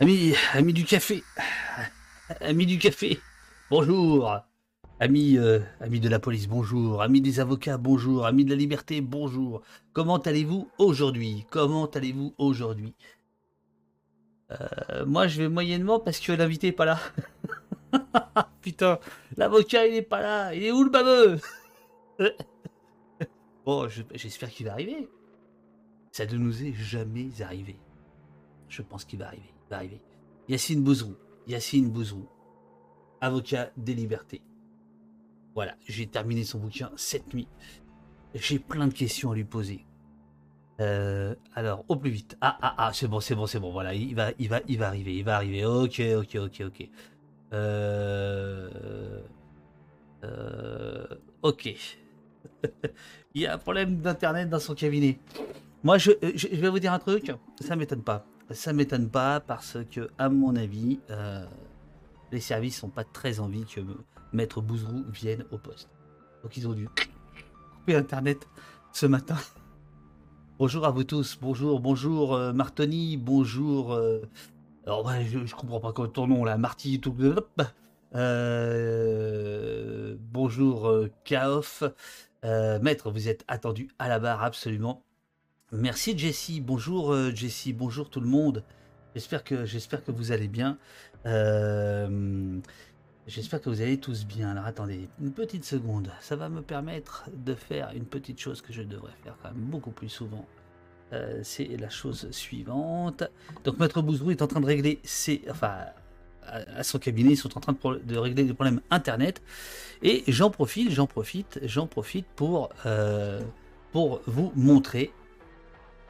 Amis, amis du café, amis du café, bonjour. Amis, euh, amis de la police, bonjour. Amis des avocats, bonjour. Amis de la liberté, bonjour. Comment allez-vous aujourd'hui? Comment allez-vous aujourd'hui? Euh, Moi, je vais moyennement parce que l'invité est pas là. Putain, l'avocat, il est pas là. Il est où le baveux? Bon, je- j'espère qu'il va arriver. Ça ne nous est jamais arrivé. Je pense qu'il va arriver. Va arriver. Yacine Bouzrou. Yacine Bouzrou. Avocat des libertés. Voilà, j'ai terminé son bouquin cette nuit. J'ai plein de questions à lui poser. Euh, alors, au plus vite. Ah, ah, ah, c'est bon, c'est bon, c'est bon. Voilà, il va, il va, il va arriver, il va arriver. Ok, ok, ok, ok. Euh, euh, ok. il y a un problème d'internet dans son cabinet. Moi, je, je- je vais vous dire un truc. Ça m'étonne pas. Ça m'étonne pas parce que, à mon avis, euh, les services n'ont pas très envie que Maître Bouzrou vienne au poste. Donc ils ont dû couper Internet ce matin. Bonjour à vous tous, bonjour, bonjour euh, Martoni, bonjour... euh, alors je, comprends pas quoi ton nom là, Marty, tout... bonjour Kaof. Maître, vous êtes attendu à la barre absolument. Merci Jessie, bonjour euh, Jessie, bonjour tout le monde. J'espère que, j'espère que vous allez bien. Euh, J'espère que vous allez tous bien. Alors attendez, une petite seconde. Ça va me permettre de faire une petite chose que je devrais faire quand même beaucoup plus souvent. Euh, c'est la chose suivante. Donc Maître Bouzrou est en train de régler ses... Enfin, à, son cabinet, ils sont en train de, régler des problèmes Internet. Et j'en profite, j'en profite, j'en profite pour, pour vous montrer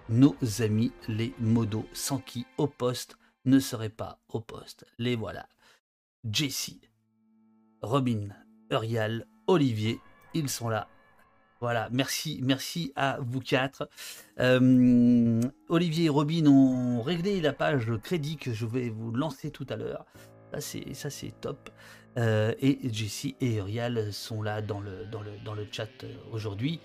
nos amis les modos, sans qui au poste ne serait pas au poste. Les voilà. Jessie, Robin, Urial, Olivier, ils sont là. Voilà, merci, merci à vous quatre. Euh, Olivier et Robin ont réglé la page crédit que je vais vous lancer tout à l'heure. Ça c'est, top. Euh, et Jessie et Urial sont là dans le, chat aujourd'hui.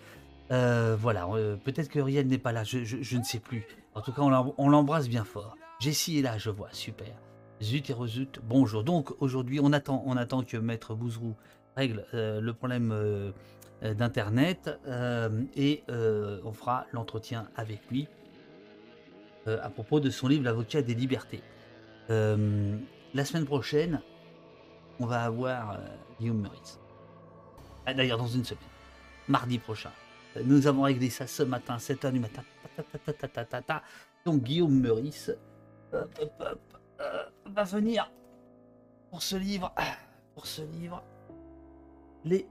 Euh, voilà, euh, peut-être que Uriel n'est pas là, je, ne sais plus. En tout cas, on l'em- on l'embrasse bien fort. Jessie est là, je vois, super. Zut et rezut, bonjour. Donc aujourd'hui, on attend, on attend que Maître Bouzrou règle euh, le problème d'Internet et on fera l'entretien avec lui à propos de son livre L'avocat des libertés. La semaine prochaine, on va avoir Guillaume Meurice. Ah, D'ailleurs, dans une semaine, mardi prochain. Euh, Nous avons réglé ça ce matin, 7h du matin. Donc Guillaume Meurice hop, euh, va venir pour ce livre, pour ce livre, les,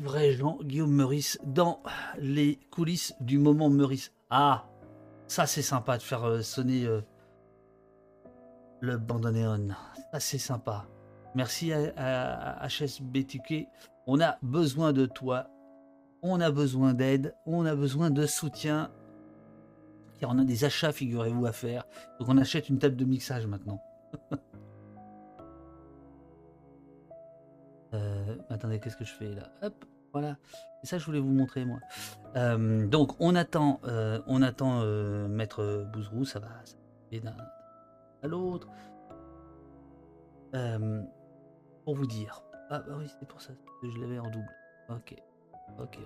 vrais gens, Guillaume Meurice, dans les coulisses du moment Meurice. Ah, ça c'est sympa de faire euh, sonner euh, le bandoneon. Ça c'est sympa. Merci à, à, à. On a besoin de toi. On a besoin d'aide. On a besoin de soutien. Car on a des achats, figurez-vous, à faire. Donc on achète une table de mixage maintenant. Euh, attendez, qu'est-ce que je fais là? Hop, voilà. Et ça, je voulais vous montrer, moi. Euh, donc, on attend, euh, on attend Maître Bouzrou, ça va, ça va d'un à l'autre. Pour vous dire. Ah, bah oui, c'est pour ça que je l'avais en double. Ok, ok.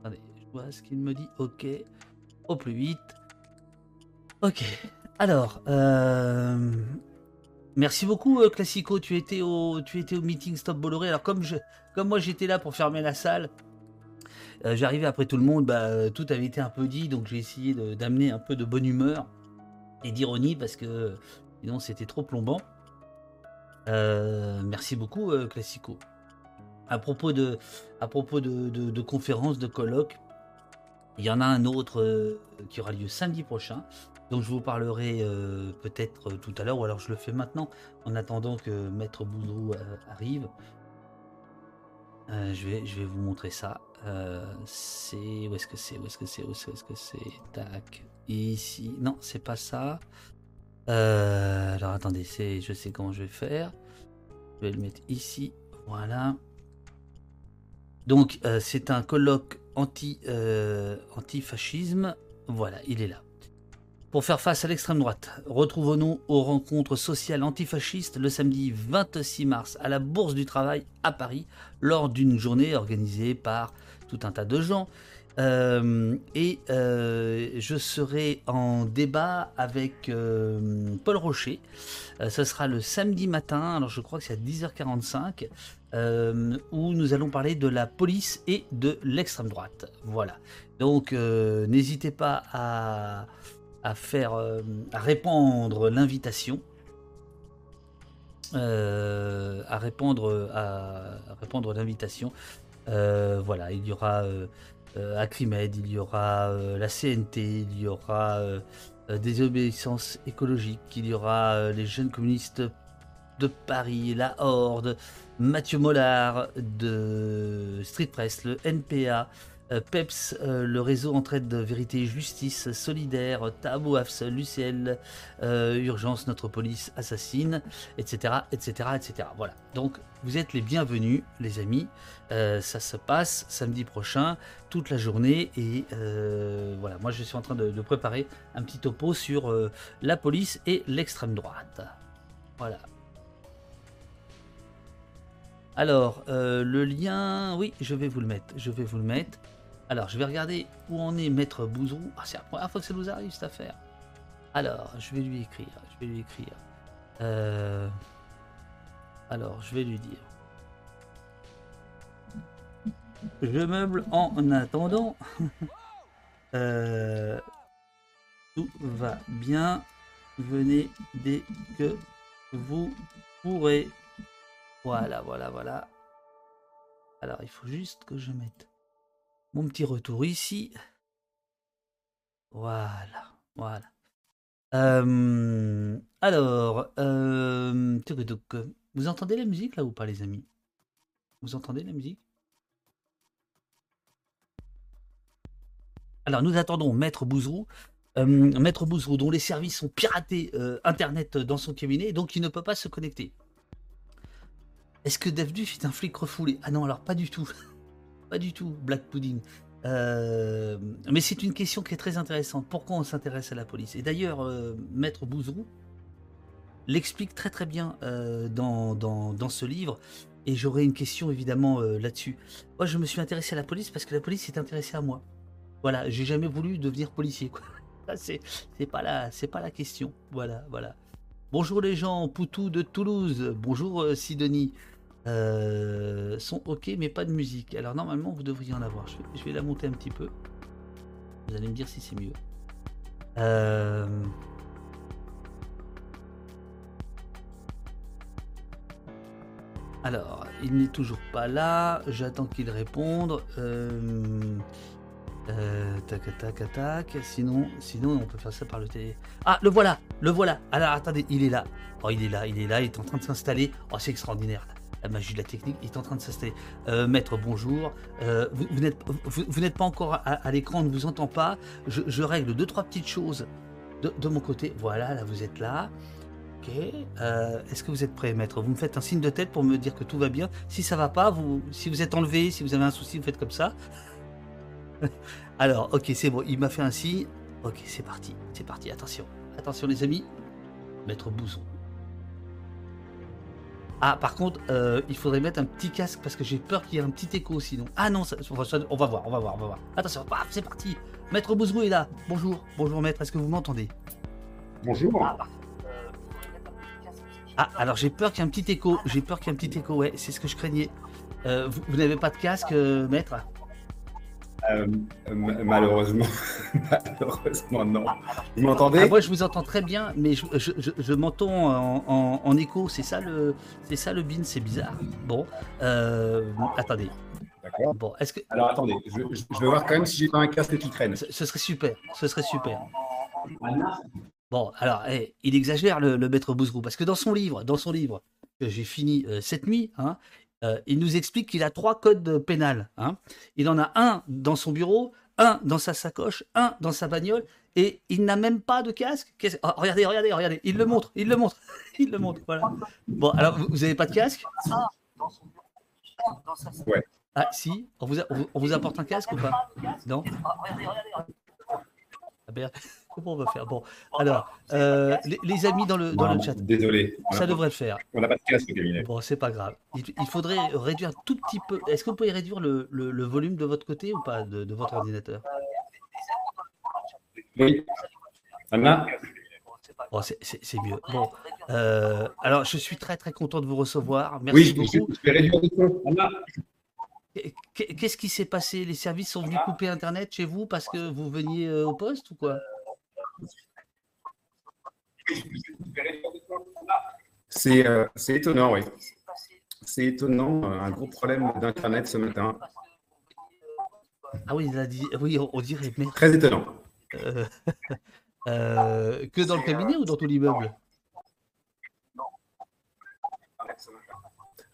Attendez, je vois ce qu'il me dit. Ok, au plus vite. Ok. Alors, euh, merci beaucoup euh, Classico. Tu étais au, meeting Stop Bolloré. Alors comme je, comme moi j'étais là pour fermer la salle, euh, j'arrivais après tout le monde. Bah, tout avait été un peu dit, donc j'ai essayé d'amener un peu de bonne humeur et d'ironie parce que sinon c'était trop plombant. Merci beaucoup Classico. À propos de, à propos de, conférences, de colloques, il y en a un autre euh, qui aura lieu samedi prochain. Donc je vous parlerai euh, peut-être euh, tout à l'heure, ou alors je le fais maintenant, en attendant que Maître Boudrou euh, arrive. Je, vais, je vais vous montrer ça. C'est où est-ce que c'est Où est-ce que c'est Où est-ce que c'est? Tac. Ici. Non, c'est pas ça. Alors attendez, je sais comment je vais faire. Je vais le mettre ici. Voilà. Donc euh, c'est un colloque anti, euh, anti-fascisme. Voilà, il est là. Pour faire face à l'extrême droite, retrouvons-nous aux rencontres sociales antifascistes le samedi 26 mars à la Bourse du Travail à Paris, lors d'une journée organisée par tout un tas de gens. Euh, et euh, je serai en débat avec euh, Paul Rocher. ce sera le samedi matin, alors je crois que c'est à 10h45, où nous allons parler de la police et de l'extrême droite. Voilà. Donc n'hésitez pas à à faire, à répandre l'invitation, à répondre à, répondre l'invitation. Voilà, il y aura Acrimed, il y aura la CNT, il y aura des obéissances écologiques, il y aura les jeunes communistes de Paris, la Horde, Mathieu Mollard de Street Press, le NPA, euh, PEPS, euh, le réseau Entraide de Vérité et Justice, Solidaire, Tabouafs, l'UCL, euh, Urgence, Notre Police Assassine, etc., etc., etc. Voilà. Donc, vous êtes les bienvenus, les amis. Ça se passe samedi prochain, toute la journée. Et voilà, moi, je suis en train de, préparer un petit topo sur la police et l'extrême droite. Voilà. Alors, le lien, oui, je vais vous le mettre. Je vais vous le mettre. Alors, je vais regarder où en est Maître Bouzrou. Ah, c'est la première fois que ça nous arrive cette affaire. Alors, je vais lui écrire. Je vais lui écrire. Euh, alors, je vais lui dire. Je meuble en attendant. Euh, tout va bien. Venez dès que vous pourrez. Voilà, voilà, voilà. Alors, il faut juste que je mette mon petit retour ici. Voilà, voilà. alors, vous entendez la musique là ou pas les amis? Vous entendez la musique? Alors nous attendons Maître Bouzrou. Maître Bouzrou, dont les services ont piraté Internet dans son cabinet, donc il ne peut pas se connecter. Est-ce que Duff est un flic refoulé? Ah non, alors pas du tout. Pas du tout, Black Pudding. Euh, mais c'est une question qui est très intéressante. Pourquoi on s'intéresse à la police? Et d'ailleurs, euh, Maître Bouzrou l'explique très très bien euh, dans, dans, ce livre. Et j'aurais une question évidemment là-dessus. Moi, je me suis intéressé à la police parce que la police s'est intéressée à moi. Voilà, j'ai jamais voulu devenir policier. C'est, pas la, c'est pas la question. Voilà, voilà. Bonjour les gens, Poutou de Toulouse. Bonjour Sidonie. Euh, sont ok, mais pas de musique. Alors normalement, vous devriez en avoir. Je vais, la monter un petit peu. Vous allez me dire si c'est mieux. Euh, alors, il n'est toujours pas là. J'attends qu'il réponde. Euh... Euh, tac, tac, tac. Sinon, sinon, on peut faire ça par le télé. Ah, le voilà, le voilà. Alors, attendez, il est là. Oh, il est là, il est là, il est en train de s'installer. Oh, c'est extraordinaire la magie de la technique est en train de s'installer. Euh, maître, bonjour. Euh, vous, n'êtes pas encore à, l'écran, on ne vous entend pas. Je, règle deux, trois petites choses de, mon côté. Voilà, là, vous êtes là. Ok. Est-ce que vous êtes prêt, maître? Vous me faites un signe de tête pour me dire que tout va bien. Si ça va pas, vous, si vous êtes enlevé, si vous avez un souci, vous faites comme ça. Alors, ok, c'est bon. Il m'a fait un signe. Ok, c'est parti. C'est parti. Attention. Attention, les amis. Maître Bouzon. Ah, par contre, euh, il faudrait mettre un petit casque parce que j'ai peur qu'il y ait un petit écho sinon. Ah non, on va voir, on va voir, on va voir. Attention, c'est parti. Maître Bouzrou est là. Bonjour, bonjour maître, est-ce que vous m'entendez? Bonjour. Ah, bah, euh, ah, alors j'ai peur qu'il y ait un petit écho. J'ai peur qu'il y ait un petit écho, ouais, c'est ce que je craignais. Euh, vous n'avez pas de casque, maître? Euh, malheureusement, malheureusement non. Vous m'entendez? Ah, Moi, je vous entends très bien, mais je, je, m'entends en, écho. C'est ça le, c'est ça le bin, c'est bizarre. Bon, euh, attendez. D'accord. Bon, est-ce que alors attendez, je, vais voir quand même si j'ai pas un casque qui traîne. Ce, serait super, ce serait super. Bon, alors, eh, il exagère le, maître Bouzrou parce que dans son livre, dans son livre que j'ai fini euh, cette nuit, hein, euh, il nous explique qu'il a trois codes pénals. Hein. Il en a un dans son bureau, un dans sa sacoche, un dans sa bagnole, et il n'a même pas de casque. Oh, regardez, regardez, regardez, il le montre, il le montre, il le montre. Voilà. Bon, alors vous n'avez pas de casque? Ouais. Ah si, on vous, on vous apporte un casque ou pas? Non? Ah ben, comment on va faire? Bon, alors, euh, les, amis dans le, dans le chat. Désolé. Ça devrait le faire. On n'a pas de casque au cabinet. Bon, c'est pas grave. Il, faudrait réduire un tout petit peu. Est-ce que vous pouvez réduire le, le, volume de votre côté ou pas, de, de votre ordinateur? Oui. Anna? Bon, c'est mieux. Bon, euh, alors je suis très très content de vous recevoir. Merci oui, beaucoup. Qu'est-ce qui s'est passé? Les services sont venus couper Internet chez vous parce que vous veniez euh, au poste ou quoi? Euh, C'est étonnant, oui. C'est étonnant, un gros problème d'Internet ce matin. Ah oui, il a dit, oui, on, dirait. Très étonnant. Euh, que dans le cabinet ou dans tout l'immeuble?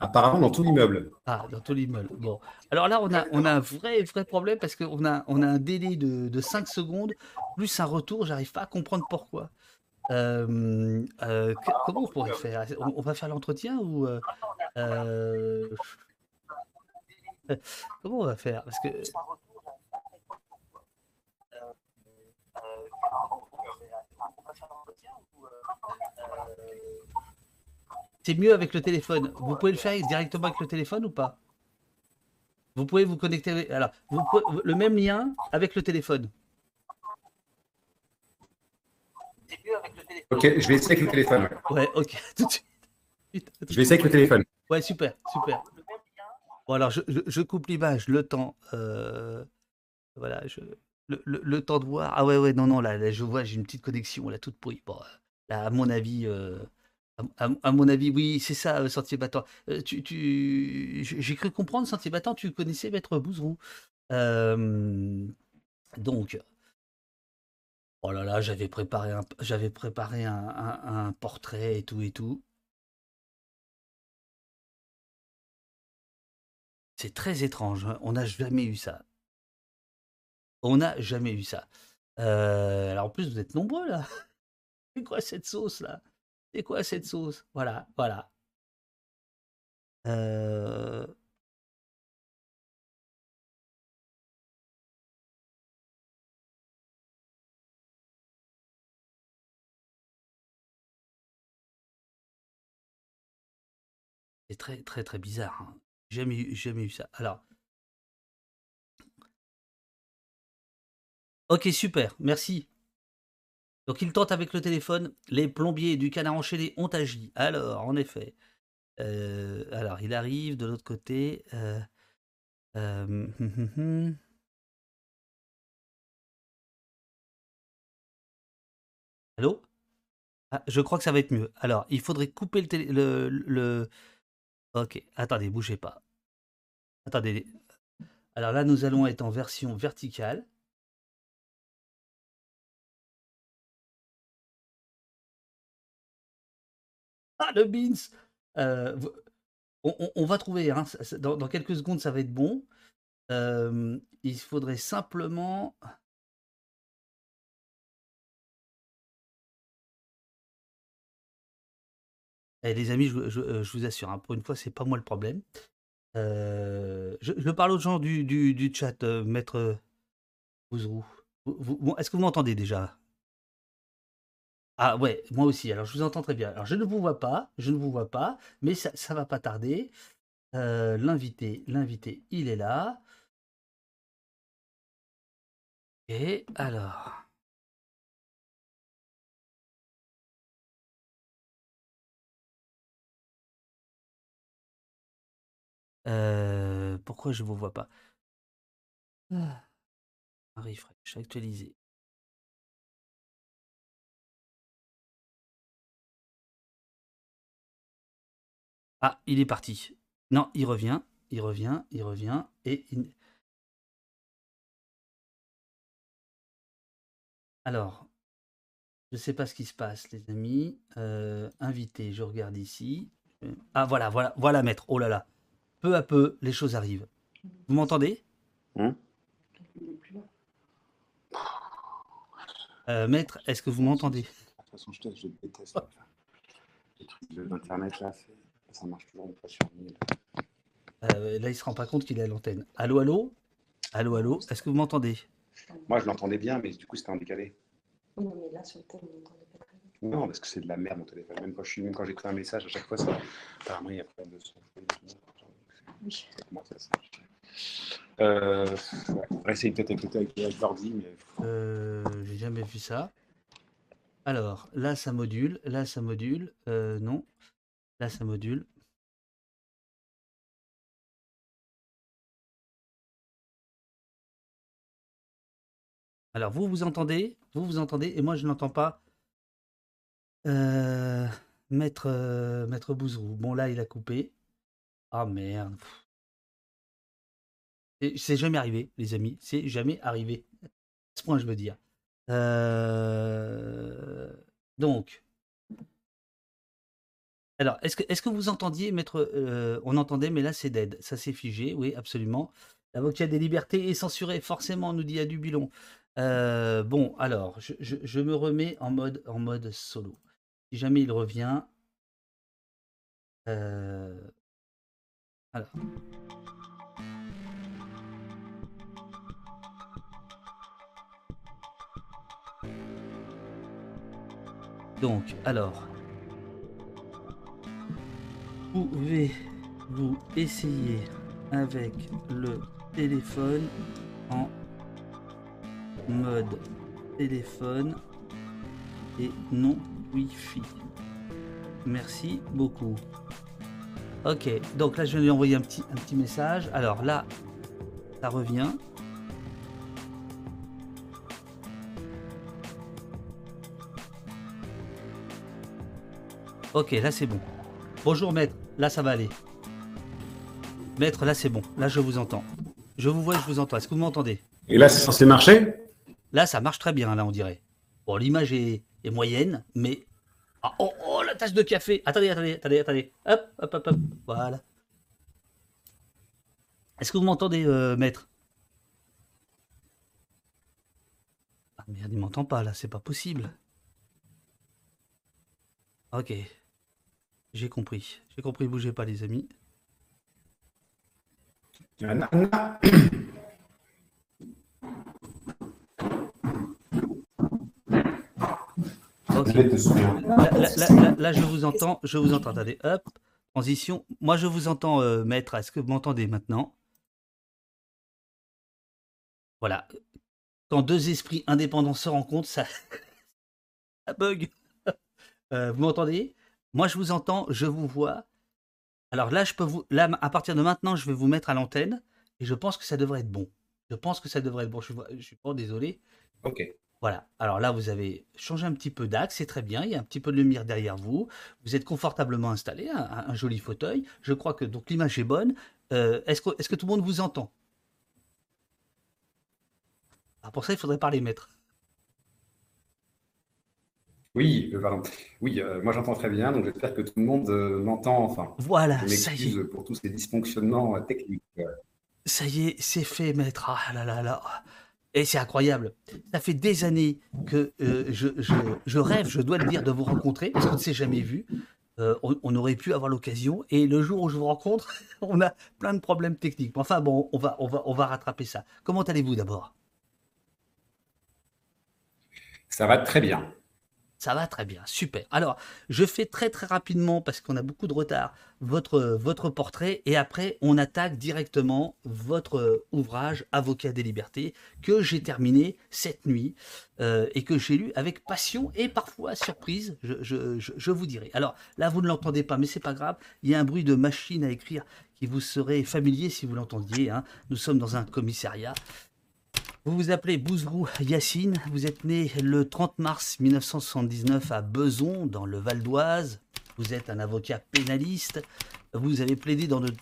Apparemment dans tout l'immeuble. Ah, dans tout l'immeuble. Bon. Alors là, on a, on a un vrai, vrai problème parce qu'on a, on a un délai de, de 5 secondes, plus un retour, j'arrive pas à comprendre pourquoi. Euh, euh, comment on pourrait faire? On, va faire l'entretien ou comment on va faire? Parce que C'est mieux avec le téléphone. Vous pouvez le faire directement avec le téléphone ou pas Vous pouvez vous connecter. Alors, vous le même lien avec le téléphone. C'est mieux avec le téléphone. Ok, je vais essayer avec le téléphone. Ouais, ok, tout de suite. Je vais essayer avec le téléphone. Ouais, super, super. Bon, alors, je, coupe l'image, le temps. Euh, voilà, je, le, temps de voir. Ah ouais, ouais, non, non, là, je vois, j'ai une petite connexion, là, toute pourrie. Bon, là, à mon avis, euh, à, mon avis, oui, c'est ça, euh, Sentier Battant. Euh, tu, tu, j'ai cru comprendre, Sentier Battant, tu connaissais Maître Bouzeroux. donc, oh là là, j'avais préparé un, préparé un, portrait et tout et tout. C'est très étrange, hein. on n'a jamais eu ça. On n'a jamais eu ça. Euh, alors en plus, vous êtes nombreux là. C'est quoi cette sauce là? C'est quoi cette sauce? Voilà, voilà. Euh... C'est très très très bizarre. Hein. Jamais, jamais eu ça. Alors, Ok, super, merci. Donc il tente avec le téléphone. Les plombiers du canard enchaîné ont agi. Alors, en effet. Euh, alors, il arrive de l'autre côté. Euh, euh, hum, hum, hum, Allô? Ah, Je crois que ça va être mieux. Alors, il faudrait couper le, le... Ok, attendez, bougez pas. Attendez. Alors là, nous allons être en version verticale. Le beans euh, on, va trouver, hein, dans, quelques secondes, ça va être bon. Euh, il faudrait simplement. Eh, les amis, je, euh, vous assure, hein, pour une fois, c'est pas moi le problème. je, parle aux gens du, du, chat, maître Bouzrou. Est-ce que vous m'entendez déjà? Ah ouais, moi aussi. Alors je vous entends très bien. Alors je ne vous vois pas, je ne vous vois pas, mais ça, ça va pas tarder. Euh, l'invité, l'invité, il est là. Et alors. Euh, pourquoi je ne vous vois pas? Ah. Refresh, actualisé. Ah, il est parti. Non, il revient, il revient, il revient, et Alors, je ne sais pas ce qui se passe, les amis. Euh, invité, je regarde ici. Ah, voilà, voilà, voilà, maître. Oh là là. Peu à peu, les choses arrivent. Vous m'entendez? Hein euh, Maître, est-ce que vous m'entendez? De toute façon, je, déteste. Les trucs d'Internet, là, c'est ça marche toujours pas sur euh, là, il se rend pas compte qu'il est à l'antenne. Allô, allô? Allô, allô? Est-ce que vous m'entendez? Moi, je l'entendais bien, mais du coup, c'était en décalé. Non, mais là, sur le téléphone, Non, parce que c'est de la merde mon téléphone. Même quand, je suis, même quand j'écris un message, à chaque fois, ça. Apparemment, il y a pas de son. Oui. Comment ça euh, ouais. On va essayer peut-être avec, avec, avec l'ordi, mais. Euh, J'ai jamais vu ça. Alors, là, ça module. Là, ça module. Euh, non. Là, ça module. Alors, vous, vous entendez Vous, vous entendez Et moi, je n'entends pas. Euh, maître, euh, Maître Bouzrou. Bon, là, il a coupé. Ah, merde. C'est jamais arrivé, les amis. C'est jamais arrivé. À ce point, je veux dire. Euh, donc. Alors, est-ce que, vous entendiez, maître On entendait, mais là, c'est dead. Ça s'est figé, oui, absolument. L'avocat des libertés est censuré, forcément, nous dit Adubilon. Euh, bon, alors, je, me remets en mode, en mode solo. Si jamais il revient. Euh. Donc, alors. Pouvez-vous essayer avec le téléphone en mode téléphone et non Wi-Fi? Merci beaucoup. Ok, donc là je vais lui envoyer un petit, un petit message. Alors là, ça revient. Ok, là c'est bon. Bonjour maître, là ça va aller. Maître, là c'est bon. Là je vous entends. Je vous vois, je vous entends. Est-ce que vous m'entendez? Et là c'est censé marcher? Là, ça marche très bien, là, on dirait. Bon, l'image est, moyenne, mais. Ah, oh, oh, la tasse de café Attendez, attendez, attendez, attendez. Hop, hop, hop, hop. Voilà. Est-ce que vous m'entendez, euh, maître? Ah merde, il m'entend pas, là, c'est pas possible. Ok. J'ai compris. J'ai compris, bougez pas, les amis. Là, je vous entends, je vous entends. Attendez, hop, transition. Moi, je vous entends, euh, maître. Est-ce que vous m'entendez maintenant? Voilà. Quand deux esprits indépendants se rencontrent, ça, ça bug. Euh, vous m'entendez? Moi, je vous entends, je vous vois. Alors là, je peux vous, là, à partir de maintenant, je vais vous mettre à l'antenne et je pense que ça devrait être bon. Je pense que ça devrait être bon. Je suis, je suis pas désolé. Ok. Voilà. Alors là, vous avez changé un petit peu d'axe, c'est très bien. Il y a un petit peu de lumière derrière vous. Vous êtes confortablement installé, un, joli fauteuil. Je crois que donc l'image est bonne. Euh, est-ce que, est que tout le monde vous entend? Ah, Pour ça, il faudrait parler maître. Oui, euh, pardon. Oui, euh, moi j'entends très bien, donc j'espère que tout le monde m'entend. Enfin, voilà, ça y est. pour tous ces dysfonctionnements techniques. Ça y est, c'est fait, maître. Ah là là là. Et c'est incroyable. Ça fait des années que euh, je, rêve, je dois le dire, de vous rencontrer, parce qu'on ne s'est jamais vu. Euh, on, aurait pu avoir l'occasion. Et le jour où je vous rencontre, on a plein de problèmes techniques. Enfin bon, on va, on va, on va rattraper ça. Comment allez-vous d'abord? Ça va très bien. Ça va très bien, super. Alors, je fais très très rapidement, parce qu'on a beaucoup de retard, votre, portrait, et après, on attaque directement votre ouvrage Avocat des libertés, que j'ai terminé cette nuit, euh, et que j'ai lu avec passion et parfois surprise, je, vous dirai. Alors, là, vous ne l'entendez pas, mais c'est pas grave, il y a un bruit de machine à écrire qui vous serait familier si vous l'entendiez. Hein. Nous sommes dans un commissariat. Vous vous appelez Bouzrou Yacine, vous êtes né le 30 mars 1979 à Beson, dans le Val d'Oise. Vous êtes un avocat pénaliste. Vous avez plaidé dans de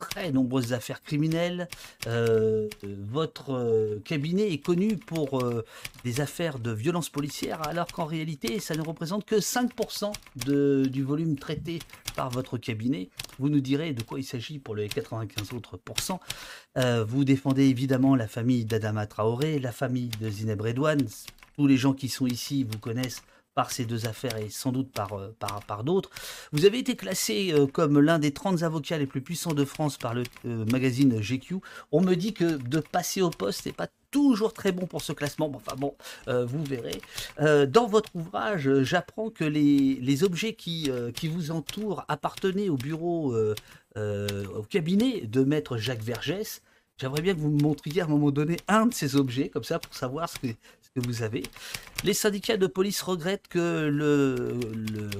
très nombreuses affaires criminelles. Euh, votre euh, cabinet est connu pour euh, des affaires de violence policière, alors qu'en réalité, ça ne représente que 5% du volume traité par votre cabinet. Vous nous direz de quoi il s'agit pour les 95 autres pourcents. vous défendez évidemment la famille d'Adama Traoré, la famille de Zineb Redouane. Tous les gens qui sont ici vous connaissent par ces deux affaires et sans doute par, euh, par, par d'autres. Vous avez été classé euh, comme l'un des 30 avocats les plus puissants de France par le euh, magazine GQ. On me dit que de passer au poste n'est pas toujours très bon pour ce classement. Enfin bon, vous verrez. dans votre ouvrage, j'apprends que les, les objets qui, qui, vous entourent appartenaient au bureau, au cabinet de maître Jacques Vergès. J'aimerais bien que vous me montriez à un moment donné un de ces objets, comme ça, pour savoir ce que, vous avez. Les syndicats de police regrettent que le,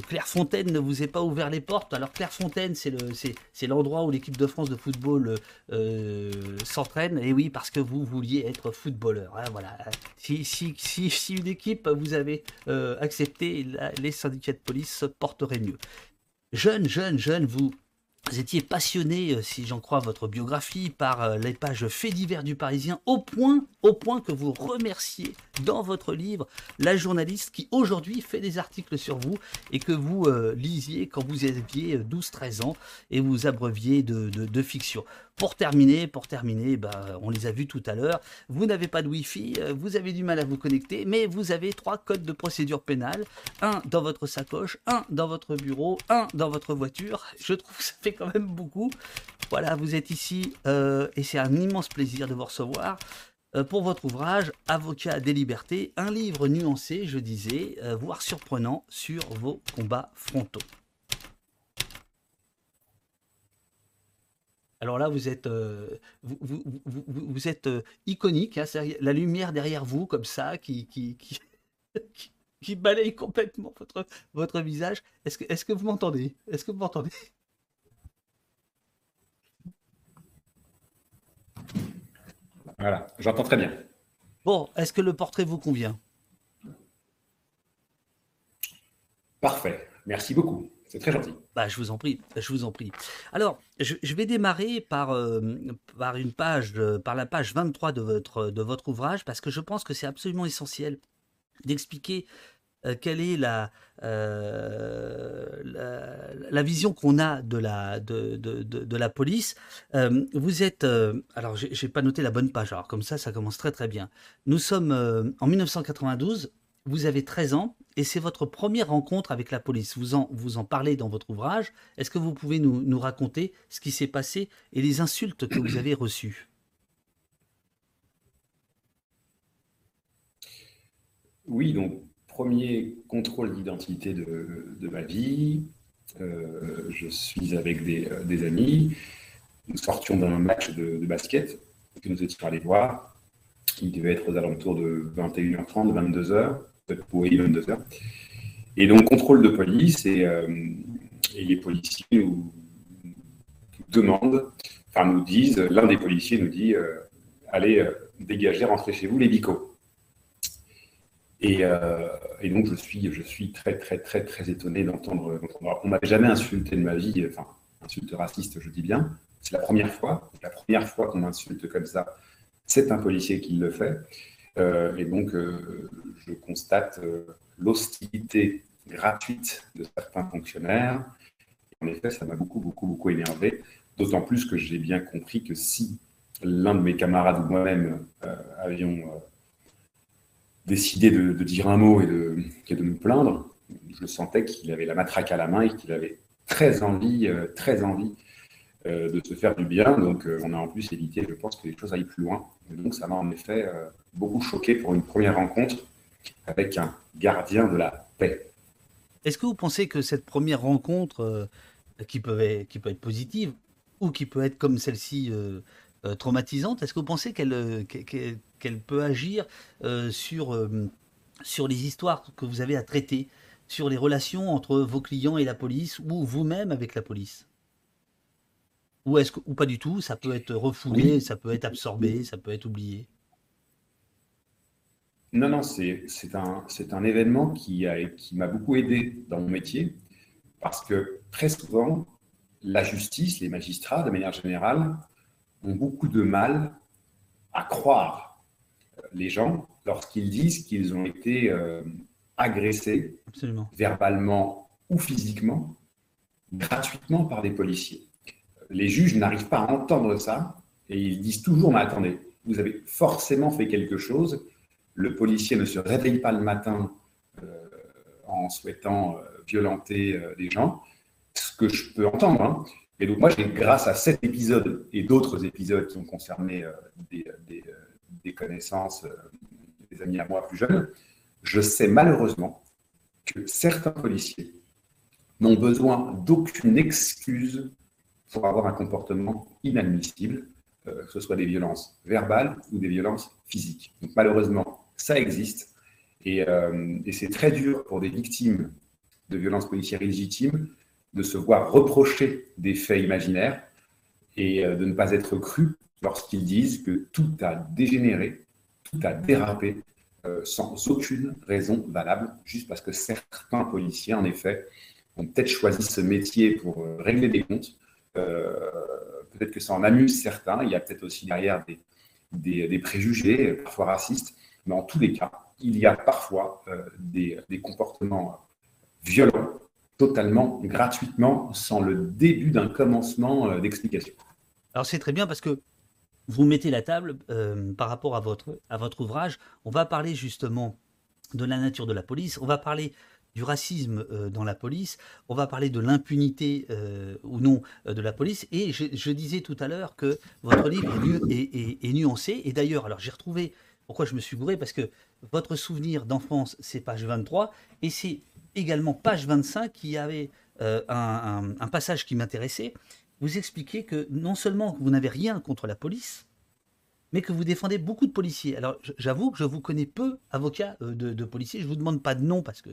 Clairefontaine ne vous ait pas ouvert les portes. Alors Clairefontaine, c'est l'endroit où l'équipe de France de football euh, s'entraîne. Et oui, parce que vous vouliez être footballeur. Hein, voilà. Si, une équipe vous avez euh, accepté, les syndicats de police se porteraient mieux. Jeune, jeune, jeune, vous vous étiez passionné, euh, si j'en crois votre biographie, par euh, les pages faits divers du Parisien, au point, que vous remerciez dans votre livre la journaliste qui aujourd'hui fait des articles sur vous et que vous euh, lisiez quand vous aviez 12-13 ans et vous abreuviez de, de fiction. Pour terminer, pour terminer, bah, on les a vus tout à l'heure. Vous n'avez pas de Wi-Fi, euh, vous avez du mal à vous connecter, mais vous avez trois codes de procédure pénale. Un dans votre sacoche, un dans votre bureau, un dans votre voiture. Je trouve que ça fait quand même beaucoup. Voilà, vous êtes ici euh, et c'est un immense plaisir de vous recevoir euh, pour votre ouvrage Avocat des libertés, un livre nuancé, je disais, voire surprenant sur vos combats frontaux. Alors là, vous êtes, euh, vous, êtes euh, iconique, hein, la lumière derrière vous, comme ça, qui, qui, qui, balaye complètement votre, votre visage. Est-ce que, est que vous m'entendez? Est-ce que vous m'entendez? Voilà, j'entends très bien. Bon, est-ce que le portrait vous convient? Parfait, merci beaucoup. C'est très gentil. Bah, je vous en prie, je vous en prie. Alors, je, vais démarrer par, euh, par une page, par la page 23 de votre, de votre ouvrage, parce que je pense que c'est absolument essentiel d'expliquer euh, quelle est la, euh, la, vision qu'on a de la, de, de, de, la police. vous êtes, alors j'ai pas noté la bonne page, alors comme ça, ça commence très très bien. Nous sommes en 1992, vous avez 13 ans et c'est votre première rencontre avec la police. Vous en, vous en parlez dans votre ouvrage. Est-ce que vous pouvez nous, raconter ce qui s'est passé et les insultes que vous avez reçues? Oui, donc premier contrôle d'identité de, ma vie. Euh, je suis avec des, euh, des, amis. Nous sortions d'un match de, de basket que nous étions allés voir. Il devait être aux alentours de 21h30, 22h pour 22 heures. Et donc, contrôle de police, et, euh, les policiers nous demandent, enfin nous disent, l'un des policiers nous dit, euh, allez euh, dégager, rentrez chez vous les bicots. Et, donc, je suis, très, très, très, très étonné d'entendre. On m'avait jamais insulté de ma vie, enfin, insulte raciste, je dis bien. C'est la première fois. La première fois qu'on m'insulte comme ça, c'est un policier qui le fait. Euh, et donc, euh, je constate euh, l'hostilité gratuite de certains fonctionnaires. En effet, ça m'a beaucoup, beaucoup, beaucoup énervé. D'autant plus que j'ai bien compris que si l'un de mes camarades ou moi-même avions décidé de, dire un mot et de, nous plaindre, je sentais qu'il avait la matraque à la main et qu'il avait très envie, très envie de se faire du bien. Donc, on a en plus évité, je pense, que les choses aillent plus loin. donc, ça m'a en effet beaucoup choqué pour une première rencontre avec un gardien de la paix. Est-ce que vous pensez que cette première rencontre, euh, qui, peut être, positive ou qui peut être comme celle-ci euh, euh, traumatisante, est-ce que vous pensez qu'elle peut agir sur les histoires que vous avez à traiter, sur les relations entre vos clients et la police ou vous-même avec la police? Ou, est-ce que, ou pas du tout, ça peut être refoulé, ça peut être absorbé, ça peut être oublié? Non, non, c'est un, un événement qui m'a qui beaucoup aidé dans mon métier parce que très souvent, la justice, les magistrats, de manière générale, ont beaucoup de mal à croire les gens lorsqu'ils disent qu'ils ont été euh, agressés verbalement ou physiquement, gratuitement par des policiers. Les juges n'arrivent pas à entendre ça et ils disent toujours, mais attendez, vous avez forcément fait quelque chose le policier ne se réveille pas le matin euh, en souhaitant violenter des gens, ce que je peux entendre. Hein. Et donc moi, grâce à cet épisode et d'autres épisodes qui ont concerné des, des, connaissances, des amis à moi plus jeunes, je sais malheureusement que certains policiers n'ont besoin d'aucune excuse pour avoir un comportement inadmissible, euh, que ce soit des violences verbales ou des violences physiques. Donc, malheureusement, ça existe. Euh, et, c'est très dur pour des victimes de violences policières illégitimes de se voir reprocher des faits imaginaires et euh, de ne pas être cru lorsqu'ils disent que tout a dégénéré, tout a dérapé sans aucune raison valable, juste parce que certains policiers, en effet, ont peut-être choisi ce métier pour régler des comptes, peut-être que ça en amuse certains. Il y a peut-être aussi derrière des, préjugés, parfois racistes. Mais en tous les cas, il y a parfois euh, des, comportements violents, totalement, gratuitement, sans le début d'un commencement euh, d'explication. Alors c'est très bien parce que vous mettez la table par rapport à votre ouvrage. On va parler justement de la nature de la police. On va parler du racisme euh, dans la police, on va parler de l'impunité euh, ou non euh, de la police. Et je, disais tout à l'heure que votre livre est, nuancé. Et d'ailleurs, alors j'ai retrouvé pourquoi je me suis gouré, parce que votre souvenir d'enfance, c'est page 23, et c'est également page 25 qui avait un, passage qui m'intéressait. Vous expliquez que non seulement vous n'avez rien contre la police, mais que vous défendez beaucoup de policiers. Alors j'avoue que je vous connais peu, avocat de, de policiers. Je vous demande pas de nom parce que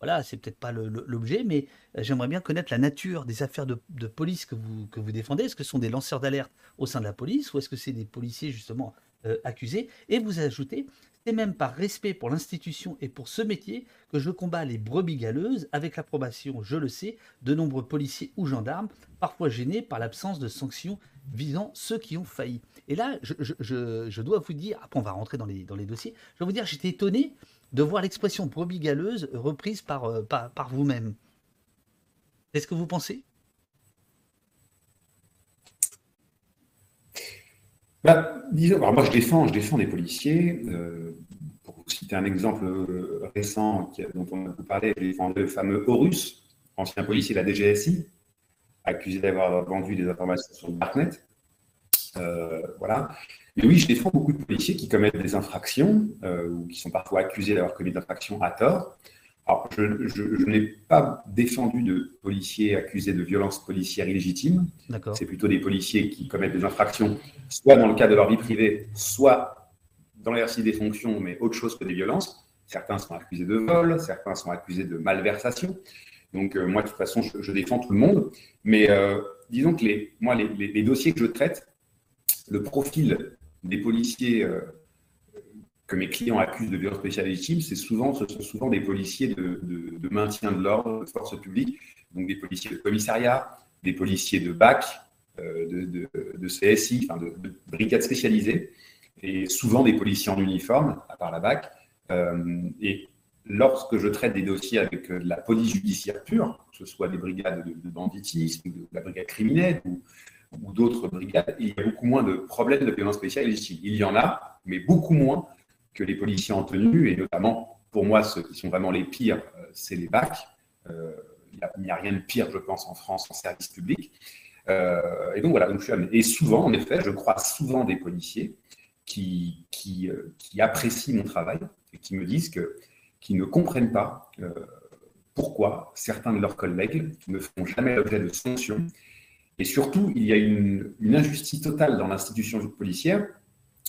voilà, c'est peut-être pas l'objet, mais euh, j'aimerais bien connaître la nature des affaires de, police que vous, défendez. Est-ce que ce sont des lanceurs d'alerte au sein de la police ou est-ce que c'est des policiers justement euh, accusés? Et vous ajoutez, c'est même par respect pour l'institution et pour ce métier que je combats les brebis galeuses avec l'approbation, je le sais, de nombreux policiers ou gendarmes, parfois gênés par l'absence de sanctions visant ceux qui ont failli. Et là, je, dois vous dire, après on va rentrer dans les, dans les dossiers, je dois vous dire, j'étais étonné de voir l'expression brebis galeuse reprise par, euh, vous-même. Est-ce que vous pensez? Bah, disons, moi je défends, je défends des policiers. Euh, pour citer un exemple euh, récent dont on a parlé, je défends le fameux Horus, ancien policier de la DGSI, accusé d'avoir vendu des informations sur le Darknet. Voilà. Et oui, je défends beaucoup de policiers qui commettent des infractions euh, ou qui sont parfois accusés d'avoir commis des infractions à tort. Alors, je, n'ai pas défendu de policiers accusés de violences policières illégitimes. C'est plutôt des policiers qui commettent des infractions, soit dans le cadre de leur vie privée, soit dans l'exercice des fonctions, mais autre chose que des violences. Certains sont accusés de vol, certains sont accusés de malversation. Donc, euh, moi, de toute façon, je, défends tout le monde. Mais euh, disons que les, moi, les, les, dossiers que je traite, le profil des policiers euh, que mes clients accusent de violences spéciales légitimes, c'est souvent, ce sont souvent des policiers de, maintien de l'ordre, de force publique, donc des policiers de commissariat, des policiers de BAC, euh, de, CSI, enfin de, brigades spécialisées, et souvent des policiers en uniforme, à part la BAC. Euh, et lorsque je traite des dossiers avec la police judiciaire pure, que ce soit des brigades de, banditisme, de la brigade criminelle, ou, ou d'autres brigades, il y a beaucoup moins de problèmes de violence spéciale ici. Il y en a, mais beaucoup moins que les policiers en tenue, et notamment, pour moi, ceux qui sont vraiment les pires, euh, c'est les BAC. Euh, il n'y a, rien de pire, je pense, en France en service public. Euh, et donc voilà, donc je suis Et souvent, en effet, je crois souvent des policiers qui, qui, qui apprécient mon travail et qui me disent que, qu'ils ne comprennent pas pourquoi certains de leurs collègues ne font jamais l'objet de sanctions et surtout, il y a une, injustice totale dans l'institution policière.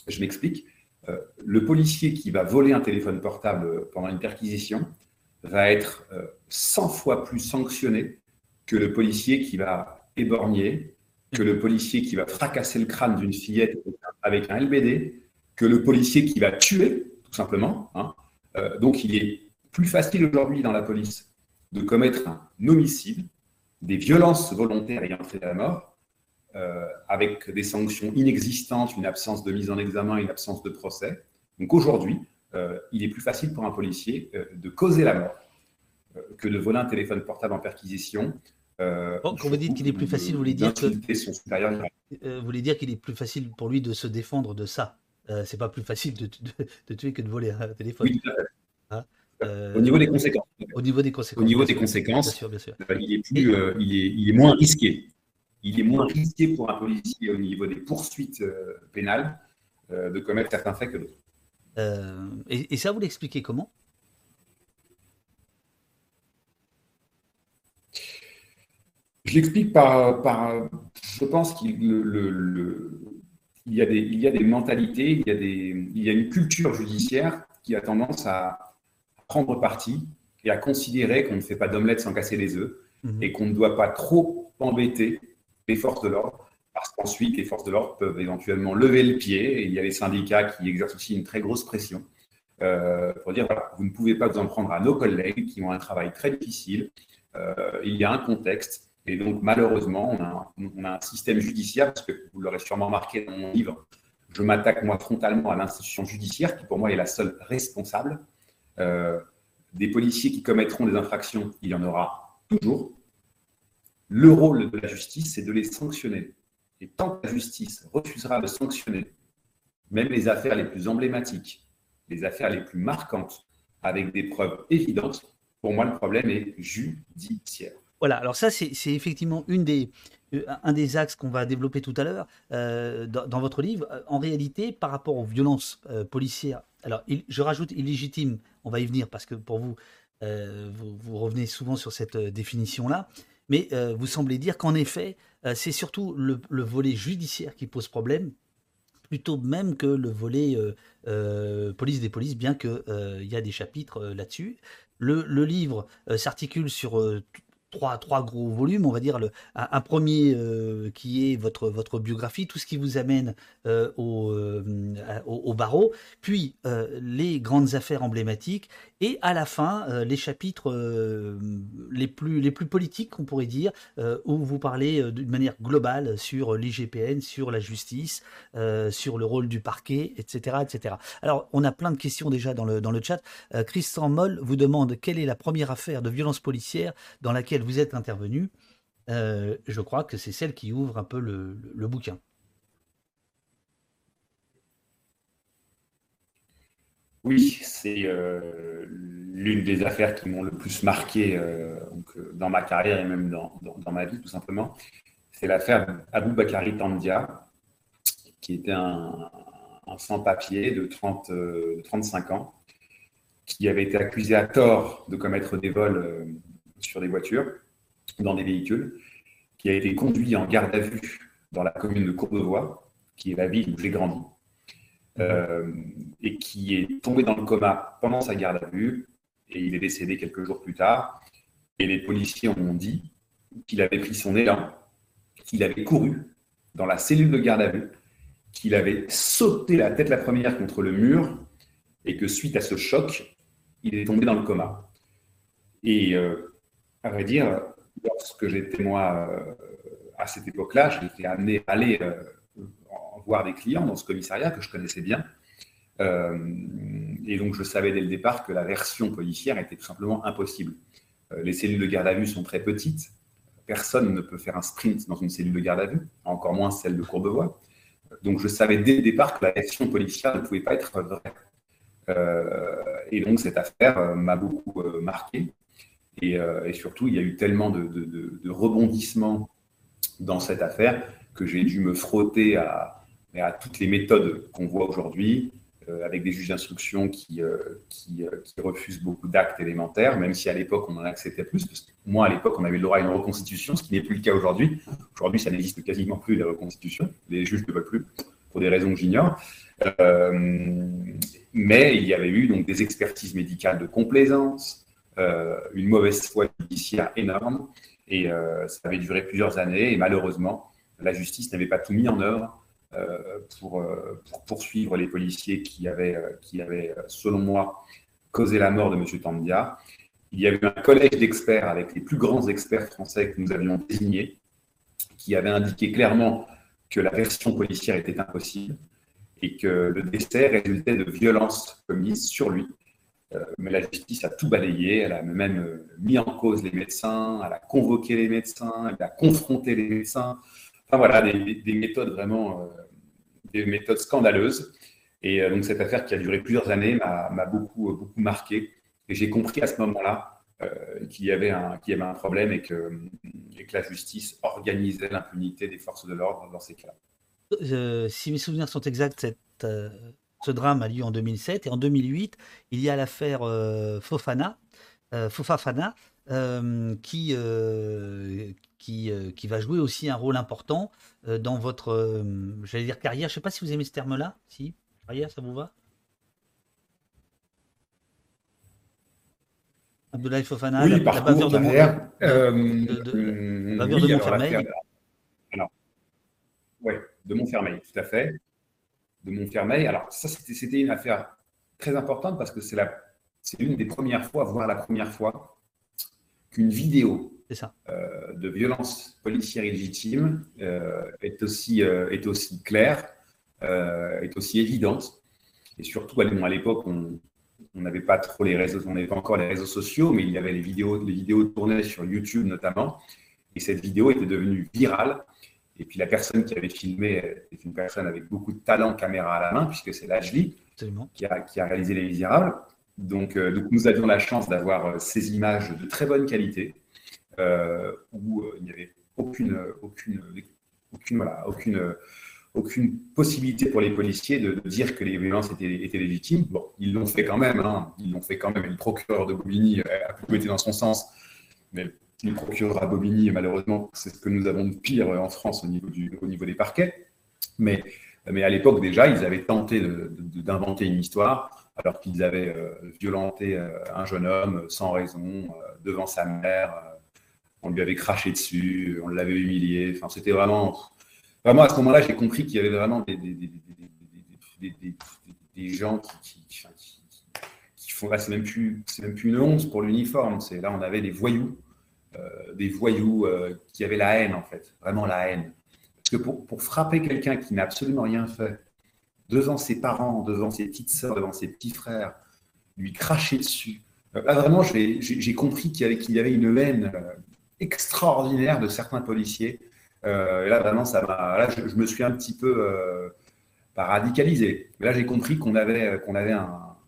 Je m'explique. Euh, le policier qui va voler un téléphone portable pendant une perquisition va être 100 euh, fois plus sanctionné que le policier qui va éborgner, que le policier qui va fracasser le crâne d'une fillette avec un LBD, que le policier qui va tuer, tout simplement. Hein. Euh, donc il est plus facile aujourd'hui dans la police de commettre un homicide des violences volontaires ayant entraîné la mort, euh, avec des sanctions inexistantes, une absence de mise en examen, une absence de procès. Donc aujourd'hui, euh, il est plus facile pour un policier euh, de causer la mort que de voler un téléphone portable en perquisition. quand vous dites qu'il est plus facile, vous voulez dire que vous voulez dire qu'il est plus facile pour lui de se défendre de ça. c'est pas plus facile de, tuer que de voler un téléphone. Oui, hein, au niveau des conséquences. Au niveau des conséquences. Au niveau des conséquences, il, est plus, il, est, moins risqué. Il est moins risqué pour un policier au niveau des poursuites pénales de commettre certains faits que d'autres. Et, et, ça, vous l'expliquez comment? Je l'explique par, par, Je pense qu'il le, il, y a des, il y a des mentalités, il y a, des, il y a une culture judiciaire qui a tendance à prendre parti et à considérer qu'on ne fait pas d'omelette sans casser les œufs mhm. et qu'on ne doit pas trop embêter les forces de l'ordre parce qu'ensuite les forces de l'ordre peuvent éventuellement lever le pied et il y a les syndicats qui exercent aussi une très grosse pression euh, pour dire voilà, vous ne pouvez pas vous en prendre à nos collègues qui ont un travail très difficile. Euh, il y a un contexte et donc, malheureusement, on a, un, système judiciaire, parce que vous l'aurez sûrement remarqué dans mon livre, je m'attaque moi frontalement à l'institution judiciaire, qui pour moi est la seule responsable. Euh, des policiers qui commettront des infractions, il y en aura toujours. Le rôle de la justice, c'est de les sanctionner. Et tant que la justice refusera de sanctionner, même les affaires les plus emblématiques, les affaires les plus marquantes, avec des preuves évidentes, pour moi, le problème est judiciaire. Voilà, alors ça, c'est effectivement une des, euh, un des axes qu'on va développer tout à l'heure euh, dans, votre livre. En réalité, par rapport aux violences policières, alors je rajoute illégitime, on va y venir parce que pour vous, vous, revenez souvent sur cette définition-là, mais vous semblez dire qu'en effet, c'est surtout le, volet judiciaire qui pose problème, plutôt même que le volet police des polices, bien qu'il y a des chapitres là-dessus. Le, livre s'articule sur trois, trois gros volumes, on va dire le, un, premier euh, qui est votre, votre biographie, tout ce qui vous amène euh, euh, au, au, barreau, puis les grandes affaires emblématiques, et à la fin les chapitres les, plus, les plus politiques, on pourrait dire, où vous parlez d'une manière globale sur l'IGPN, sur la justice, sur le rôle du parquet, etc., etc. Alors, on a plein de questions déjà dans le, dans le chat. Christian Moll vous demande quelle est la première affaire de violence policière dans laquelle vous êtes intervenu, euh, je crois que c'est celle qui ouvre un peu le, bouquin. Oui, c'est euh, l'une des affaires qui m'ont le plus marqué euh, dans ma carrière et même dans, ma vie, tout simplement. C'est l'affaire Abou Bakari Tandia, qui était un, sans-papier de, 30, de 35 ans, qui avait été accusé à tort de commettre des vols sur des voitures, dans des véhicules, qui a été conduit en garde à vue dans la commune de Courbevoie, qui est la ville où j'ai grandi, euh, et qui est tombé dans le coma pendant sa garde à vue, et il est décédé quelques jours plus tard. Et les policiers ont dit qu'il avait pris son élan, qu'il avait couru dans la cellule de garde à vue, qu'il avait sauté la tête la première contre le mur, et que suite à ce choc, il est tombé dans le coma. Et euh, à vrai dire, lorsque j'étais moi euh, à cette époque-là, j'étais amené à aller euh, voir des clients dans ce commissariat que je connaissais bien. Euh, et donc, je savais dès le départ que la version policière était tout simplement impossible. les cellules de garde à vue sont très petites. Personne ne peut faire un sprint dans une cellule de garde à vue, encore moins celle de Courbevoie. Donc, je savais dès le départ que la version policière ne pouvait pas être vraie. et donc, cette affaire m'a beaucoup marqué. Euh, et, surtout, il y a eu tellement de, rebondissements dans cette affaire que j'ai dû me frotter à, toutes les méthodes qu'on voit aujourd'hui, euh, avec des juges d'instruction qui, euh, qui, refusent beaucoup d'actes élémentaires, même si à l'époque on en acceptait plus. Parce que moi, à l'époque, on avait le droit à une reconstitution, ce qui n'est plus le cas aujourd'hui. Aujourd'hui, ça n'existe quasiment plus, les reconstitutions. Les juges ne veulent plus, pour des raisons que j'ignore. mais il y avait eu donc des expertises médicales de complaisance, une mauvaise foi judiciaire énorme. Et euh, ça avait duré plusieurs années. Et malheureusement, la justice n'avait pas tout mis en œuvre euh, pour, poursuivre les policiers qui avaient, qui avaient, selon moi, causé la mort de M. Tandia. Il y avait un collège d'experts avec les plus grands experts français que nous avions désignés, qui avait indiqué clairement que la version policière était impossible et que le décès résultait de violences commises sur lui euh, mais la justice a tout balayé, elle a même euh, mis en cause les médecins, elle a convoqué les médecins, elle a confronté les médecins. Enfin voilà, des, méthodes vraiment, euh, des méthodes scandaleuses. Et donc cette affaire qui a duré plusieurs années m'a beaucoup, beaucoup marqué. Et j'ai compris à ce moment-là qu'il y, un, y avait un problème et que, et que la justice organisait l'impunité des forces de l'ordre dans ces cas-là. si mes souvenirs sont exacts, cette, ce drame a lieu en 2007 et en 2008, il y a l'affaire Fofana, Fofafana, qui, qui, qui va jouer aussi un rôle important dans votre, j'allais dire carrière. Je ne sais pas si vous aimez ce terme-là. Si, carrière, ça vous va? Abdoulaye Fofana, oui, la, bavure de, carrière, de, bavure de Montfermeil. Alors, oui, de Montfermeil, tout à fait. De Montfermeil. Alors, ça, c'était une affaire très importante parce que c'est l'une des premières fois, voire la première fois, qu'une vidéo euh, de violence policière illégitime euh, est, aussi, euh, est aussi claire, est aussi évidente. Et surtout, à l'époque, on n'avait pas trop les réseaux, on n'avait pas encore les réseaux sociaux, mais il y avait les vidéos, les vidéos tournées sur YouTube notamment. Et cette vidéo était devenue virale. Et puis la personne qui avait filmé est une personne avec beaucoup de talent caméra à la main, puisque c'est Lajli qui a, qui a réalisé Les Misérables. Donc, euh, donc, nous avions la chance d'avoir euh, ces images de très bonne qualité, euh, où il n'y avait aucune, aucune, aucune, aucune, aucune possibilité pour les policiers de, dire que les violences étaient, étaient légitimes. Bon, ils l'ont fait quand même, hein. ils l'ont fait quand même. Le procureur de Bobigny a plutôt été dans son sens, mais le procureur à Bobigny, malheureusement, c'est ce que nous avons de pire en France au niveau, des parquets. Mais, mais à l'époque, déjà, ils avaient tenté d'inventer une histoire alors qu'ils avaient euh, violenté euh, un jeune homme sans raison euh, devant sa mère. on lui avait craché dessus, on l'avait humilié. Enfin, c'était vraiment. Vraiment, à ce moment-là, j'ai compris qu'il y avait vraiment des, gens qui, qui, font. Là, c'est même, plus, une once pour l'uniforme. Là, on avait des voyous, des voyous qui avaient la haine, en fait, vraiment la haine. Parce que pour, pour frapper quelqu'un qui n'a absolument rien fait, devant ses parents, devant ses petites sœurs, devant ses petits frères, lui cracher dessus. Euh, là, vraiment, j'ai compris qu'il y, y, avait une haine euh, extraordinaire de certains policiers. Euh, et là, vraiment, ça Là, je, me suis un petit peu pas radicalisé. Là, j'ai compris qu'on avait, qu'on avait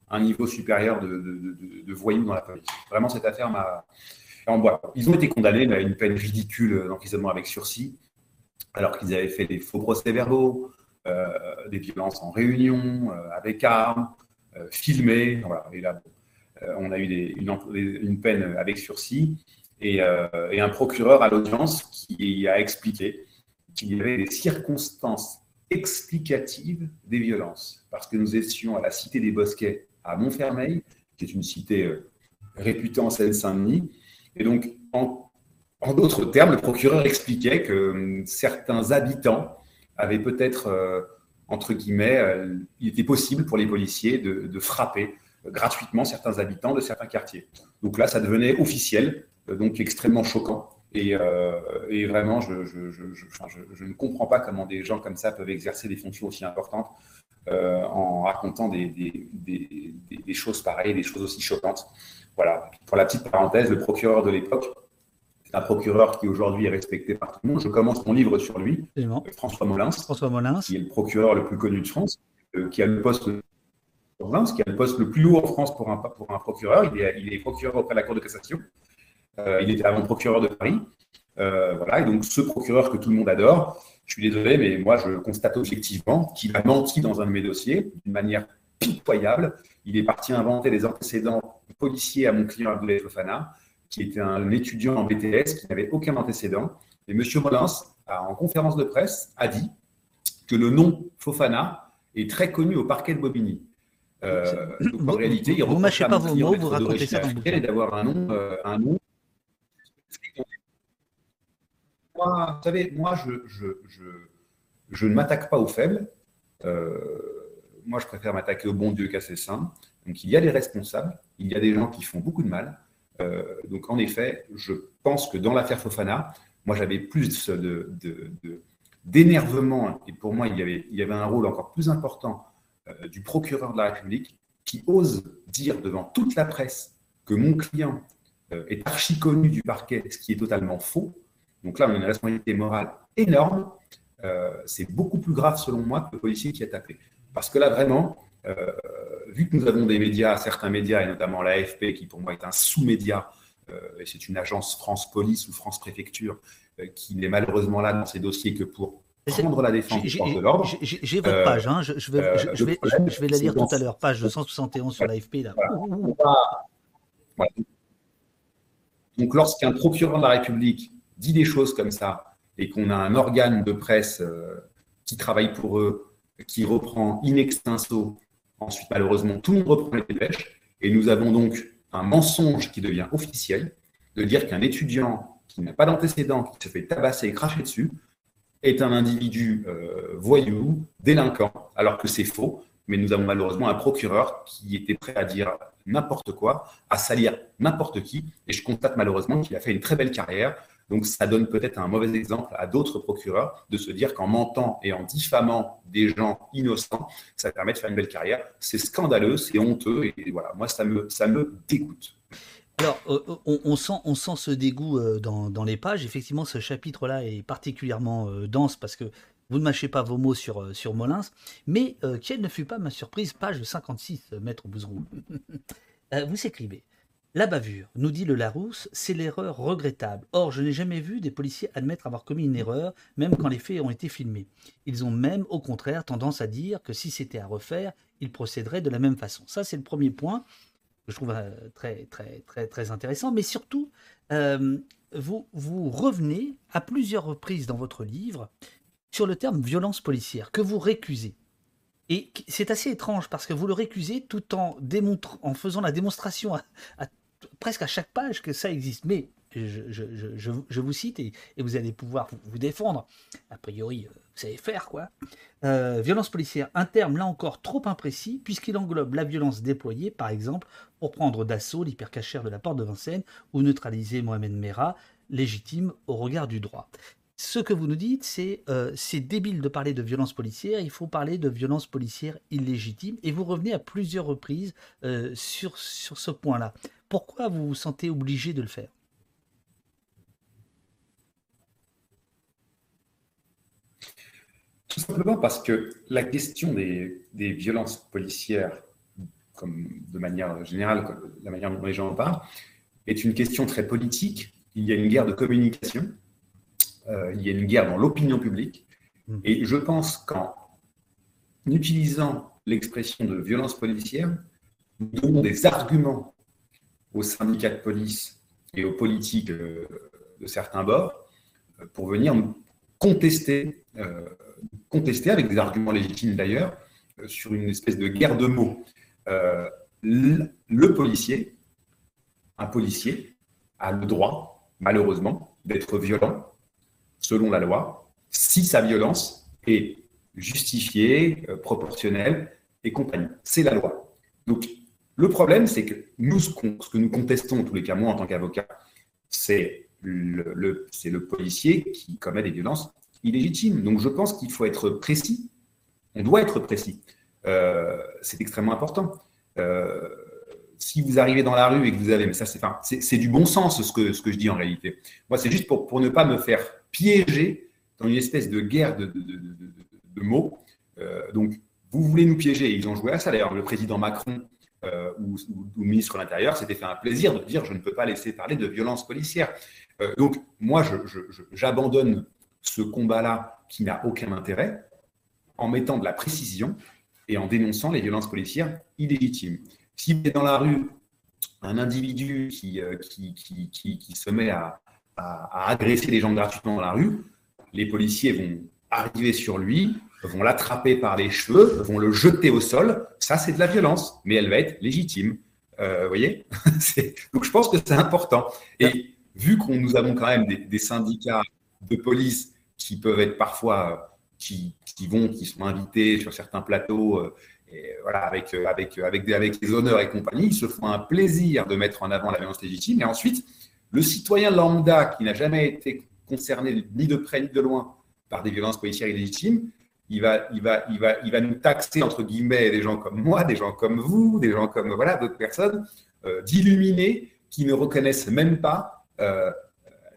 un, niveau supérieur de, voyous dans la police. Vraiment, cette affaire m'a. Ils ont été condamnés à une peine ridicule d'emprisonnement avec sursis, alors qu'ils avaient fait des faux procès-verbaux, euh, des violences en réunion, euh, avec armes, euh, filmées. Et là, on a eu une, peine avec sursis et, un procureur à l'audience qui a expliqué qu'il y avait des circonstances explicatives des violences. Parce que nous étions à la Cité des Bosquets à Montfermeil, qui est une cité réputée en Seine-Saint-Denis. Et donc, en, d'autres termes, le procureur expliquait que hum, certains habitants avait peut-être, euh, entre guillemets, euh, il était possible pour les policiers de, frapper gratuitement certains habitants de certains quartiers. Donc là, ça devenait officiel, euh, donc extrêmement choquant. Et, vraiment, je, ne comprends pas comment des gens comme ça peuvent exercer des fonctions aussi importantes en racontant des, choses pareilles, des choses aussi choquantes. Voilà. Pour la petite parenthèse, le procureur de l'époque un procureur qui aujourd'hui est respecté par tout le monde. Je commence mon livre sur lui, François Molins, François Molins, qui est le procureur le plus connu de France, euh, qui a le poste qui a le poste le plus haut en France pour un, pour un procureur. Il est, il est procureur auprès de la Cour de cassation. Euh, il était avant procureur de Paris. Euh, voilà, et donc ce procureur que tout le monde adore, je suis désolé, mais moi je constate objectivement qu'il a menti dans un de mes dossiers d'une manière pitoyable. Il est parti inventer des antécédents policiers à mon client Abdoulaye Fofana qui était un étudiant en BTS qui n'avait aucun antécédent. Et M. Molins, en conférence de presse, a dit que le nom Fofana est très connu au parquet de Bobigny. Euh, en réalité, il vous ne mâchez pas vos mots, vous racontez ça dans Et d'avoir un nom, euh, un nom. Moi, vous savez, moi, je, je, je, je ne m'attaque pas aux faibles. Euh, moi, je préfère m'attaquer au bon Dieu qu'à ses saints. Donc, il y a des responsables, il y a des gens qui font beaucoup de mal. Euh, donc en effet, je pense que dans l'affaire Fofana, moi j'avais plus de, d'énervement, et pour moi il y, avait, un rôle encore plus important euh, du procureur de la République qui ose dire devant toute la presse que mon client euh, est archi connu du parquet, ce qui est totalement faux. Donc là, on a une responsabilité morale énorme. c'est beaucoup plus grave selon moi que le policier qui a tapé. Parce que là, vraiment, vu que nous avons des médias, certains médias, et notamment l'AFP, qui pour moi est un sous-média, et c'est une agence France Police ou France Préfecture qui n'est malheureusement là dans ces dossiers que pour prendre la défense de l'ordre. J'ai votre page, hein. je, vais, je, vais, je, vais, la lire tout à l'heure, page 271 sur l'AFP. Là. Donc lorsqu'un procureur de la République dit des choses comme ça et qu'on a un organe de presse qui travaille pour eux, qui reprend in extenso, ensuite malheureusement tout le monde reprend les dépêches, et nous avons donc un mensonge qui devient officiel, de dire qu'un étudiant qui n'a pas d'antécédent, qui se fait tabasser et cracher dessus, est un individu euh, voyou, délinquant, alors que c'est faux. Mais nous avons malheureusement un procureur qui était prêt à dire n'importe quoi, à salir n'importe qui. Et je constate malheureusement qu'il a fait une très belle carrière. Donc ça donne peut-être un mauvais exemple à d'autres procureurs de se dire qu'en mentant et en diffamant des gens innocents, ça permet de faire une belle carrière. C'est scandaleux, c'est honteux. Et voilà, moi, ça me, ça me dégoûte. Alors, euh, euh, on, sent, on sent ce dégoût euh, dans, les pages. Effectivement, ce chapitre-là est particulièrement dense parce que vous ne mâchez pas vos mots sur, sur Molins. Mais quelle ne fut pas ma surprise, page 56, maître Bouzeroux. vous écrivez La bavure, nous dit le Larousse, c'est l'erreur regrettable. Or, je n'ai jamais vu des policiers admettre avoir commis une erreur, même quand les faits ont été filmés. Ils ont même, au contraire, tendance à dire que si c'était à refaire, ils procéderaient de la même façon. Ça, c'est le premier point je trouve euh, très, très, très, intéressant. Mais surtout, euh, vous, vous revenez à plusieurs reprises dans votre livre sur le terme violence policière, que vous récusez. Et c'est assez étrange parce que vous le récusez tout en, démontrant, en faisant la démonstration à, presque à chaque page que ça existe. Mais je, vous cite et, vous allez pouvoir vous, défendre. A priori, euh, vous savez faire quoi. Euh, violence policière, un terme là encore trop imprécis puisqu'il englobe la violence déployée, par exemple, pour prendre d'assaut l'hypercachère de la porte de Vincennes ou neutraliser Mohamed Merah, légitime au regard du droit. Ce que vous nous dites, c'est euh, c'est débile de parler de violence policière, il faut parler de violence policière illégitime, et vous revenez à plusieurs reprises sur, sur ce point-là. Pourquoi vous vous sentez obligé de le faire? Tout simplement parce que la question des, violences policières, comme de manière générale, la manière dont les gens en parlent, est une question très politique. Il y a une guerre de communication, euh, il y a une guerre dans l'opinion publique. Hmm. Et je pense qu'en utilisant l'expression de violence policière, nous donnons des arguments aux syndicats de police et aux politiques euh, de certains bords euh, pour venir contester contester, avec des arguments légitimes d'ailleurs, euh, sur une espèce de guerre de mots. Le, policier, un policier, a le droit, malheureusement, d'être violent selon la loi, si sa violence est justifiée, euh, proportionnelle et compagnie. C'est la loi. Donc, le problème, c'est que nous, ce, que nous contestons, en tous les cas, moi, en tant qu'avocat, c'est le, policier qui commet des violences illégitime. Donc je pense qu'il faut être précis. On doit être précis. Euh, c'est extrêmement important. Euh, si vous arrivez dans la rue et que vous avez, mais ça c'est, du bon sens ce que, je dis en réalité. Moi c'est juste pour, ne pas me faire piéger dans une espèce de guerre de, mots. Euh, donc vous voulez nous piéger, ils ont joué à ça d'ailleurs. Le président Macron ou, le ministre de l'Intérieur s'était fait un plaisir de dire je ne peux pas laisser parler de violence policière. donc moi j'abandonne ce combat-là qui n'a aucun intérêt en mettant de la précision et en dénonçant les violences policières illégitimes. Si vous êtes dans la rue un individu qui, euh, qui, qui, se met à, agresser les gens gratuitement dans la rue, les policiers vont arriver sur lui, vont l'attraper par les cheveux, vont le jeter au sol. Ça, c'est de la violence, mais elle va être légitime. Euh, vous voyez Donc, je pense que c'est important. Et vu qu'on nous avons quand même des syndicats de police qui peuvent être parfois, qui, qui, vont, qui sont invités sur certains plateaux, euh, et voilà, avec, euh, avec, avec, des, avec les honneurs et compagnie, ils se font un plaisir de mettre en avant la violence légitime. Et ensuite, le citoyen lambda qui n'a jamais été concerné ni de près ni de loin par des violences policières illégitimes, il va, il va, il va, il va nous taxer, entre guillemets, des gens comme moi, des gens comme vous, des gens comme voilà, d'autres personnes, euh, d'illuminés qui ne reconnaissent même pas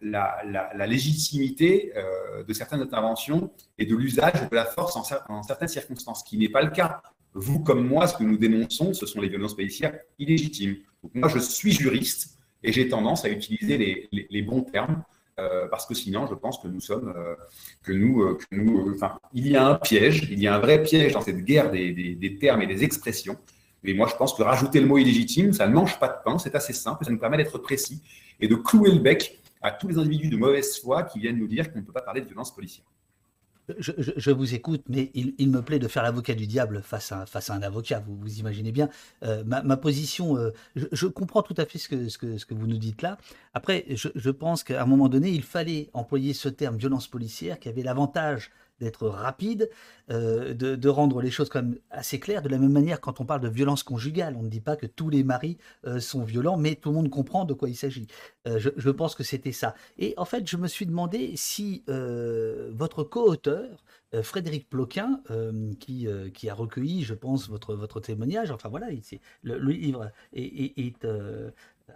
la, légitimité euh, de certaines interventions et de l'usage de la force en, certaines circonstances, ce qui n'est pas le cas. Vous comme moi, ce que nous dénonçons, ce sont les violences policières illégitimes. moi, je suis juriste Et j'ai tendance à utiliser les, bons termes. parce que sinon, je pense que nous sommes, que nous, que nous enfin, il y a un piège, il y a un vrai piège dans cette guerre des, des termes et des expressions. Et moi, je pense que rajouter le mot illégitime, ça ne mange pas de pain, c'est assez simple, ça nous permet d'être précis et de clouer le bec à tous les individus de mauvaise foi qui viennent nous dire qu'on ne peut pas parler de violence policière. Je, vous écoute, mais il, me plaît de faire l'avocat du diable face à, un avocat, vous, vous imaginez bien. Euh, ma, position, euh, je, comprends tout à fait ce que, vous nous dites là. Après, je pense qu'à un moment donné, il fallait employer ce terme violence policière qui avait l'avantage d'être rapide, euh, de, rendre les choses quand même assez claires. De la même manière, quand on parle de violence conjugale, on ne dit pas que tous les maris euh, sont violents, mais tout le monde comprend de quoi il s'agit. Euh, je, pense que c'était ça. Et en fait, je me suis demandé si votre co-auteur, Frédéric Ploquin, qui, qui a recueilli, je pense, votre, votre témoignage, enfin voilà, le, livre est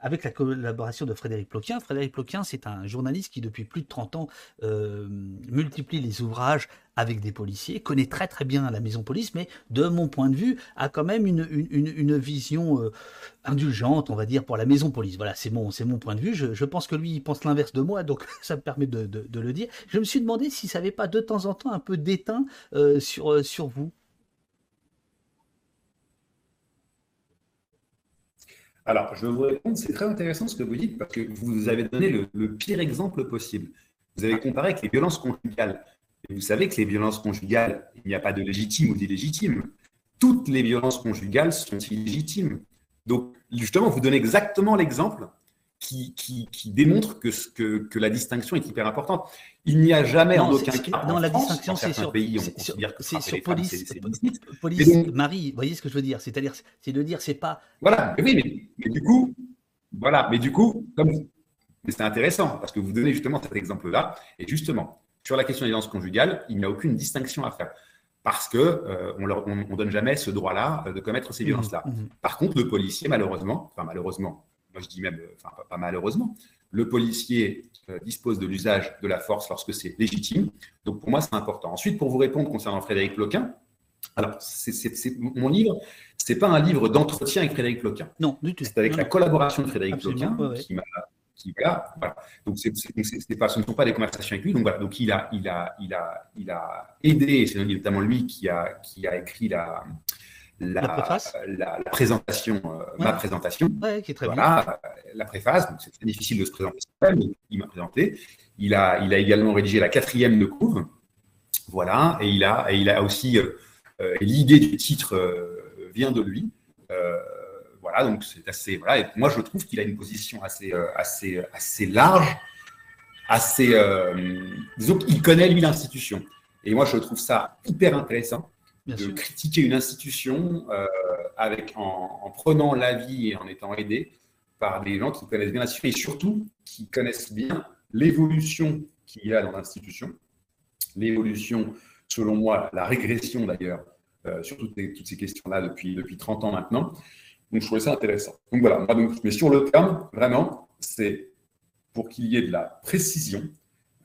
avec la collaboration de Frédéric Ploquin. Frédéric Ploquin, c'est un journaliste qui, depuis plus de 30 ans, euh, multiplie les ouvrages avec des policiers, connaît très très bien la maison police, mais de mon point de vue, a quand même une, vision euh, indulgente, on va dire, pour la maison police. Voilà, c'est mon, mon point de vue. Je, pense que lui, il pense l'inverse de moi, donc ça me permet de, le dire. Je me suis demandé si ça n'avait pas de temps en temps un peu d'éteint euh, sur vous. Alors, je vais vous répondre, c'est très intéressant ce que vous dites parce que vous avez donné le, pire exemple possible. Vous avez comparé avec les violences conjugales. Et vous savez que les violences conjugales, il n'y a pas de légitime ou d'illégitime. Toutes les violences conjugales sont illégitimes. Donc, justement, vous donnez exactement l'exemple qui, qui, démontre que, que, que, la distinction est hyper importante. Il n'y a jamais en aucun cas. Non, la distinction, c'est sur, pays, c'est sur police. police Marie, vous voyez ce que je veux dire? C'est-à-dire, c'est de dire, c'est pas. Voilà, mais oui, mais, du coup, voilà, mais du coup, comme. Mais c'est intéressant parce que vous donnez justement cet exemple-là. Et justement, sur la question des violences conjugales, il n'y a aucune distinction à faire parce que euh, on, leur, on, donne jamais ce droit-là euh, de commettre ces mmh, violences-là. Mmh. Par contre, le policier, malheureusement, enfin malheureusement, moi je dis même, euh, enfin pas, malheureusement, le policier euh, dispose de l'usage de la force lorsque c'est légitime. Donc pour moi, c'est important. Ensuite, pour vous répondre concernant Frédéric Loquin, alors c'est, mon livre, c'est pas un livre d'entretien avec Frédéric Loquin. Non, du tout. C'est avec la collaboration de Frédéric Loquin qui m'a qui, voilà, Donc, pas, ce ne sont pas des conversations avec lui. Donc, voilà. Donc, il a, il a, il a, il a aidé, c'est notamment lui qui a, qui a écrit la, la, la, présentation, euh, ma présentation. qui est très voilà, la préface. C'est très difficile de se présenter, mais il m'a présenté. Il a, il a également rédigé la quatrième de couve. Voilà, et il a, et il a aussi euh, euh, l'idée du titre vient de lui. voilà, donc c'est assez. Voilà, et moi je trouve qu'il a une position assez, assez, assez large, assez. disons qu'il connaît lui l'institution. Et moi je trouve ça hyper intéressant de critiquer une institution euh, avec, en, prenant l'avis et en étant aidé par des gens qui connaissent bien l'institution et surtout qui connaissent bien l'évolution qu'il y a dans l'institution, l'évolution, selon moi, la régression d'ailleurs, euh, sur toutes, ces questions-là depuis, depuis 30 ans maintenant. Donc je trouvais ça intéressant. Donc voilà, mais sur le terme, vraiment, c'est pour qu'il y ait de la précision,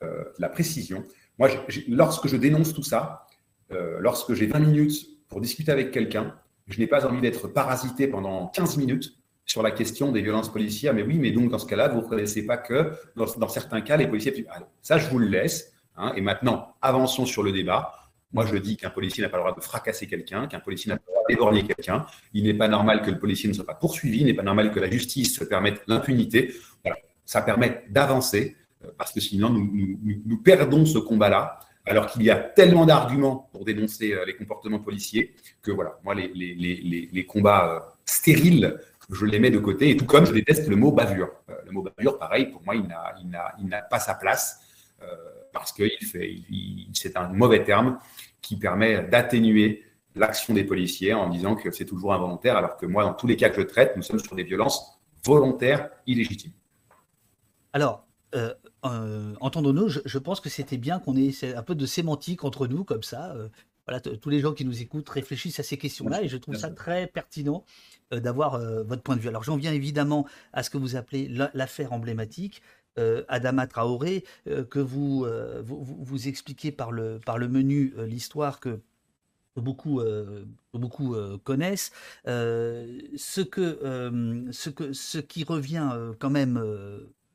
euh, de la précision. Moi, lorsque je dénonce tout ça, euh, lorsque j'ai 20 minutes pour discuter avec quelqu'un, je n'ai pas envie d'être parasité pendant 15 minutes sur la question des violences policières. Mais oui, mais donc dans ce cas-là, vous ne reconnaissez pas que dans, certains cas, les policiers. ça, je vous le laisse. Hein. et maintenant, avançons sur le débat. Moi, je dis qu'un policier n'a pas le droit de fracasser quelqu'un, qu'un policier n'a pas le droit d'éborgner quelqu'un. Il n'est pas normal que le policier ne soit pas poursuivi. Il n'est pas normal que la justice se permette l'impunité. Ça permet d'avancer euh, parce que sinon, nous perdons ce combat-là alors qu'il y a tellement d'arguments pour dénoncer euh, les comportements policiers que voilà, moi, les, les, combats euh, stériles, je les mets de côté, et tout comme je déteste le mot bavure. Euh, le mot bavure, pareil, pour moi, il n'a pas sa place parce que c'est un mauvais terme qui permet d'atténuer l'action des policiers en disant que c'est toujours involontaire, alors que moi, dans tous les cas que je traite, nous sommes sur des violences volontaires, illégitimes. Alors, entendons-nous, je, pense que c'était bien qu'on ait un peu de sémantique entre nous, comme ça. Euh, voilà, tous les gens qui nous écoutent réfléchissent à ces questions-là et je trouve ça très pertinent euh, d'avoir votre point de vue. Alors j'en viens évidemment à ce que vous appelez l'affaire emblématique. Adama Traoré, que vous, vous, vous, expliquez par le, par le menu l'histoire que beaucoup, beaucoup connaissent. ce, que, ce, que, ce qui revient quand même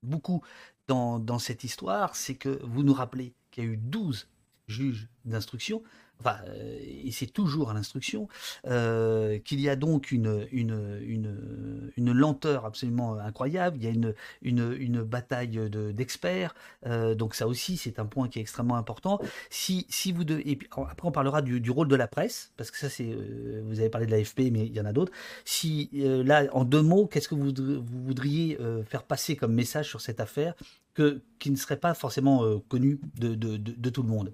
beaucoup dans, cette histoire, c'est que vous nous rappelez qu'il y a eu 12 juges d'instruction enfin, euh, et c'est toujours à l'instruction, euh, qu'il y a donc une, une, lenteur absolument incroyable, il y a une, une, bataille d'experts, euh, donc ça aussi c'est un point qui est extrêmement important. Si, si vous après on parlera du, du, rôle de la presse, parce que ça c'est, vous avez parlé de l'AFP, mais il y en a d'autres. Si là, en deux mots, qu'est-ce que vous, vous voudriez faire passer comme message sur cette affaire que, qui ne serait pas forcément connu de, de, de tout le monde?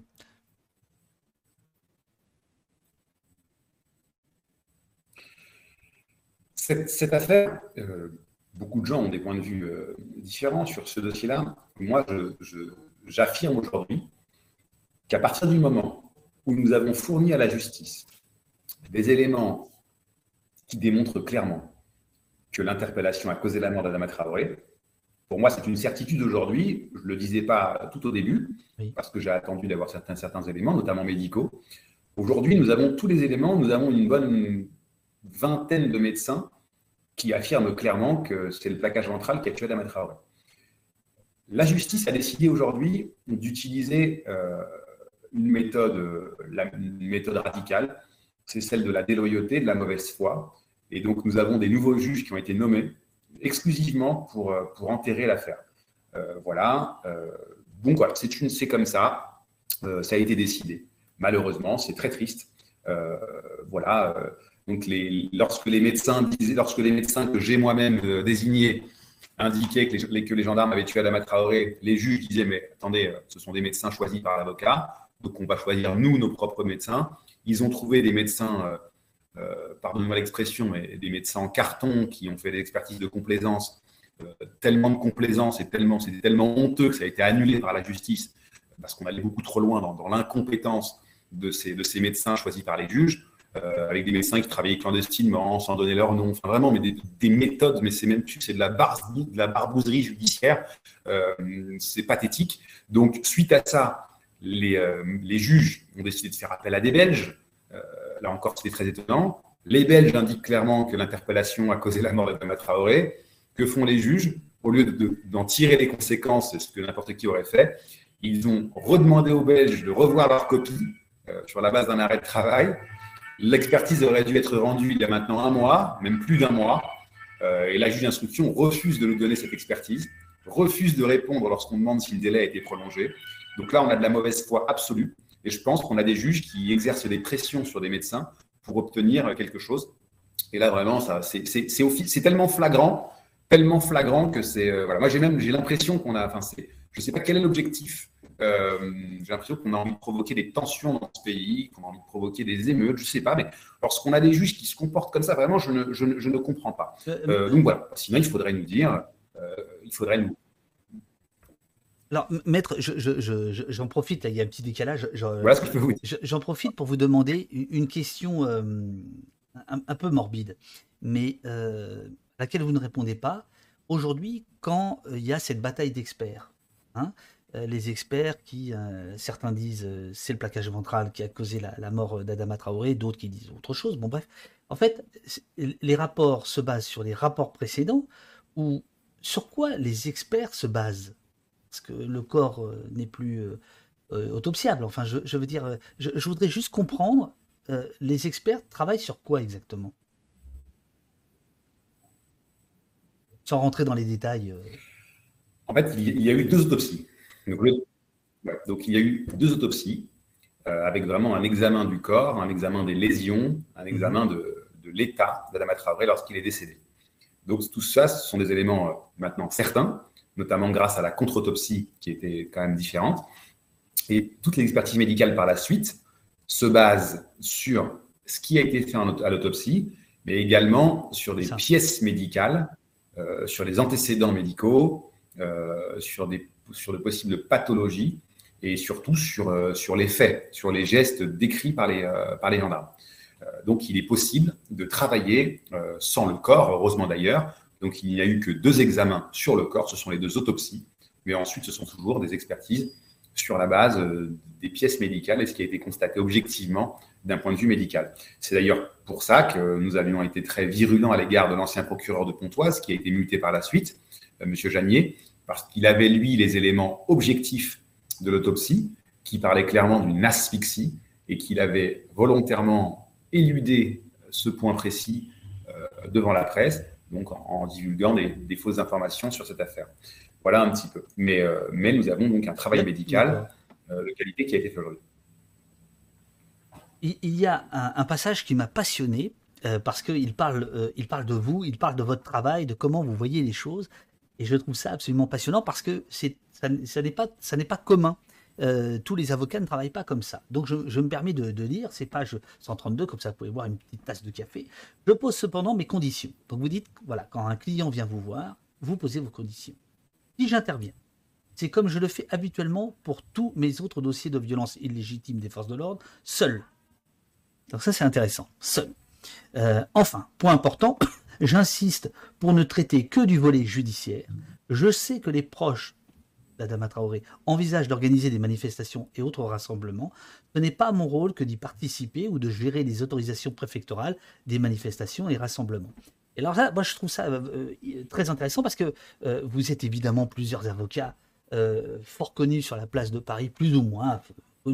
Cette, affaire, euh, beaucoup de gens ont des points de vue euh, différents sur ce dossier-là. Moi, j'affirme aujourd'hui qu'à partir du moment où nous avons fourni à la justice des éléments qui démontrent clairement que l'interpellation a causé la mort d'Adama Traoré, pour moi, c'est une certitude aujourd'hui. Je ne le disais pas tout au début, parce que j'ai attendu d'avoir certains, certains éléments, notamment médicaux. Aujourd'hui, nous avons tous les éléments. Nous avons une bonne vingtaine de médecins qui affirme clairement que c'est le plaquage ventral qui a tué Adama. La justice a décidé aujourd'hui d'utiliser euh, une, méthode, méthode radicale, c'est celle de la déloyauté, de la mauvaise foi. Et donc nous avons des nouveaux juges qui ont été nommés exclusivement pour, euh, pour enterrer l'affaire. Euh, voilà. donc voilà, c'est comme ça. ça a été décidé. Malheureusement, c'est très triste. voilà donc, lorsque, les médecins disaient, lorsque les médecins que j'ai moi-même euh, désignés indiquaient que les, que les, gendarmes avaient tué Adama Traoré, les juges disaient Mais attendez, euh, ce sont des médecins choisis par l'avocat, donc on va choisir nous nos propres médecins. Ils ont trouvé des médecins, euh, pardonnez-moi l'expression, mais des médecins en carton qui ont fait des expertises de complaisance, tellement de complaisance et tellement, c'était tellement honteux que ça a été annulé par la justice parce qu'on allait beaucoup trop loin dans, dans l'incompétence de ces, de ces médecins choisis par les juges. Euh, avec des médecins qui travaillaient clandestinement, sans donner leur nom, enfin vraiment, mais des, méthodes, mais c'est même plus, c'est de la, barbouzerie judiciaire, euh, c'est pathétique. Donc, suite à ça, les, euh, les, juges ont décidé de faire appel à des Belges. là encore, c'était très étonnant. Les Belges indiquent clairement que l'interpellation a causé la mort de Thomas Traoré. Que font les juges Au lieu d'en tirer les conséquences, ce que n'importe qui aurait fait, ils ont redemandé aux Belges de revoir leur copie sur la base d'un arrêt de travail L'expertise aurait dû être rendue il y a maintenant un mois, même plus d'un mois, euh, et la juge d'instruction refuse de nous donner cette expertise, refuse de répondre lorsqu'on demande si le délai a été prolongé. Donc là, on a de la mauvaise foi absolue, et je pense qu'on a des juges qui exercent des pressions sur des médecins pour obtenir quelque chose. Et là, vraiment, c'est tellement flagrant, tellement flagrant que c'est. Euh, voilà. Moi, j'ai même j'ai l'impression qu'on a. Enfin, je ne sais pas quel est l'objectif euh, j'ai l'impression qu'on a envie de provoquer des tensions dans ce pays, qu'on a envie de provoquer des émeutes, je ne sais pas, mais lorsqu'on a des juges qui se comportent comme ça, vraiment, je ne, je ne, comprends pas. Euh, euh, donc voilà, sinon il faudrait nous dire, il faudrait nous... Alors, maître, j'en profite, il y a un petit décalage. Voilà ce que je. J'en profite pour vous demander une question un, peu morbide, mais à laquelle vous ne répondez pas. Aujourd'hui, quand il y a cette bataille d'experts, hein, les experts qui, euh, certains disent euh, c'est le plaquage ventral qui a causé la, mort d'Adama Traoré, d'autres qui disent autre chose. Bon bref, en fait, les rapports se basent sur les rapports précédents ou sur quoi les experts se basent? Parce que le corps n'est plus autopsiable. Enfin, je, veux dire, je, voudrais juste comprendre, les experts travaillent sur quoi exactement? Sans rentrer dans les détails. En fait, il y a eu deux autopsies. Donc, il y a eu deux autopsies euh, avec vraiment un examen du corps, un examen des lésions, un mhm. examen de, de l'état d'Adama Traoré lorsqu'il est décédé. Donc tout ça, ce sont des éléments euh, maintenant certains, notamment grâce à la contre-autopsie qui était quand même différente. Et toute l'expertise médicale par la suite se base sur ce qui a été fait à l'autopsie, mais également sur des pièces médicales, euh, sur les antécédents médicaux, sur des sur de possibles pathologies et surtout sur, euh, sur les faits, sur les gestes décrits par les, euh, par les gendarmes. Euh, donc, il est possible de travailler sans le corps, heureusement d'ailleurs. Donc, il n'y a eu que deux examens sur le corps, ce sont les deux autopsies, mais ensuite, ce sont toujours des expertises sur la base des pièces médicales et ce qui a été constaté objectivement d'un point de vue médical. C'est d'ailleurs pour ça que nous avions été très virulents à l'égard de l'ancien procureur de Pontoise, qui a été muté par la suite, M. Janier, parce qu'il avait, lui, les éléments objectifs de l'autopsie, qui parlaient clairement d'une asphyxie, et qu'il avait volontairement éludé ce point précis euh, devant la presse, donc en, divulguant des, fausses informations sur cette affaire. Voilà un petit peu. Mais, euh, mais nous avons donc un travail médical euh, de qualité qui a été fait aujourd'hui. Il, y a un, passage qui m'a passionné parce qu'il parle, il parle de vous, il parle de votre travail, de comment vous voyez les choses. Et je trouve ça absolument passionnant parce que ça, n'est pas, commun. Euh, tous les avocats ne travaillent pas comme ça. Donc je, me permets de, lire ces pages 132, comme ça vous pouvez boire une petite tasse de café. Je pose cependant mes conditions. Donc vous dites, voilà, quand un client vient vous voir, vous posez vos conditions. Si j'interviens, c'est comme je le fais habituellement pour tous mes autres dossiers de violence illégitime des forces de l'ordre, seul. Donc ça c'est intéressant, seul. Euh, enfin, point important, j'insiste pour ne traiter que du volet judiciaire. Je sais que les proches d'Adama Traoré envisage d'organiser des manifestations et autres rassemblements, ce n'est pas mon rôle que d'y participer ou de gérer les autorisations préfectorales des manifestations et rassemblements. Et alors là, moi je trouve ça euh, euh, très intéressant parce que euh, vous êtes évidemment plusieurs avocats fort connus sur la place de Paris, plus ou moins,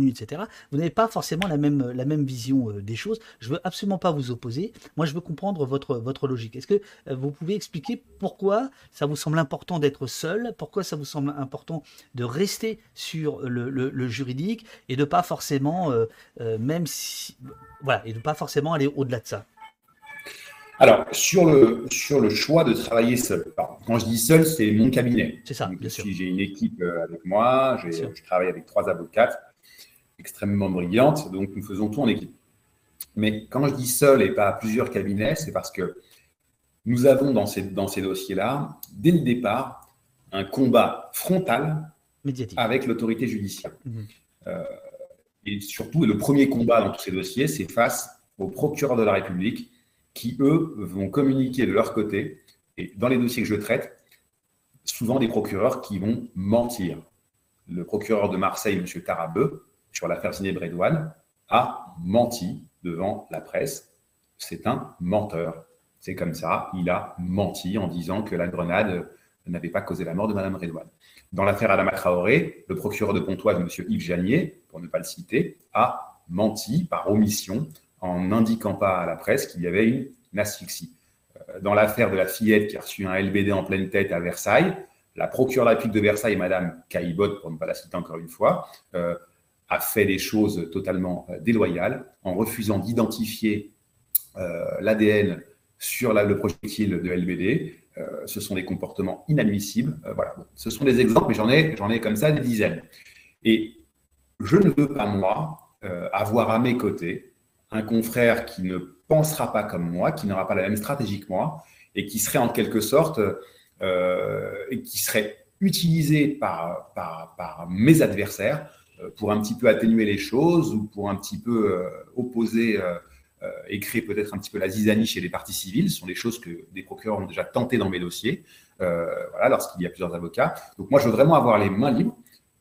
etc. Vous n'avez pas forcément la même, la même vision euh, des choses. Je veux absolument pas vous opposer. Moi, je veux comprendre votre, votre logique. Est-ce que euh, vous pouvez expliquer pourquoi ça vous semble important d'être seul, pourquoi ça vous semble important de rester sur le, juridique et de pas forcément, euh, même si, voilà, et de pas forcément aller au-delà de ça? Alors, sur le, sur le choix de travailler seul, quand je dis seul, c'est mon cabinet. C'est ça, bien sûr. J'ai une équipe avec moi, je travaille avec trois avocates extrêmement brillante, donc nous faisons tout en équipe. Mais quand je dis seul et pas plusieurs cabinets, c'est parce que nous avons dans ces, dans ces dossiers-là, dès le départ, un combat frontal avec l'autorité judiciaire. Mhm. Euh, et surtout, le premier combat dans tous ces dossiers, c'est face aux procureurs de la République qui, eux, vont communiquer de leur côté. Et dans les dossiers que je traite, souvent des procureurs qui vont mentir. Le procureur de Marseille, M. Tarabeu, sur l'affaire Ziné Bredouane, a menti devant la presse. C'est un menteur. C'est comme ça, il a menti en disant que la grenade n'avait pas causé la mort de Mme Redouane. Dans l'affaire Adama Traoré, le procureur de Pontoise, M. Yves Janier, pour ne pas le citer, a menti par omission en n'indiquant pas à la presse qu'il y avait une asphyxie. Euh, dans l'affaire de la fillette qui a reçu un LBD en pleine tête à Versailles, la procureure de de Versailles, Mme Caillebotte, pour ne pas la citer encore une fois, euh, a fait des choses totalement euh, déloyales en refusant d'identifier euh, l'ADN sur le projectile de LBD. Euh, ce sont des comportements inadmissibles. voilà. Ce sont des exemples, mais j'en ai, j'en ai comme ça des dizaines. Et je ne veux pas, moi, avoir à mes côtés un confrère qui ne pensera pas comme moi, qui n'aura pas la même stratégie que moi, et qui serait en quelque sorte, et qui serait utilisé par, par, par mes adversaires pour un petit peu atténuer les choses ou pour un petit peu euh, opposer euh, et créer peut-être un petit peu la zizanie chez les parties civiles. Ce sont des choses que des procureurs ont déjà tenté dans mes dossiers, voilà, lorsqu'il y a plusieurs avocats. Donc moi, je veux vraiment avoir les mains libres.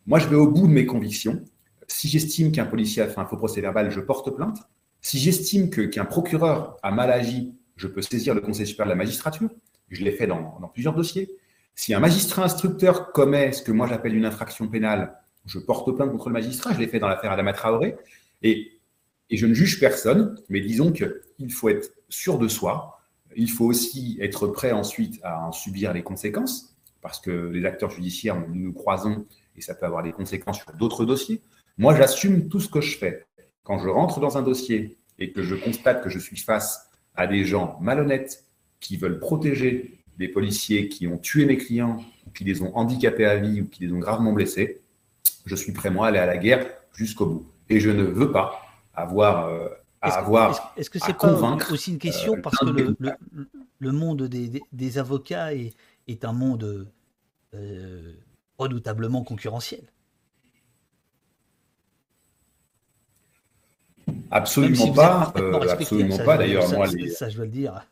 Moi, je vais au bout de mes convictions. Si j'estime qu'un policier a fait un faux procès verbal, je porte plainte. Si j'estime qu'un procureur a mal agi, je peux saisir le Conseil supérieur de la magistrature. Je l'ai fait dans, dans, plusieurs dossiers. Si un magistrat instructeur commet ce que moi j'appelle une infraction pénale, je porte plainte contre le magistrat, je l'ai fait dans l'affaire Adama Traoré, et, et je ne juge personne, mais disons qu'il faut être sûr de soi, il faut aussi être prêt ensuite à en subir les conséquences, parce que les acteurs judiciaires, nous nous croisons, et ça peut avoir des conséquences sur d'autres dossiers. Moi, j'assume tout ce que je fais. Quand je rentre dans un dossier et que je constate que je suis face à des gens malhonnêtes qui veulent protéger des policiers qui ont tué mes clients, ou qui les ont handicapés à vie ou qui les ont gravement blessés, je suis prêt, moi, à aller à la guerre jusqu'au bout. Et je ne veux pas avoir euh, à avoir. Est-ce que c'est pas aussi une question euh, parce que le, le, monde des, des, avocats est, est, un monde euh, redoutablement concurrentiel Absolument pas. absolument pas. D'ailleurs, moi, ça, je veux le dire.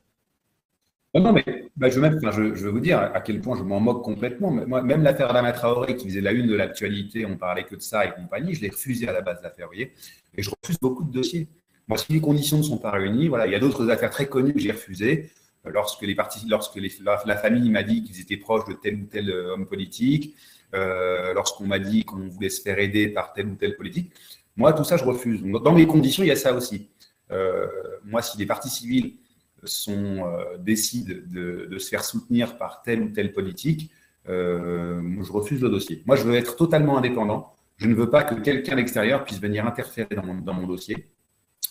Non, non, mais bah, je, même, je, je, veux vous dire à quel point je m'en moque complètement. Moi, même l'affaire Adama Traoré, qui faisait la une de l'actualité, on parlait que de ça et compagnie, je l'ai refusé à la base l'affaire, vous voyez. Et je refuse beaucoup de dossiers. Moi, si les conditions ne sont pas réunies, voilà, il y a d'autres affaires très connues que j'ai refusées. Euh, lorsque, les partis, lorsque la, famille m'a dit qu'ils étaient proches de tel ou tel euh, homme politique, euh, lorsqu'on m'a dit qu'on voulait se faire aider par tel ou tel politique, moi, tout ça, je refuse. Donc, dans mes conditions, il y a ça aussi. Euh, moi, si les partis civils sont, euh, de, se faire soutenir par telle ou telle politique, euh, je refuse le dossier. Moi, je veux être totalement indépendant. Je ne veux pas que quelqu'un d'extérieur puisse venir interférer dans mon, dossier.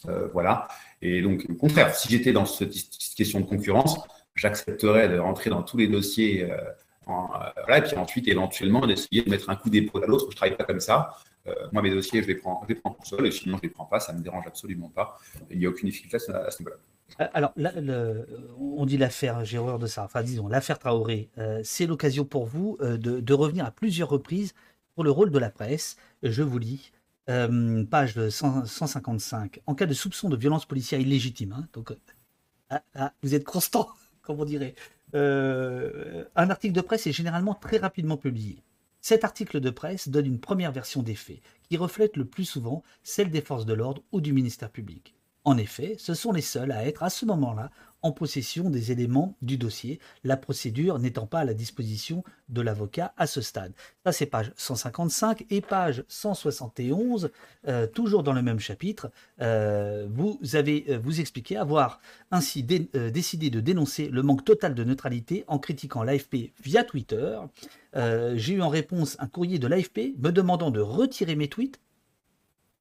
Euh, voilà. Et donc, au contraire, si j'étais dans cette question de concurrence, j'accepterais de rentrer dans tous les dossiers. En, et puis ensuite, éventuellement, d'essayer de mettre un coup d'épaule à l'autre. Je ne travaille pas comme ça. moi, mes dossiers, je les prends, je les prends tout seul, et sinon, je ne les prends pas. Ça ne me dérange absolument pas. Il n'y a aucune difficulté à ce niveau-là. Euh, alors, on dit l'affaire, j'ai de ça, enfin disons, l'affaire Traoré, euh, c'est l'occasion pour vous euh, de, revenir à plusieurs reprises pour le rôle de la presse. Je vous lis, page 155. En cas de soupçon de violence policière illégitime, hein, donc ah, ah, vous êtes constant, comme on dirait, un article de presse est généralement très rapidement publié. Cet article de presse donne une première version des faits, qui reflète le plus souvent celle des forces de l'ordre ou du ministère public. En effet, ce sont les seuls à être à ce moment-là en possession des éléments du dossier, la procédure n'étant pas à la disposition de l'avocat à ce stade. Ça, c'est page 155 et page 171, euh, toujours dans le même chapitre. Euh, vous avez euh, vous expliqué avoir ainsi décidé de dénoncer le manque total de neutralité en critiquant l'AFP via Twitter. J'ai eu en réponse un courrier de l'AFP me demandant de retirer mes tweets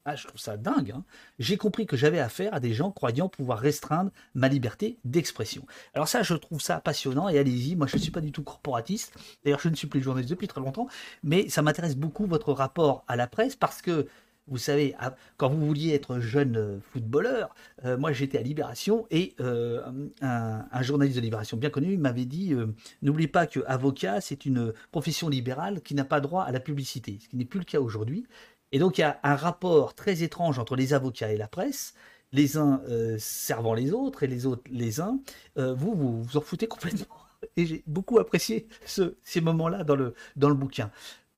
ah, je trouve ça dingue. Hein. J'ai compris que j'avais affaire à des gens croyant pouvoir restreindre ma liberté d'expression. Alors ça, je trouve ça passionnant et allez-y. Moi, je ne suis pas du tout corporatiste. D'ailleurs, je ne suis plus journaliste depuis très longtemps. Mais ça m'intéresse beaucoup votre rapport à la presse parce que vous savez, quand vous vouliez être jeune euh, footballeur, euh, moi j'étais à Libération et euh, un, journaliste de Libération bien connu m'avait dit N'oubliez pas que avocat, c'est une profession libérale qui n'a pas droit à la publicité, ce qui n'est plus le cas aujourd'hui. Et donc il y a un rapport très étrange entre les avocats et la presse, les uns euh, servant les autres et les autres les uns. Euh, vous, vous vous en foutez complètement. Et j'ai beaucoup apprécié ces moments-là dans le, dans le bouquin.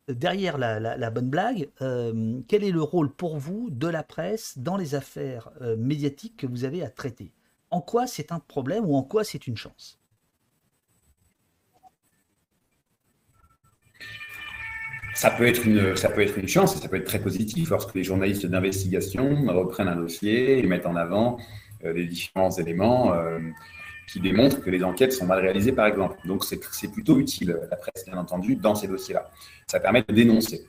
Derrière la, bonne blague, euh, quel est le rôle pour vous de la presse dans les affaires médiatiques que vous avez à traiter? En quoi c'est un problème ou en quoi c'est une chance? Ça peut, être une, chance et ça peut être très positif lorsque les journalistes d'investigation reprennent un dossier et mettent en avant euh, les différents éléments euh, qui démontrent que les enquêtes sont mal réalisées, par exemple. Donc, c'est plutôt utile, la presse, bien entendu, dans ces dossiers-là. Ça permet de dénoncer.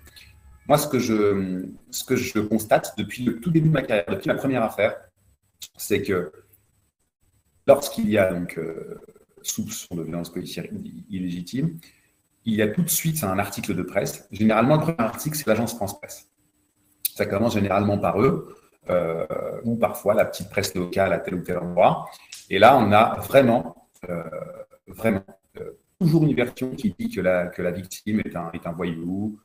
Moi, ce que je, ce que je constate depuis le tout début de ma carrière, depuis ma première affaire, c'est que lorsqu'il y a donc euh, soupçon de violence policière illégitime, il y a tout de suite un article de presse. Généralement, le premier article, c'est l'agence France-Presse. Ça commence généralement par eux, euh, ou parfois la petite presse locale à tel ou tel endroit. Et là, on a vraiment, euh, vraiment, euh, toujours une version qui dit que la, que la victime est un, est un voyou,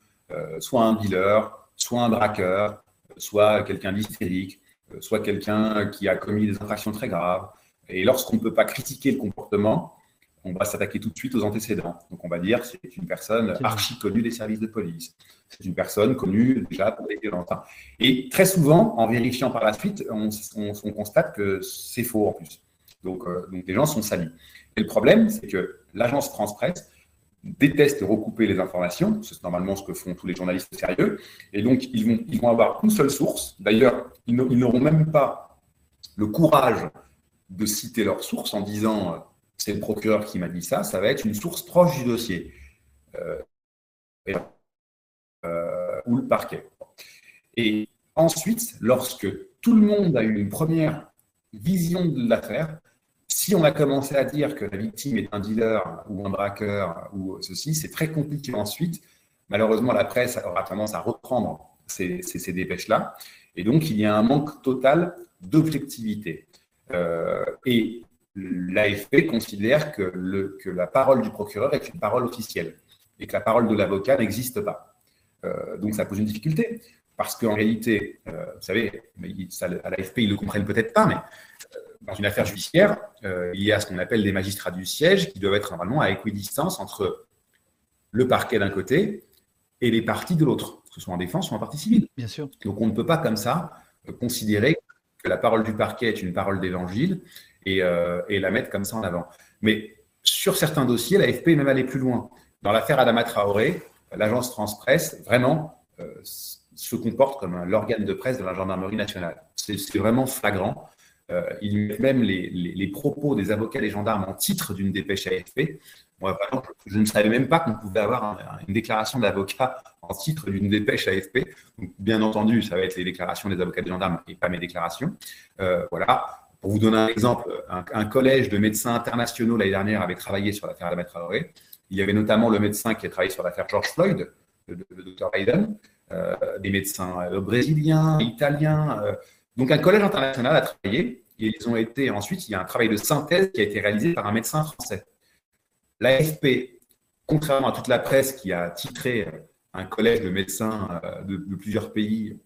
soit un dealer, soit un braqueur, soit quelqu'un d'hystérique, soit quelqu'un qui a commis des infractions très graves. Et lorsqu'on ne peut pas critiquer le comportement, on va s'attaquer tout de suite aux antécédents. Donc, on va dire c'est une personne archi connue des services de police. C'est une personne connue déjà pour les violences. Et très souvent, en vérifiant par la suite, on, constate que c'est faux en plus. Donc, euh, donc, les gens sont salis. Et le problème, c'est que l'agence France-Presse déteste recouper les informations. C'est normalement ce que font tous les journalistes sérieux. Et donc, ils vont, ils vont avoir une seule source. D'ailleurs, ils n'auront même pas le courage de citer leur source en disant c'est le procureur qui m'a dit ça, ça va être une source proche du dossier. Euh, euh, ou le parquet. Et ensuite, lorsque tout le monde a eu une première vision de l'affaire, si on a commencé à dire que la victime est un dealer ou un braqueur ou ceci, c'est très compliqué ensuite. Malheureusement, la presse aura tendance à reprendre ces, dépêches-là. Et donc, il y a un manque total d'objectivité. Euh, et l'AFP considère que, le, que, la parole du procureur est une parole officielle et que la parole de l'avocat n'existe pas. Euh, donc ça pose une difficulté, parce qu'en réalité, euh, vous savez, à l'AFP, ils ne le comprennent peut-être pas, mais euh, dans une affaire judiciaire, il y a ce qu'on appelle des magistrats du siège qui doivent être normalement à équidistance entre le parquet d'un côté et les parties de l'autre, que ce soit en défense ou en partie civile. Bien sûr. Donc on ne peut pas comme ça considérer que la parole du parquet est une parole d'évangile et, et, la mettre comme ça en avant. Mais sur certains dossiers, l'AFP est même allé plus loin. Dans l'affaire Adama Traoré, l'agence France-Presse, vraiment, se comporte comme l'organe de presse de la gendarmerie nationale. C'est vraiment flagrant. Euh, il met même les, propos des avocats des gendarmes en titre d'une dépêche AFP. Moi, je ne savais même pas qu'on pouvait avoir une déclaration d'avocat en titre d'une dépêche AFP. Bien entendu, ça va être les déclarations des avocats des gendarmes et pas mes déclarations. Euh, voilà. Pour vous donner un exemple, un, collège de médecins internationaux l'année dernière avait travaillé sur l'affaire Adama Traoré. Il y avait notamment le médecin qui a travaillé sur l'affaire George Floyd, le, docteur Biden. Euh, des médecins euh, brésiliens, italiens. Euh. donc un collège international a travaillé et ils ont été ensuite, il y a un travail de synthèse qui a été réalisé par un médecin français. L'AFP, contrairement à toute la presse qui a titré un collège de médecins de, plusieurs pays,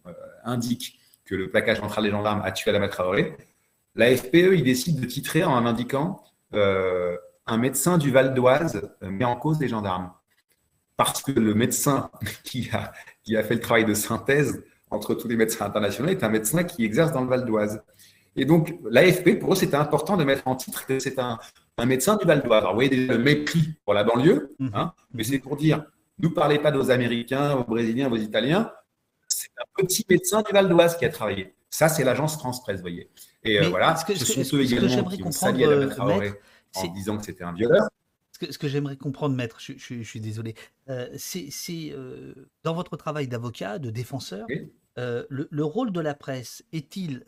indique que le plaquage central des gendarmes a tué Adama Traoré. L'AFP, eux, ils décident de titrer en indiquant un médecin du Val d'Oise met en cause les gendarmes. Parce que le médecin qui a qui a fait le travail de synthèse entre tous les médecins internationaux, est un médecin qui exerce dans le Val d'Oise. Et donc, l'AFP, pour eux, c'était important de mettre en titre que c'est un, médecin du Val d'Oise. Alors, vous voyez déjà le mépris pour la banlieue, mhm. hein, mais c'est pour dire, ne parlez pas aux Américains, aux Brésiliens, aux Italiens, c'est un petit médecin du Val d'Oise qui a travaillé. Ça, c'est l'agence France-Presse, vous voyez. Et euh, voilà, ce, que, ce sont eux également qui ont sali à Traoré en disant que c'était un violeur ce que j'aimerais comprendre, maître, je, suis désolé, euh, c'est euh, dans votre travail d'avocat, de défenseur, euh, le, rôle de la presse est-il,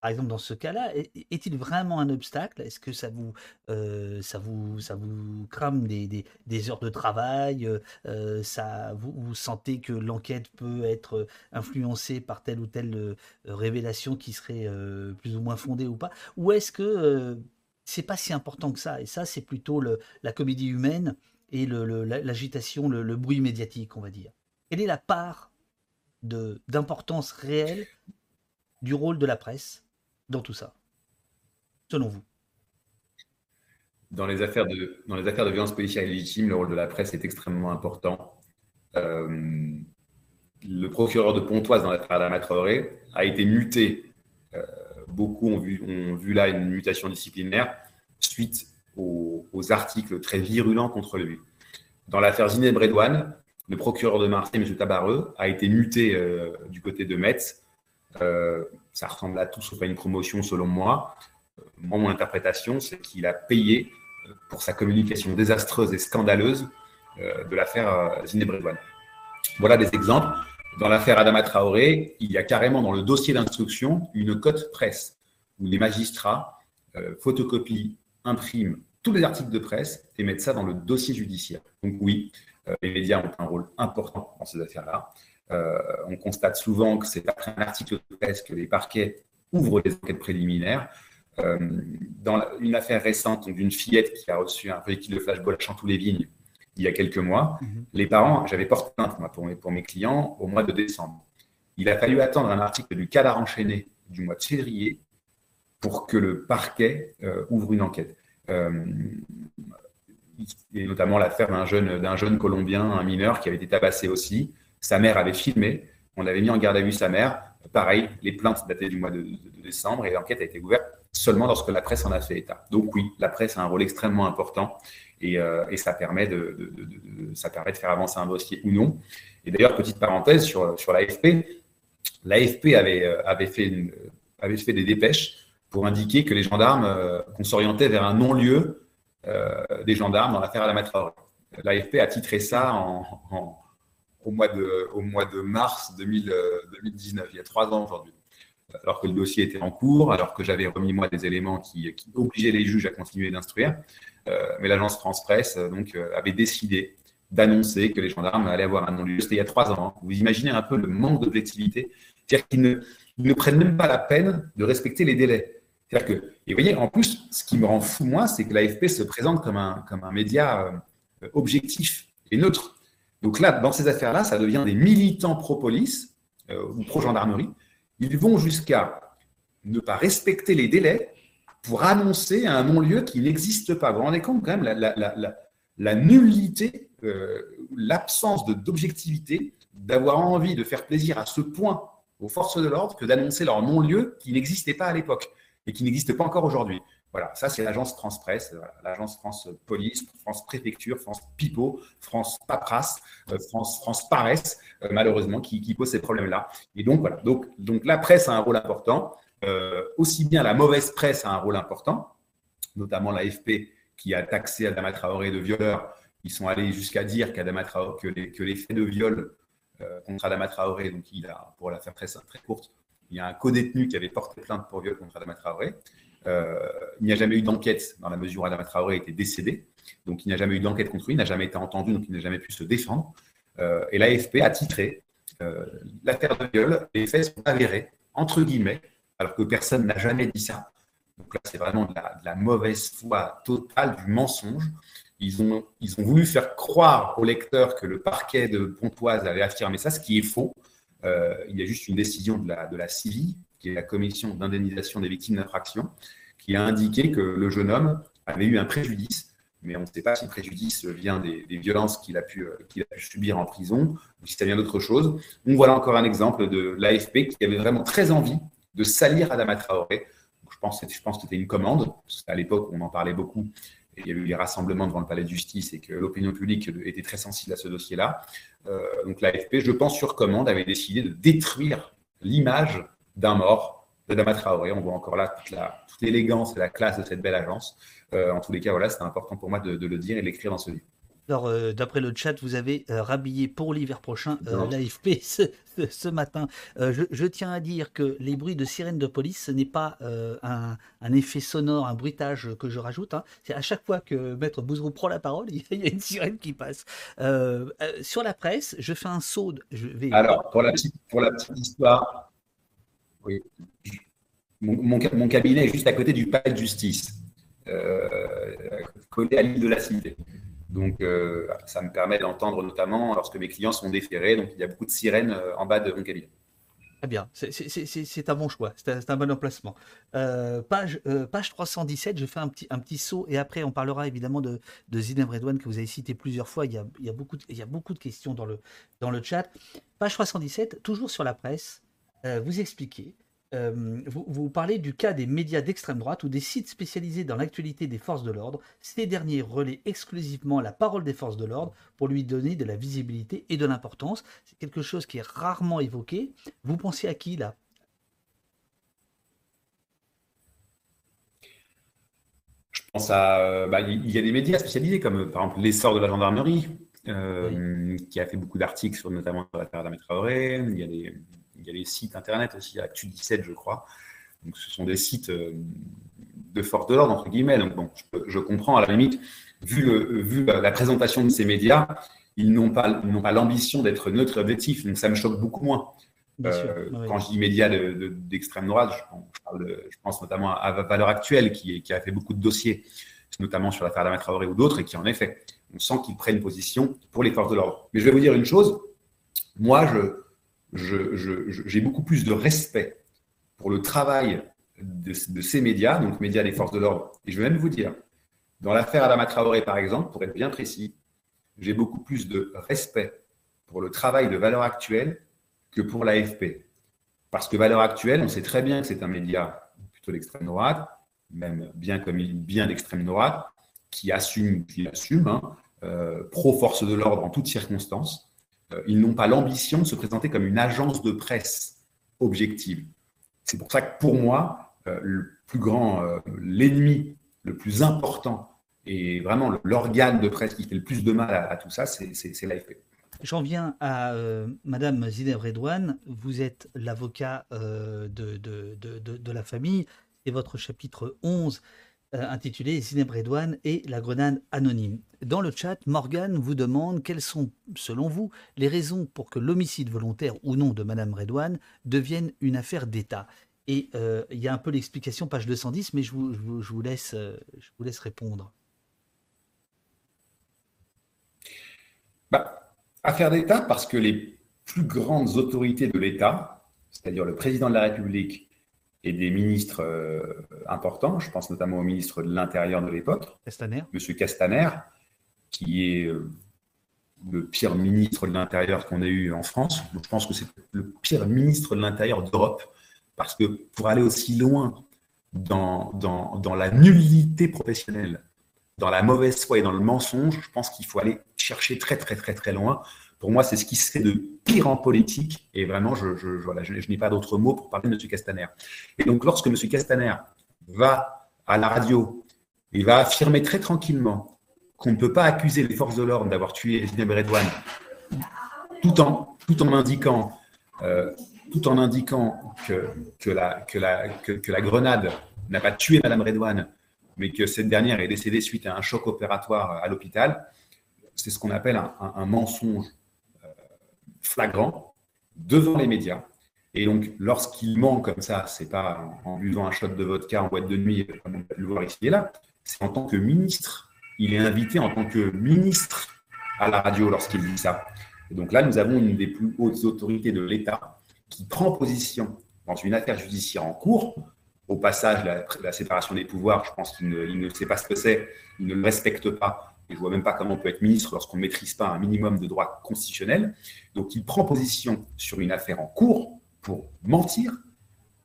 par exemple dans ce cas-là, est-il vraiment un obstacle? Est-ce que ça vous, ça vous, ça vous crame des, heures de travail? Ça, vous, sentez que l'enquête peut être influencée par telle ou telle révélation qui serait plus ou moins fondée ou pas? Ou est-ce que c'est pas si important que ça? Et ça, c'est plutôt la comédie humaine et l'agitation, le, le, bruit médiatique, on va dire. Quelle est la part d'importance réelle du rôle de la presse dans tout ça, selon vous? Dans les, affaires de, dans les affaires de violence policière illégitime, le rôle de la presse est extrêmement important. Euh, le procureur de Pontoise dans l'affaire d'Adama a été muté euh, beaucoup ont vu, ont vu là une mutation disciplinaire suite aux, articles très virulents contre lui. Dans l'affaire Zineb Redouane, le procureur de Marseille, M. Tabareux, a été muté euh, du côté de Metz. Euh, ça ressemble à tout sauf à une promotion selon moi. Euh, moi, mon interprétation, c'est qu'il a payé pour sa communication désastreuse et scandaleuse de l'affaire Zineb Redouane. Voilà des exemples. Dans l'affaire Adama Traoré, il y a carrément dans le dossier d'instruction une cote presse où les magistrats photocopient, impriment tous les articles de presse et mettent ça dans le dossier judiciaire. Donc oui, les médias ont un rôle important dans ces affaires-là. Euh, on constate souvent que c'est après un article de presse que les parquets ouvrent les enquêtes préliminaires. dans une affaire récente d'une fillette qui a reçu un véhicule de flashball à Chantou-les-Vignes, il y a quelques mois, mhm. les parents, j'avais porté plainte pour, mes, pour mes clients au mois de décembre. Il a fallu attendre un article du cadre enchaîné du mois de février pour que le parquet euh, ouvre une enquête. Euh, et notamment l'affaire d'un jeune, d'un jeune Colombien, un mineur, qui avait été tabassé aussi. Sa mère avait filmé, on avait mis en garde à vue sa mère. Pareil, les plaintes dataient du mois de décembre et l'enquête a été ouverte seulement lorsque la presse en a fait état. Donc oui, la presse a un rôle extrêmement important euh, et, ça, permet de, ça permet de faire avancer un dossier ou non. Et d'ailleurs, petite parenthèse sur, sur l'AFP, l'AFP avait, euh, avait, fait avait fait des dépêches pour indiquer que les gendarmes, euh, qu'on s'orientait vers un non-lieu des gendarmes dans l'affaire à la L'AFP a titré ça au, mois de, mars 2019, il y a trois ans aujourd'hui alors que le dossier était en cours, alors que j'avais remis moi des éléments qui, obligeaient les juges à continuer d'instruire. Euh, mais l'agence France-Presse euh, donc, euh, avait décidé d'annoncer que les gendarmes allaient avoir un non-lieu. C'était il y a trois ans. Hein. Vous imaginez un peu le manque d'objectivité. C'est-à-dire qu'ils ne, prennent même pas la peine de respecter les délais. C'est-à-dire que, et vous voyez, en plus, ce qui me rend fou, moi, c'est que l'AFP se présente comme un, comme un média objectif et neutre. Donc là, dans ces affaires-là, ça devient des militants pro-police ou pro-gendarmerie. Ils vont jusqu'à ne pas respecter les délais pour annoncer un non-lieu qui n'existe pas. Vous vous rendez compte quand même la, la, nullité, euh, l'absence d'objectivité d'avoir envie de faire plaisir à ce point aux forces de l'ordre que d'annoncer leur non-lieu qui n'existait pas à l'époque et qui n'existe pas encore aujourd'hui. Voilà, ça c'est l'agence France Presse, l'agence France Police, France Préfecture, France Pipo, France Paperasse, euh, France, France Paresse, euh, malheureusement, qui, pose ces problèmes-là. Et donc voilà, donc, donc la presse a un rôle important. Euh, aussi bien la mauvaise presse a un rôle important, notamment l'AFP qui a taxé Adama Traoré de violeur. Ils sont allés jusqu'à dire Traoré, que, les, faits de viol euh, contre Adama Traoré, donc il a, pour la faire très, très courte, il y a un co-détenu qui avait porté plainte pour viol contre Adama Traoré. Euh, il n'y a jamais eu d'enquête dans la mesure où Adama Traoré était décédé. Donc il n'y a jamais eu d'enquête contre lui, il n'a jamais été entendu, donc il n'a jamais pu se défendre. et l'AFP a titré l'affaire de viol, les faits sont avérés, entre guillemets, alors que personne n'a jamais dit ça. Donc là, c'est vraiment de la, mauvaise foi totale, du mensonge. Ils ont, ils ont voulu faire croire aux lecteurs que le parquet de Pontoise avait affirmé ça, ce qui est faux. Euh, il y a juste une décision de la, de la CIVI, qui est la commission d'indemnisation des victimes d'infraction, qui a indiqué que le jeune homme avait eu un préjudice, mais on ne sait pas si le préjudice vient des, violences qu'il a, pu, euh, a pu subir en prison ou si ça vient d'autre chose. Donc voilà encore un exemple de l'AFP qui avait vraiment très envie de salir Adama Traoré. je pense, je pense que c'était une commande. À l'époque, on en parlait beaucoup. Il y a eu les rassemblements devant le palais de justice et que l'opinion publique était très sensible à ce dossier-là. Euh, donc l'AFP, je pense sur commande, avait décidé de détruire l'image d'un mort d'Adama Traoré. On voit encore là toute, l'élégance et la classe de cette belle agence. Euh, en tous les cas, voilà, c'était important pour moi de, de le dire et de l'écrire dans ce livre. Alors, euh, d'après le chat, vous avez euh, rhabillé pour l'hiver prochain euh, l'AFP ce, matin. Je, tiens à dire que les bruits de sirène de police, ce n'est pas un, effet sonore, un bruitage que je rajoute. Hein. C'est à chaque fois que Maître Bouzrou prend la parole, il y a une sirène qui passe. sur la presse, je fais un saut. je vais... Alors, pour la, petite, pour la petite histoire, oui. mon, mon, cabinet est juste à côté du palais de justice, collé à l'île de la Cité. Donc, euh, ça me permet d'entendre notamment lorsque mes clients sont déférés. Donc, il y a beaucoup de sirènes euh, en bas de mon cabinet. Très bien, c'est un bon choix, c'est un, bon emplacement. Euh, page, page 317, je fais un petit, un petit saut et après on parlera évidemment de, de Redouane que vous avez cité plusieurs fois. Il y a, il y a, beaucoup, de, il y a beaucoup de questions dans le, dans le chat. Page 317, toujours sur la presse, vous expliquez euh, vous, parlez du cas des médias d'extrême droite ou des sites spécialisés dans l'actualité des forces de l'ordre. Ces derniers relaient exclusivement la parole des forces de l'ordre pour lui donner de la visibilité et de l'importance. C'est quelque chose qui est rarement évoqué. Vous pensez à qui là? Je pense à. Euh, bah, il y a des médias spécialisés comme par exemple l'essor de la gendarmerie, euh, qui a fait beaucoup d'articles sur notamment sur l'affaire d'Ahmed Traoré. Il y a des il y a les sites internet aussi, Actu17, je crois. Donc, ce sont des sites euh, de force de l'ordre, entre guillemets. Donc, bon, je, comprends, à la limite, vu, le, vu la, présentation de ces médias, ils n'ont pas, pas l'ambition d'être neutre et objectif. Donc, ça me choque beaucoup moins. Euh, quand je dis médias d'extrême droite, je, pense notamment à, Valeur Actuelle, qui, qui, a fait beaucoup de dossiers, notamment sur l'affaire d'Amateur Traoré ou d'autres, et qui, en effet, on sent qu'ils prennent position pour les forces de l'ordre. Mais je vais vous dire une chose. Moi, je, j'ai beaucoup plus de respect pour le travail de, ces médias, donc médias des forces de l'ordre. Et je vais même vous dire, dans l'affaire Adama Traoré, par exemple, pour être bien précis, j'ai beaucoup plus de respect pour le travail de Valeurs Actuelles que pour l'AFP. Parce que Valeurs Actuelles, on sait très bien que c'est un média plutôt d'extrême droite, même bien comme il bien d'extrême droite, qui assume, qui assume, hein, euh, pro-force de l'ordre en toutes circonstances. Euh, ils n'ont pas l'ambition de se présenter comme une agence de presse objective. C'est pour ça que pour moi, euh, le plus grand, euh, l'ennemi le plus important et vraiment l'organe de presse qui fait le plus de mal à, tout ça, c'est l'AFP. J'en viens à Madame Zineb Redouane. Vous êtes l'avocat de, de, de, de, la famille et votre chapitre 11 euh, intitulé Zineb Redouane et la grenade anonyme. Dans le chat, Morgan vous demande quelles sont, selon vous, les raisons pour que l'homicide volontaire ou non de Madame Redouane devienne une affaire d'État. Et euh, il y a un peu l'explication, page 210, mais je vous, je vous, laisse, euh, je vous laisse répondre. Bah, affaire d'État parce que les plus grandes autorités de l'État, c'est-à-dire le président de la République et des ministres importants. Je pense notamment au ministre de l'Intérieur de l'époque, Castaner. M. Castaner, qui est le pire ministre de l'Intérieur qu'on ait eu en France. Je pense que c'est le pire ministre de l'Intérieur d'Europe, parce que pour aller aussi loin dans, dans, dans, la nullité professionnelle, dans la mauvaise foi et dans le mensonge, je pense qu'il faut aller chercher très très très très loin. Pour moi, c'est ce qui serait de pire en politique, et vraiment, je, n'ai pas d'autres mots pour parler de M. Castaner. Et donc, lorsque M. Castaner va à la radio, il va affirmer très tranquillement qu'on ne peut pas accuser les forces de l'ordre d'avoir tué Zineb Redouane, tout en, tout en indiquant, euh, tout en indiquant que, que, la, que, la, que, la grenade n'a pas tué Mme Redouane, mais que cette dernière est décédée suite à un choc opératoire à l'hôpital, c'est ce qu'on appelle un, mensonge flagrant devant les médias. Et donc, lorsqu'il ment comme ça, c'est pas en buvant un shot de vodka en boîte de nuit, comme on peut le voir ici et là, c'est en tant que ministre il est invité en tant que ministre à la radio lorsqu'il dit ça. Et donc là, nous avons une des plus hautes autorités de l'État qui prend position dans une affaire judiciaire en cours. Au passage, la, séparation des pouvoirs, je pense qu'il ne, sait pas ce que c'est, il ne le respecte pas. Et je ne vois même pas comment on peut être ministre lorsqu'on ne maîtrise pas un minimum de droit constitutionnel. Donc il prend position sur une affaire en cours pour mentir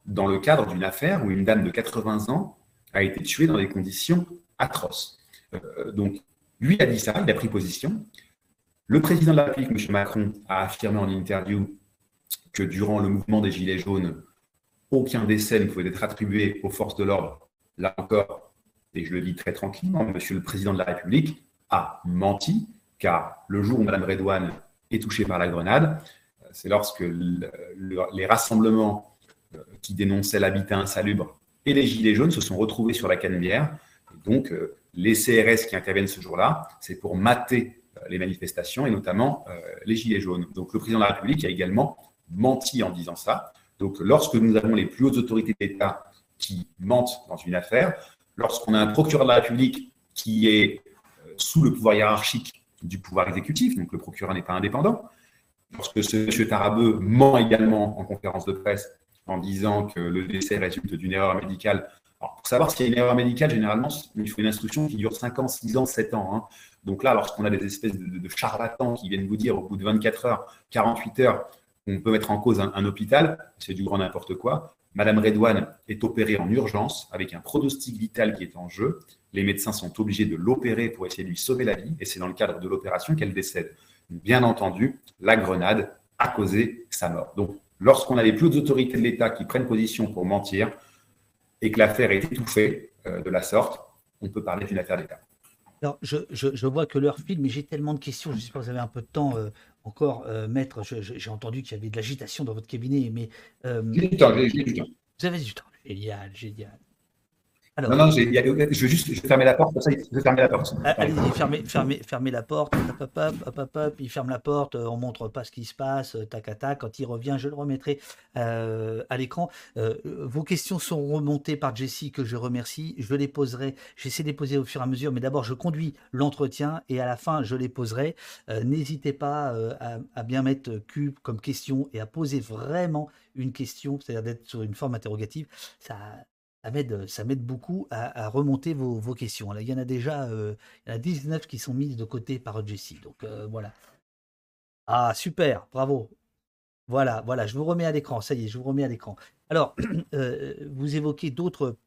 dans le cadre d'une affaire où une dame de 80 ans a été tuée dans des conditions atroces. Euh, donc, lui a dit ça, il a pris position. Le président de la République, M. Macron, a affirmé en interview que durant le mouvement des Gilets jaunes, aucun décès ne pouvait être attribué aux forces de l'ordre. Là encore, et je le dis très tranquillement, M. le président de la République a menti, car le jour où Mme Redouane est touchée par la grenade, c'est lorsque les rassemblements euh, qui dénonçaient l'habitat insalubre et les Gilets jaunes se sont retrouvés sur la Canebière. donc, euh, les CRS qui interviennent ce jour-là, c'est pour mater euh, les manifestations et notamment les Gilets jaunes. Donc le président de la République a également menti en disant ça. Donc lorsque nous avons les plus hautes autorités d'État qui mentent dans une affaire, lorsqu'on a un procureur de la République qui est sous le pouvoir hiérarchique du pouvoir exécutif, donc le procureur n'est pas indépendant, lorsque ce M. Tarabeu ment également en conférence de presse en disant que le décès résulte d'une erreur médicale pour savoir s'il y a une erreur médicale, généralement, il faut une instruction qui dure 5 ans, 6 ans, 7 ans. Hein. Donc là, lorsqu'on a des espèces de, charlatans qui viennent vous dire au bout de 24 heures, 48 heures, on peut mettre en cause un, hôpital, c'est du grand n'importe quoi. Madame Redouane est opérée en urgence avec un pronostic vital qui est en jeu. Les médecins sont obligés de l'opérer pour essayer de lui sauver la vie et c'est dans le cadre de l'opération qu'elle décède. Bien entendu, la grenade a causé sa mort. Donc, lorsqu'on a les plus hautes autorités de l'État qui prennent position pour mentir, et que l'affaire est étouffée euh, de la sorte, on peut parler d'une affaire d'État. Je, vois que l'heure file, mais j'ai tellement de questions. Je sais pas si vous avez un peu de temps euh, encore, euh, maître. J'ai entendu qu'il y avait de l'agitation dans votre cabinet, mais. j'ai du temps, j'ai du temps. Vous avez du temps. Génial, génial non, non, je veux juste je fermer la porte, ça, je vais fermer la porte. Ah, allez-y, fermez, fermez, fermez, la porte, hop, hop, hop, hop, il ferme la porte, euh, on montre pas ce qui se passe, euh, tac, tac, quand il revient, je le remettrai euh, à l'écran. vos questions sont remontées par Jessie, que je remercie, je les poserai, j'essaie de les poser au fur et à mesure, mais d'abord je conduis l'entretien et à la fin je les poserai. N'hésitez pas à, à, bien mettre cube comme question et à poser vraiment une question, c'est-à-dire d'être sur une forme interrogative. Ça, ça m'aide, ça m'aide beaucoup à, remonter vos, questions. Il y en a déjà il y en a 19 qui sont mises de côté par Jessie. Donc voilà. Ah, super, bravo. Voilà, voilà, je vous remets à l'écran. Ça y est, je vous remets à l'écran. Alors, vous évoquez d'autres.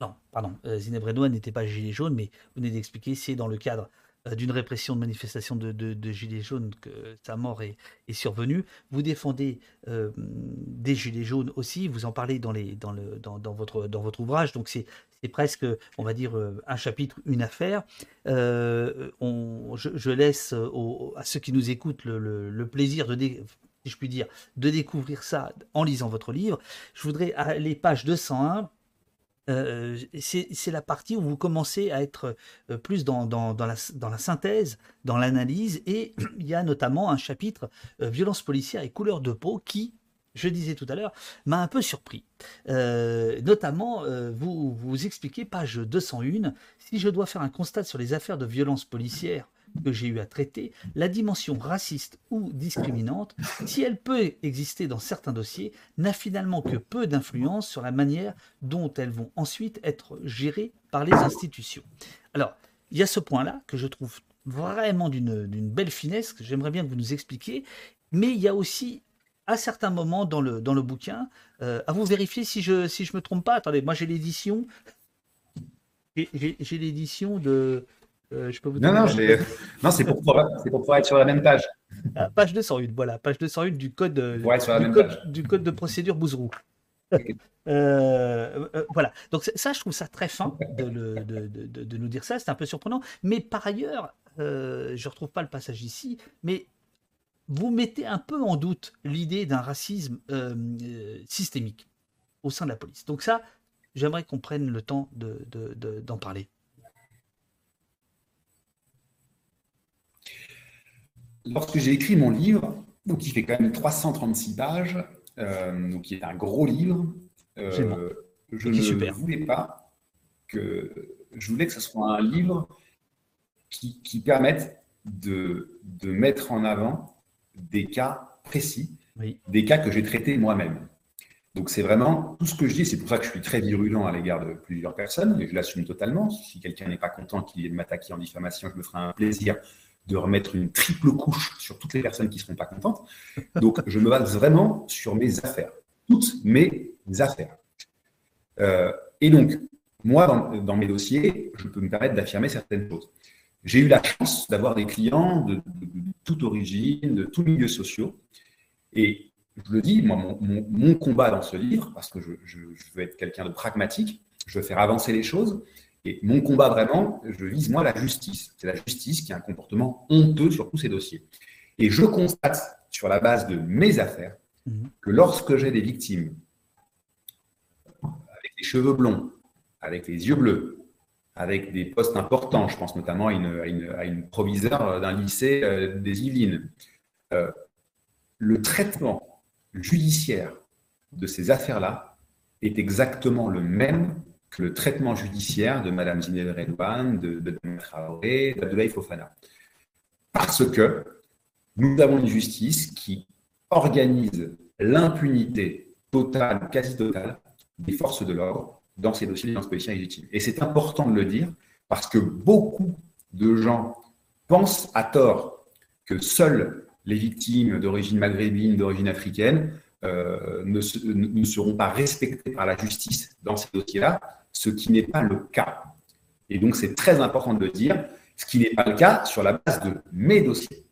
Non, pardon, Zineb n'était pas gilet jaune, mais vous venez d'expliquer, c'est dans le cadre euh, d'une répression de manifestation de, Gilets jaunes que sa mort est, survenue. Vous défendez euh, des Gilets jaunes aussi, vous en parlez dans, les, dans, le, dans, votre, dans votre ouvrage, donc c'est presque, on va dire, euh, un chapitre, une affaire. on, je, laisse à ceux qui nous écoutent le, plaisir de, si je puis dire, de découvrir ça en lisant votre livre. Je voudrais aller page 201 euh, c'est la partie où vous commencez à être euh, plus dans, la, synthèse, dans l'analyse, et il y a notamment un chapitre euh, violence policière et couleur de peau qui, je disais tout à l'heure, m'a un peu surpris. notamment, vous, vous expliquez, page 201, si je dois faire un constat sur les affaires de violence policière que j'ai eu à traiter, la dimension raciste ou discriminante, si elle peut exister dans certains dossiers, n'a finalement que peu d'influence sur la manière dont elles vont ensuite être gérées par les institutions. Alors, il y a ce point-là que je trouve vraiment d'une belle finesse, que j'aimerais bien que vous nous expliquiez, mais il y a aussi à certains moments dans le, dans le bouquin, euh, à vous vérifier si je ne si je me trompe pas. Attendez, moi j'ai l'édition. J'ai l'édition de. Euh, je peux vous non, non, non c'est pour, pouvoir, pour pouvoir être sur la même page. Ah, page 208, voilà, page 208 du code, du, code du code de procédure Bouzrou. Euh, voilà, donc ça, je trouve ça très fin de, de, de, de nous dire ça, c'est un peu surprenant. Mais par ailleurs, je ne retrouve pas le passage ici, mais vous mettez un peu en doute l'idée d'un racisme euh, euh, systémique au sein de la police. Donc ça, j'aimerais qu'on prenne le temps d'en de, parler. Lorsque j'ai écrit mon livre, donc qui fait quand même 336 pages, euh, donc qui est un gros livre, je ne voulais pas que je voulais que ce soit un livre qui, qui permette de, de mettre en avant des cas précis, des cas que j'ai traités moi-même. Donc c'est vraiment tout ce que je dis, c'est pour ça que je suis très virulent à l'égard de plusieurs personnes, et je l'assume totalement. Si quelqu'un n'est pas content qu'il ait de m'attaquer en diffamation, je me ferai un plaisir de remettre une triple couche sur toutes les personnes qui ne seront pas contentes. Donc je me base vraiment sur mes affaires, toutes mes affaires. Euh, et donc, moi, dans, mes dossiers, je peux me permettre d'affirmer certaines choses. J'ai eu la chance d'avoir des clients de, toute origine, de tous milieux sociaux. Et je le dis, mon, combat dans ce livre, parce que je, veux être quelqu'un de pragmatique, je veux faire avancer les choses. Et mon combat vraiment, je vise moi la justice. C'est la justice qui a un comportement honteux sur tous ces dossiers. Et je constate, sur la base de mes affaires, mhm. que lorsque j'ai des victimes avec des cheveux blonds, avec les yeux bleus, avec des postes importants. Je pense notamment à une, à une, proviseure d'un lycée euh, des Yvelines. Euh, le traitement judiciaire de ces affaires-là est exactement le même le traitement judiciaire de Mme Zineb Redouane, de, de Traoré, d'Abdoulaye Fofana. Parce que nous avons une justice qui organise l'impunité totale, quasi totale, des forces de l'ordre dans ces dossiers de policière légitime. Et c'est important de le dire parce que beaucoup de gens pensent à tort que seules les victimes d'origine maghrébine, d'origine africaine, euh, ne, seront pas respectées par la justice dans ces dossiers-là, ce qui n'est pas le cas. Et donc c'est très important de dire, ce qui n'est pas le cas sur la base de mes dossiers.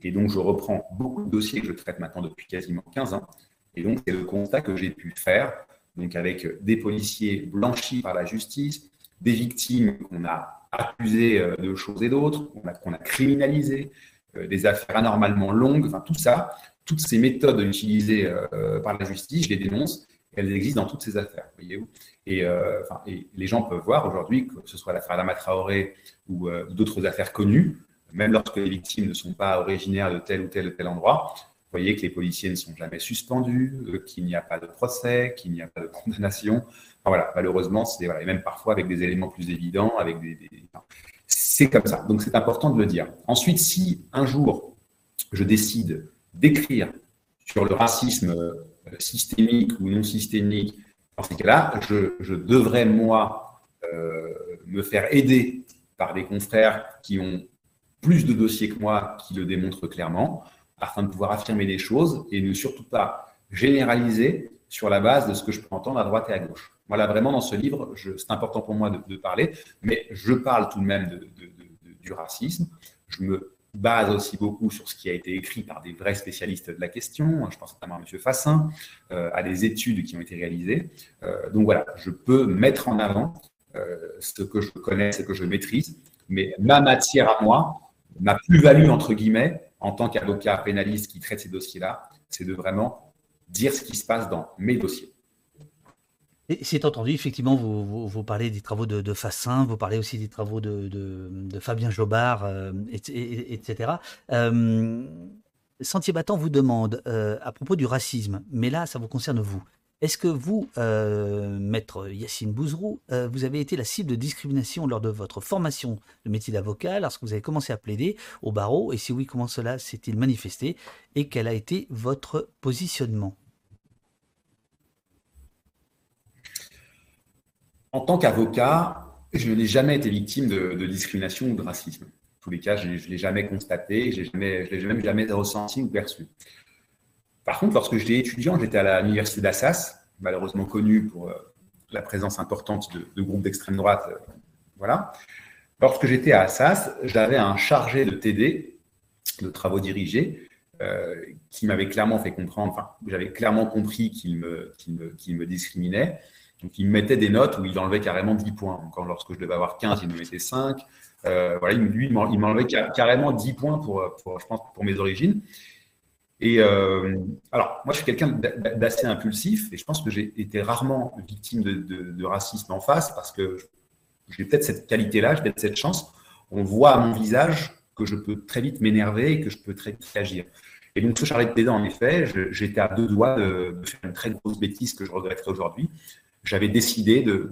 Et donc je reprends beaucoup de dossiers que je traite maintenant depuis quasiment 15 ans. Et donc c'est le constat que j'ai pu faire donc avec des policiers blanchis par la justice, des victimes qu'on a accusées euh, de choses et d'autres, qu'on a, criminalisées, euh, des affaires anormalement longues, enfin tout ça, toutes ces méthodes utilisées euh, par la justice, je les dénonce, elles existent dans toutes ces affaires, voyez-vous. Et, les gens peuvent voir aujourd'hui, que ce soit l'affaire Lama Traoré ou d'autres affaires connues, même lorsque les victimes ne sont pas originaires de tel ou tel ou tel endroit, voyez que les policiers ne sont jamais suspendus, euh, qu'il n'y a pas de procès, qu'il n'y a pas de condamnation. voilà, malheureusement, c'est voilà, et même parfois avec des éléments plus évidents, avec des, c'est comme ça. Donc c'est important de le dire. Ensuite, si un jour je décide d'écrire sur le racisme euh, systémique ou non systémique, dans ces cas-là, je, devrais moi euh, me faire aider par des confrères qui ont plus de dossiers que moi qui le démontrent clairement afin de pouvoir affirmer des choses et ne surtout pas généraliser sur la base de ce que je peux entendre à droite et à gauche. Voilà, vraiment dans ce livre, c'est important pour moi de, parler, mais je parle tout de même de, du racisme. Je me base aussi beaucoup sur ce qui a été écrit par des vrais spécialistes de la question. Je pense notamment à M. Fassin, euh, à des études qui ont été réalisées. Euh, donc voilà, je peux mettre en avant euh, ce que je connais, ce que je maîtrise, mais ma matière à moi, ma plus-value, entre guillemets, en tant qu'avocat pénaliste qui traite ces dossiers-là, c'est de vraiment dire ce qui se passe dans mes dossiers. C'est entendu, effectivement, vous, parlez des travaux de, Fassin, vous parlez aussi des travaux de, Fabien Jobard, euh, etc. Euh, Sentier Battant vous demande, euh, à propos du racisme, mais là, ça vous concerne vous, Est-ce que vous, maître Yacine Bouzrou, vous avez été la cible de discrimination lors de votre formation de métier d'avocat lorsque vous avez commencé à plaider au barreau Et si oui, comment cela s'est-il manifesté Et quel a été votre positionnement? En tant qu'avocat, je n'ai jamais été victime de, discrimination ou de racisme. En tous les cas, je ne l'ai jamais constaté, je ne l'ai même jamais ressenti ou perçu. Par contre, lorsque j'étais étudiant, j'étais à l'université d'Assas, malheureusement connue pour euh, la présence importante de, groupes d'extrême droite. Euh, voilà. Lorsque j'étais à Assas, j'avais un chargé de TD, de travaux dirigés, euh, qui m'avait clairement fait comprendre, enfin, j'avais clairement compris qu'il me, discriminait. Donc, il me mettait des notes où il enlevait carrément 10 points. Lorsque je devais avoir 15, il me mettait 5. voilà, lui, il m'enlevait carrément 10 points pour, je pense, pour mes origines. Euh, alors, moi, je suis quelqu'un d'assez impulsif et je pense que j'ai été rarement victime de, racisme en face parce que j'ai peut-être cette qualité-là, j'ai peut-être cette chance. On voit à mon visage que je peux très vite m'énerver et que je peux très vite réagir. Et donc, ce Charlotte Pédant, en effet, j'étais à deux doigts de, faire une très grosse bêtise que je regretterais aujourd'hui. J'avais décidé de,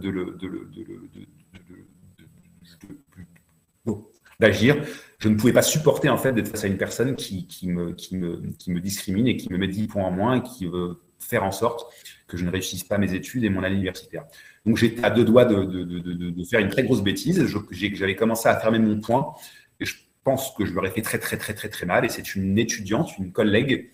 d'agir je ne pouvais pas supporter en fait d'être face à une personne qui, me, qui, me, qui me discrimine et qui me met 10 points en moins et qui veut faire en sorte que je ne réussisse pas mes études et mon année universitaire. Donc j'étais à deux doigts de, de, de, de, faire une très grosse bêtise. J'avais commencé à fermer mon point et je pense que je leur ai fait très très très très très mal. Et c'est une étudiante, une collègue,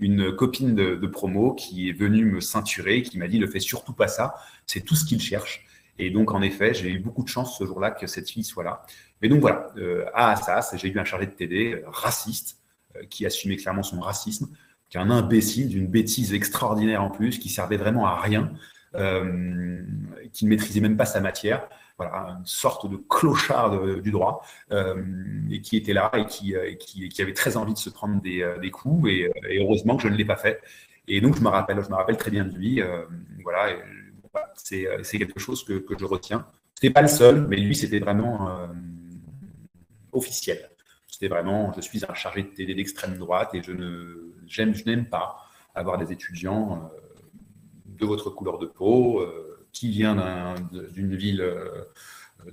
une copine de, promo qui est venue me ceinturer, qui m'a dit ne fais surtout pas ça. C'est tout ce qu'il cherche. Et donc, en effet, j'ai eu beaucoup de chance ce jour-là que cette fille soit là. Et donc, voilà, euh, à Assas, j'ai eu un chargé de TD euh, raciste euh, qui assumait clairement son racisme, qui est un imbécile d'une bêtise extraordinaire en plus, qui servait vraiment à rien, qui ne maîtrisait même pas sa matière. Voilà, une sorte de clochard du droit, et qui était là et qui, qui, avait très envie de se prendre des, coups, et, heureusement que je ne l'ai pas fait. Et donc, je me rappelle, je me rappelle très bien de lui. voilà, euh, c'est quelque chose que, je retiens. Ce n'était pas le seul, mais lui, c'était vraiment euh, officiel. C'était vraiment, je suis un chargé de TD d'extrême droite et je je n'aime pas avoir des étudiants euh, de votre couleur de peau, qui vient d'une ville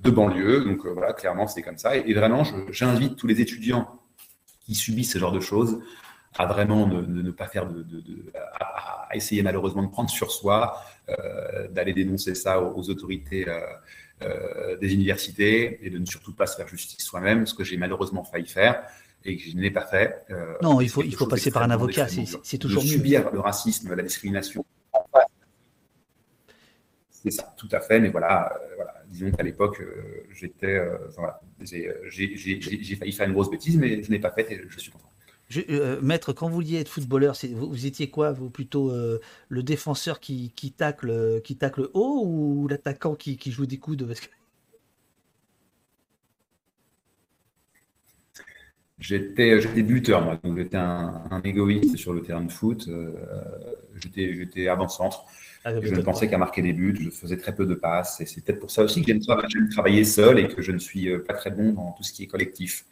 de banlieue. Donc voilà, clairement, c'est comme ça. Et, vraiment, j'invite tous les étudiants qui subissent ce genre de choses à vraiment ne, pas faire de, à, essayer malheureusement de prendre sur soi, euh, d'aller dénoncer ça aux, autorités euh, euh, des universités et de ne surtout pas se faire justice soi-même, ce que j'ai malheureusement failli faire et que je n'ai pas fait. non, il faut, il faut passer par un avocat, c'est toujours mieux. Subir le racisme, la discrimination. C'est ça, tout à fait, mais voilà, disons qu'à l'époque, j'étais, voilà, j'ai failli faire une grosse bêtise, mais je n'ai pas fait et je suis content. Euh, maître, quand vous vouliez être footballeur, vous, étiez quoi Vous plutôt euh, le défenseur qui, qui, tacle, qui tacle haut ou l'attaquant qui, qui, joue des coups de J'étais, buteur, moi. Donc j'étais un, égoïste sur le terrain de foot. Euh, j'étais, j'étais avant-centre. Ah, je ne pensais qu'à marquer des buts. Je faisais très peu de passes. Et c'est peut-être pour ça aussi que j'aime travailler seul et que je ne suis pas très bon dans tout ce qui est collectif.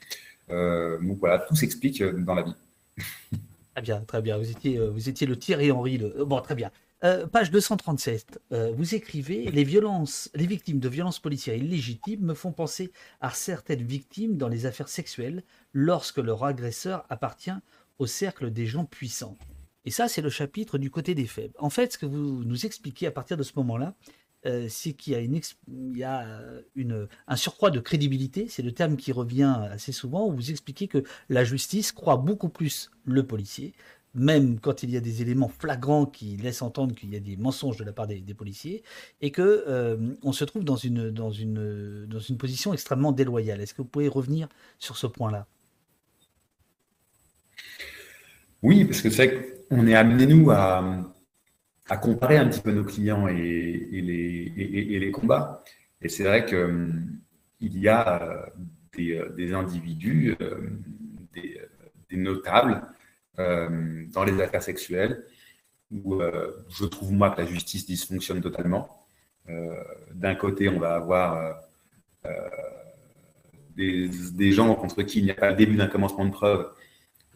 Euh, donc voilà, tout s'explique euh, dans la vie. Très bien, très bien. Vous étiez, euh, vous étiez le Thierry Henry. Le... Bon, très bien. page 237, vous écrivez les violences, les victimes de violences policières illégitimes me font penser à certaines victimes dans les affaires sexuelles lorsque leur agresseur appartient au cercle des gens puissants. Et ça, c'est le chapitre du côté des faibles. En fait, ce que vous nous expliquez à partir de ce moment-là, euh, c'est qu'il y a, une, il y a une, un surcroît de crédibilité, c'est le terme qui revient assez souvent, où vous expliquez que la justice croit beaucoup plus le policier, même quand il y a des éléments flagrants qui laissent entendre qu'il y a des mensonges de la part des, policiers, et que euh, on se trouve dans une position extrêmement déloyale. Est-ce que vous pouvez revenir sur ce point-là? Oui, parce que c'est qu'on est amené, nous, à, à comparer un petit peu nos clients et, les, combats. Et c'est vrai qu'il hum, y a euh, euh, des, individus, euh, des, notables dans les affaires sexuelles où je trouve moi que la justice dysfonctionne totalement. D'un côté, on va avoir des, des, gens contre qui il n'y a pas le début d'un commencement de preuve.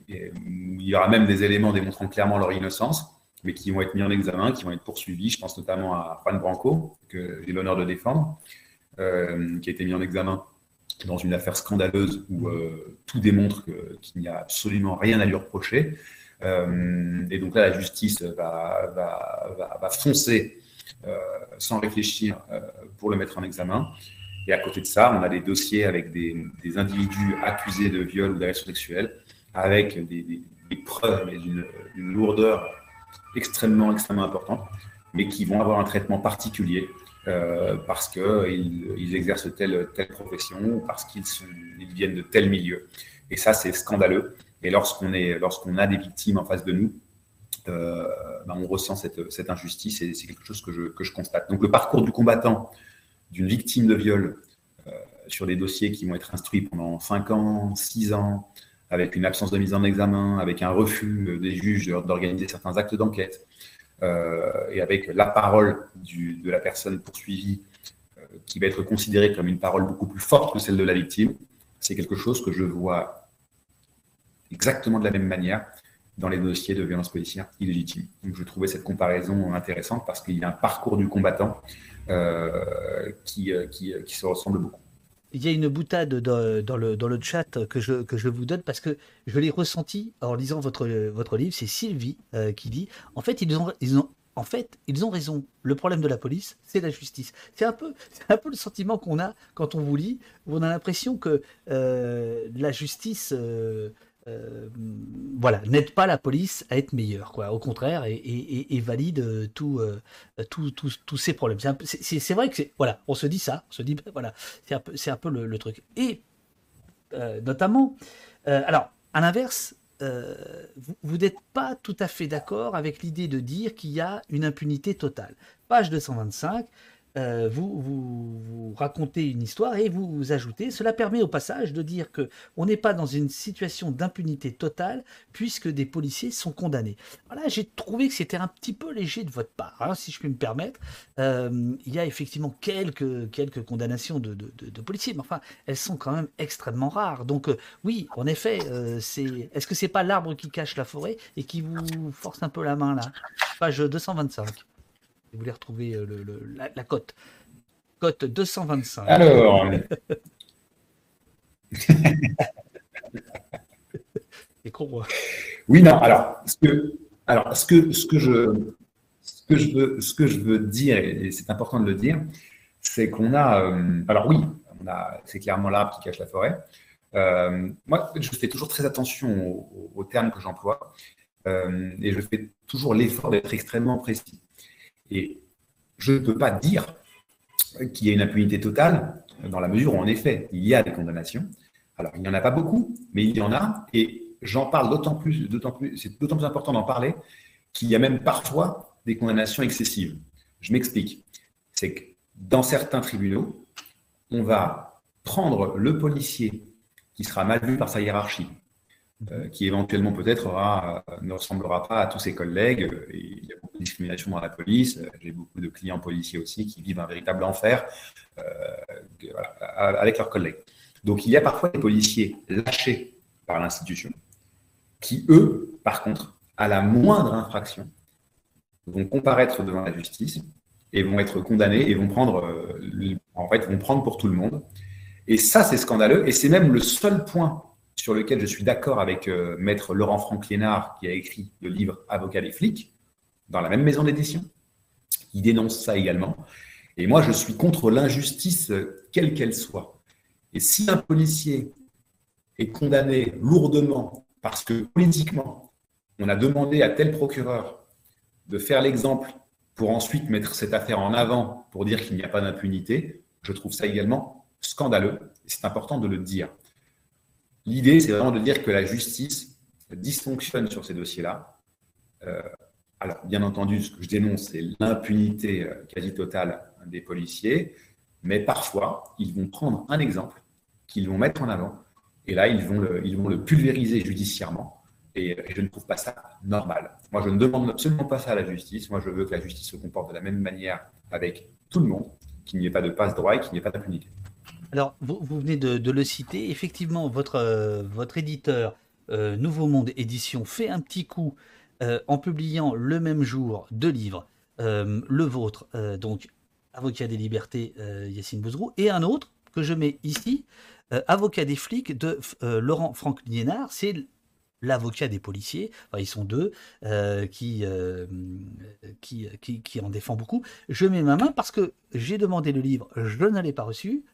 Il y aura même des éléments démontrant clairement leur innocence. mais qui vont être mis en examen, qui vont être poursuivis. Je pense notamment à Juan Branco, que j'ai l'honneur de défendre, euh, qui a été mis en examen dans une affaire scandaleuse où euh, tout démontre qu'il n'y a absolument rien à lui reprocher. Euh, et donc là, la justice va, foncer sans réfléchir pour le mettre en examen. Et à côté de ça, on a des dossiers avec des, des individus accusés de viol ou d'agression sexuelle, avec des, preuves, mais d'une lourdeur extrêmement, extrêmement importante, mais qui vont avoir un traitement particulier euh, parce qu'ils ils exercent telle, telle profession parce qu'ils ils viennent de tel milieu. Et ça, c'est scandaleux. Et lorsqu'on lorsqu'on a des victimes en face de nous, euh, ben, on ressent cette, cette injustice et c'est quelque chose que je, que je, constate. Donc le parcours du combattant d'une victime de viol euh, sur des dossiers qui vont être instruits pendant 5 ans, 6 ans, avec une absence de mise en examen, avec un refus des juges d'organiser certains actes d'enquête, euh, et avec la parole de la personne poursuivie euh, qui va être considérée comme une parole beaucoup plus forte que celle de la victime, c'est quelque chose que je vois exactement de la même manière dans les dossiers de violence policière illégitime. Donc je trouvais cette comparaison intéressante parce qu'il y a un parcours du combattant euh, qui, qui, qui se ressemble beaucoup il y a une boutade dans, le, dans le chat que je, que je vous donne parce que je l'ai ressenti en lisant votre, votre livre. C'est Sylvie euh, qui dit En fait, ils ont, ils ont, en fait, ils ont raison. Le problème de la police, c'est la justice. C'est un peu, un peu le sentiment qu'on a quand on vous lit, où on a l'impression que euh, la justice. Euh, euh, voilà, n'aide pas la police à être meilleure, quoi. Au contraire, et, valide euh, euh, tous ces problèmes. C'est vrai que c'est, voilà, on se dit ça, on se dit, ben, voilà, c'est un peu, c'est un peu le, truc. Et notamment, alors, à l'inverse, vous n'êtes pas tout à fait d'accord avec l'idée de dire qu'il y a une impunité totale. Page 225, euh, vous, vous, racontez une histoire et vous, ajoutez. Cela permet au passage de dire que on n'est pas dans une situation d'impunité totale puisque des policiers sont condamnés. Voilà, j'ai trouvé que c'était un petit peu léger de votre part, hein, si je puis me permettre. Euh, il y a effectivement quelques, quelques condamnations de, de, policiers, mais enfin, elles sont quand même extrêmement rares. Donc euh, oui, en effet, c'est. Est-ce que c'est pas l'arbre qui cache la forêt et qui vous force un peu la main là? Page 225. Vous voulez retrouver euh, le, la, cote. Cote 225. Alors. C'est con. Oui, non. Alors, ce que, alors, ce que, ce que je, ce que je veux, ce que je veux dire, et c'est important de le dire, c'est qu'on a, euh, alors oui, on a, c'est clairement l'arbre qui cache la forêt. Euh, moi, je fais toujours très attention aux, termes que j'emploie et je fais toujours l'effort d'être extrêmement précis. Et je ne peux pas dire qu'il y a une impunité totale, dans la mesure où, en effet, il y a des condamnations. Alors, il n'y en a pas beaucoup, mais il y en a, et j'en parle d'autant plus, plus, c'est d'autant plus important d'en parler qu'il y a même parfois des condamnations excessives. Je m'explique. C'est que dans certains tribunaux, on va prendre le policier qui sera mal vu par sa hiérarchie, euh, qui éventuellement peut-être euh, ne ressemblera pas à tous ses collègues. il y a beaucoup de discrimination dans la police. J'ai beaucoup de clients policiers aussi qui vivent un véritable enfer euh, avec leurs collègues. Donc il y a parfois des policiers lâchés par l'institution qui, eux, par contre, à la moindre infraction, vont comparaître devant la justice et vont être condamnés et vont prendre, en fait, vont prendre pour tout le monde. Et ça, c'est scandaleux. Et c'est même le seul point sur lequel je suis d'accord avec euh, maître Laurent Franck-Lénard, qui a écrit le livre Avocat des flics, dans la même maison d'édition. Il dénonce ça également. Et moi, je suis contre l'injustice, euh, quelle qu'elle soit. Et si un policier est condamné lourdement parce que politiquement, on a demandé à tel procureur de faire l'exemple pour ensuite mettre cette affaire en avant pour dire qu'il n'y a pas d'impunité, je trouve ça également scandaleux. C'est important de le dire. L'idée, c'est vraiment de dire que la justice dysfonctionne sur ces dossiers-là. Euh, alors, bien entendu, ce que je dénonce, c'est l'impunité euh, quasi totale des policiers, mais parfois, ils vont prendre un exemple qu'ils vont mettre en avant, et là, ils vont le, ils vont le pulvériser judiciairement, et, je ne trouve pas ça normal. Moi, je ne demande absolument pas ça à la justice. Moi, je veux que la justice se comporte de la même manière avec tout le monde, qu'il n'y ait pas de passe-droit et qu'il n'y ait pas d'impunité. Alors, vous, venez de, le citer. Effectivement, votre, euh, votre éditeur, euh, Nouveau Monde Édition, fait un petit coup en publiant le même jour deux livres, le vôtre, donc Avocat des libertés, Yacine Bouzrou, et un autre que je mets ici, Avocat des flics de Laurent Franck Liénard. C'est l'avocat des policiers, ils sont deux, euh, qui, euh, qui, qui, en défend beaucoup. Je mets ma main parce que j'ai demandé le livre, je ne l'ai pas reçu,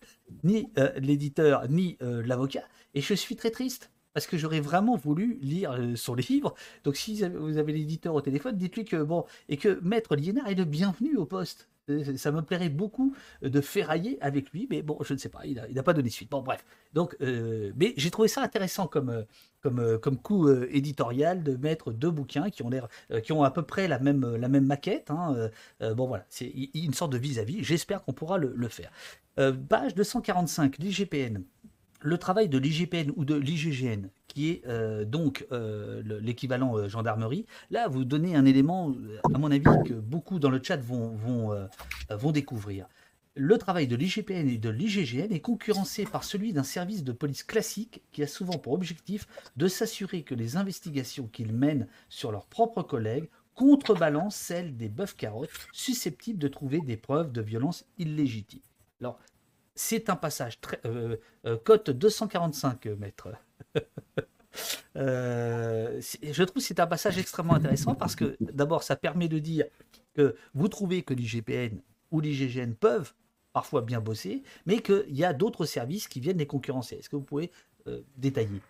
ni euh, l'éditeur, ni l'avocat, et je suis très triste. Parce que j'aurais vraiment voulu lire son livre. Donc, si vous avez l'éditeur au téléphone, dites-lui que bon, et que Maître Liénard est le bienvenu au poste. Euh, ça me plairait beaucoup de ferrailler avec lui, mais bon, je ne sais pas, il n'a pas donné suite. Bon, bref. Donc, euh, mais j'ai trouvé ça intéressant comme, euh, comme, comme coup éditorial de mettre deux bouquins qui ont l'air, qui ont à peu près la même, la même maquette. Hein, bon, voilà, c'est une sorte de vis-à-vis. J'espère qu'on pourra le, le faire. page 245, l'IGPN le travail de l'IGPN ou de l'IGGN, qui est euh, donc euh, l'équivalent euh, gendarmerie, là, vous donnez un élément, à mon avis, que beaucoup dans le chat vont, vont, découvrir. Le travail de l'IGPN et de l'IGGN est concurrencé par celui d'un service de police classique qui a souvent pour objectif de s'assurer que les investigations qu'ils mènent sur leurs propres collègues contrebalancent celles des bœufs carottes susceptibles de trouver des preuves de violence illégitime. Alors, c'est un passage très. Euh, euh, cote 245 mètres. Euh, je trouve que c'est un passage extrêmement intéressant parce que d'abord, ça permet de dire que vous trouvez que l'IGPN ou l'IGGN peuvent parfois bien bosser, mais qu'il y a d'autres services qui viennent les concurrencer. Est-ce que vous pouvez détailler?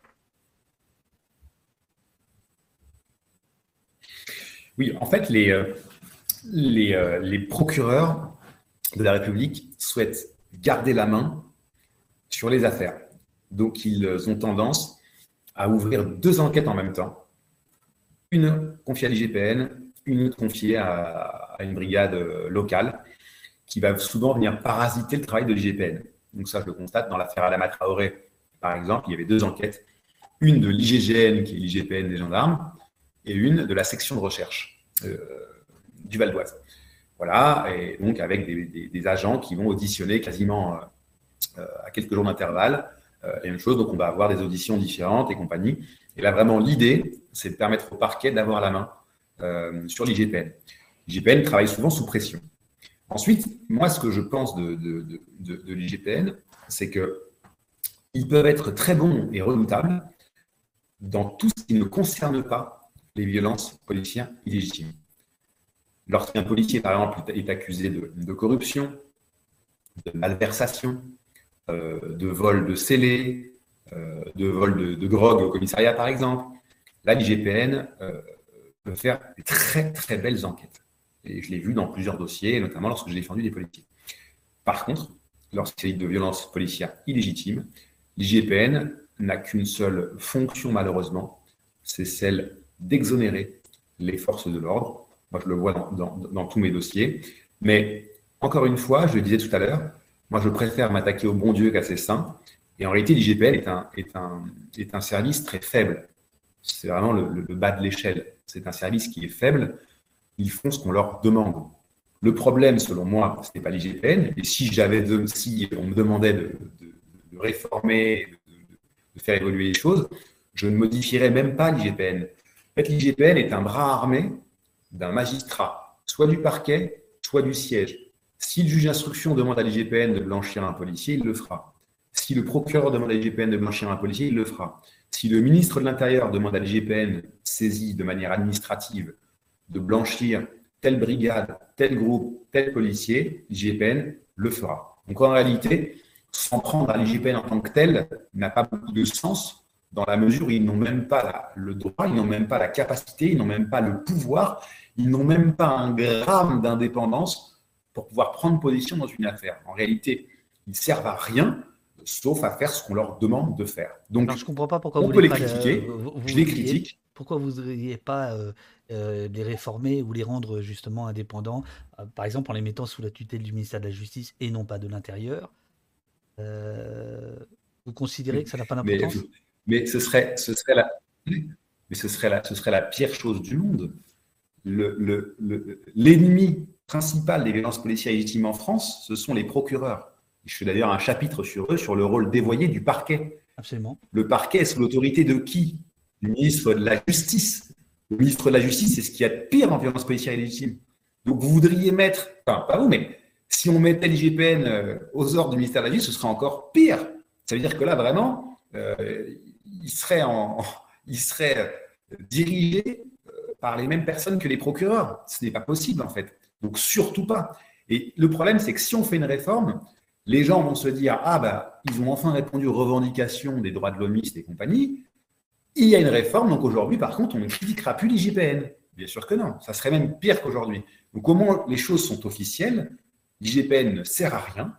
Oui, en fait, les procureurs de la République souhaitent garder la main sur les affaires. Donc, ils ont tendance à ouvrir deux enquêtes en même temps. Une confiée à l'IGPN, une autre confiée à, une brigade locale qui va souvent venir parasiter le travail de l'IGPN. Donc ça, je le constate dans l'affaire Alama Traoré, par exemple, il y avait deux enquêtes. Une de l'IGGN, qui est l'IGPN des gendarmes, et une de la section de recherche euh, du Val d'Oise. Voilà, et donc avec des, agents qui vont auditionner quasiment euh, à quelques jours d'intervalle euh, et une chose. Donc on va avoir des auditions différentes et compagnie. Et là, vraiment, l'idée, c'est de permettre au parquet d'avoir la main euh, sur l'IGPN. L'IGPN travaille souvent sous pression. Ensuite, moi, ce que je pense de, de, l'IGPN, c'est qu'ils peuvent être très bons et redoutables dans tout ce qui ne concerne pas les violences policières illégitimes. Lorsqu'un policier, par exemple, est accusé de, corruption, de malversation, euh, de vol de scellés, euh, de vol de, drogue au commissariat, par exemple, là, l'IGPN euh, peut faire des très, très belles enquêtes. Et je l'ai vu dans plusieurs dossiers, notamment lorsque j'ai défendu des policiers. Par contre, lorsqu'il s'agit de violences policières illégitimes, l'IGPN n'a qu'une seule fonction, malheureusement, c'est celle d'exonérer les forces de l'ordre moi, je le vois dans, tous mes dossiers. Mais encore une fois, je le disais tout à l'heure, moi, je préfère m'attaquer au bon Dieu qu'à ses saints. Et en réalité, l'IGPN est un, est, un, est un service très faible. C'est vraiment le, bas de l'échelle. C'est un service qui est faible. Ils font ce qu'on leur demande. Le problème, selon moi, ce n'est pas l'IGPN. Et si, j'avais si on me demandait de, de réformer, de, faire évoluer les choses, je ne modifierais même pas l'IGPN. En fait, l'IGPN est un bras armé d'un magistrat, soit du parquet, soit du siège. Si le juge d'instruction demande à l'IGPN de blanchir un policier, il le fera. Si le procureur demande à l'IGPN de blanchir un policier, il le fera. Si le ministre de l'Intérieur demande à l'IGPN, saisi de manière administrative, de blanchir telle brigade, tel groupe, tel policier, l'IGPN le fera. Donc en réalité, s'en prendre à l'IGPN en tant que tel n'a pas beaucoup de sens dans la mesure où ils n'ont même pas le droit, ils n'ont même pas la capacité, ils n'ont même pas le pouvoir, ils n'ont même pas un gramme d'indépendance pour pouvoir prendre position dans une affaire. En réalité, ils servent à rien sauf à faire ce qu'on leur demande de faire. Donc, je comprends pas pourquoi on vous peut les critiquer. je les critique. Pourquoi vous ne voudriez pas euh, euh, les réformer ou les rendre justement indépendants, euh, par exemple en les mettant sous la tutelle du ministère de la Justice et non pas de l'Intérieur Vous considérez que ça n'a pas d'importance? mais, ce serait, ce serait la, mais ce serait la, ce serait la pire chose du monde l'ennemi le, principal des violences policières légitimes en France, ce sont les procureurs. Je fais d'ailleurs un chapitre sur eux, sur le rôle dévoyé du parquet. Absolument. Le parquet est sous l'autorité de qui? Du ministre de la Justice. le ministre de la Justice, c'est ce qu'il y a de pire en violence policière illégitime. Donc vous voudriez mettre, enfin pas vous, mais si on mettait l'IGPN euh, aux ordres du ministère de la Justice, ce serait encore pire. Ça veut dire que là, vraiment, euh, il serait, en, il serait dirigé par les mêmes personnes que les procureurs. Ce n'est pas possible, en fait. Donc surtout pas. Et le problème, c'est que si on fait une réforme, les gens vont se dire Ah, bah, ils ont enfin répondu aux revendications des droits de l'hommiste et compagnie. Il y a une réforme, donc aujourd'hui, par contre, on ne critiquera plus l'IGPN. Bien sûr que non, ça serait même pire qu'aujourd'hui. Donc, au moins, les choses sont officielles. L'IGPN ne sert à rien.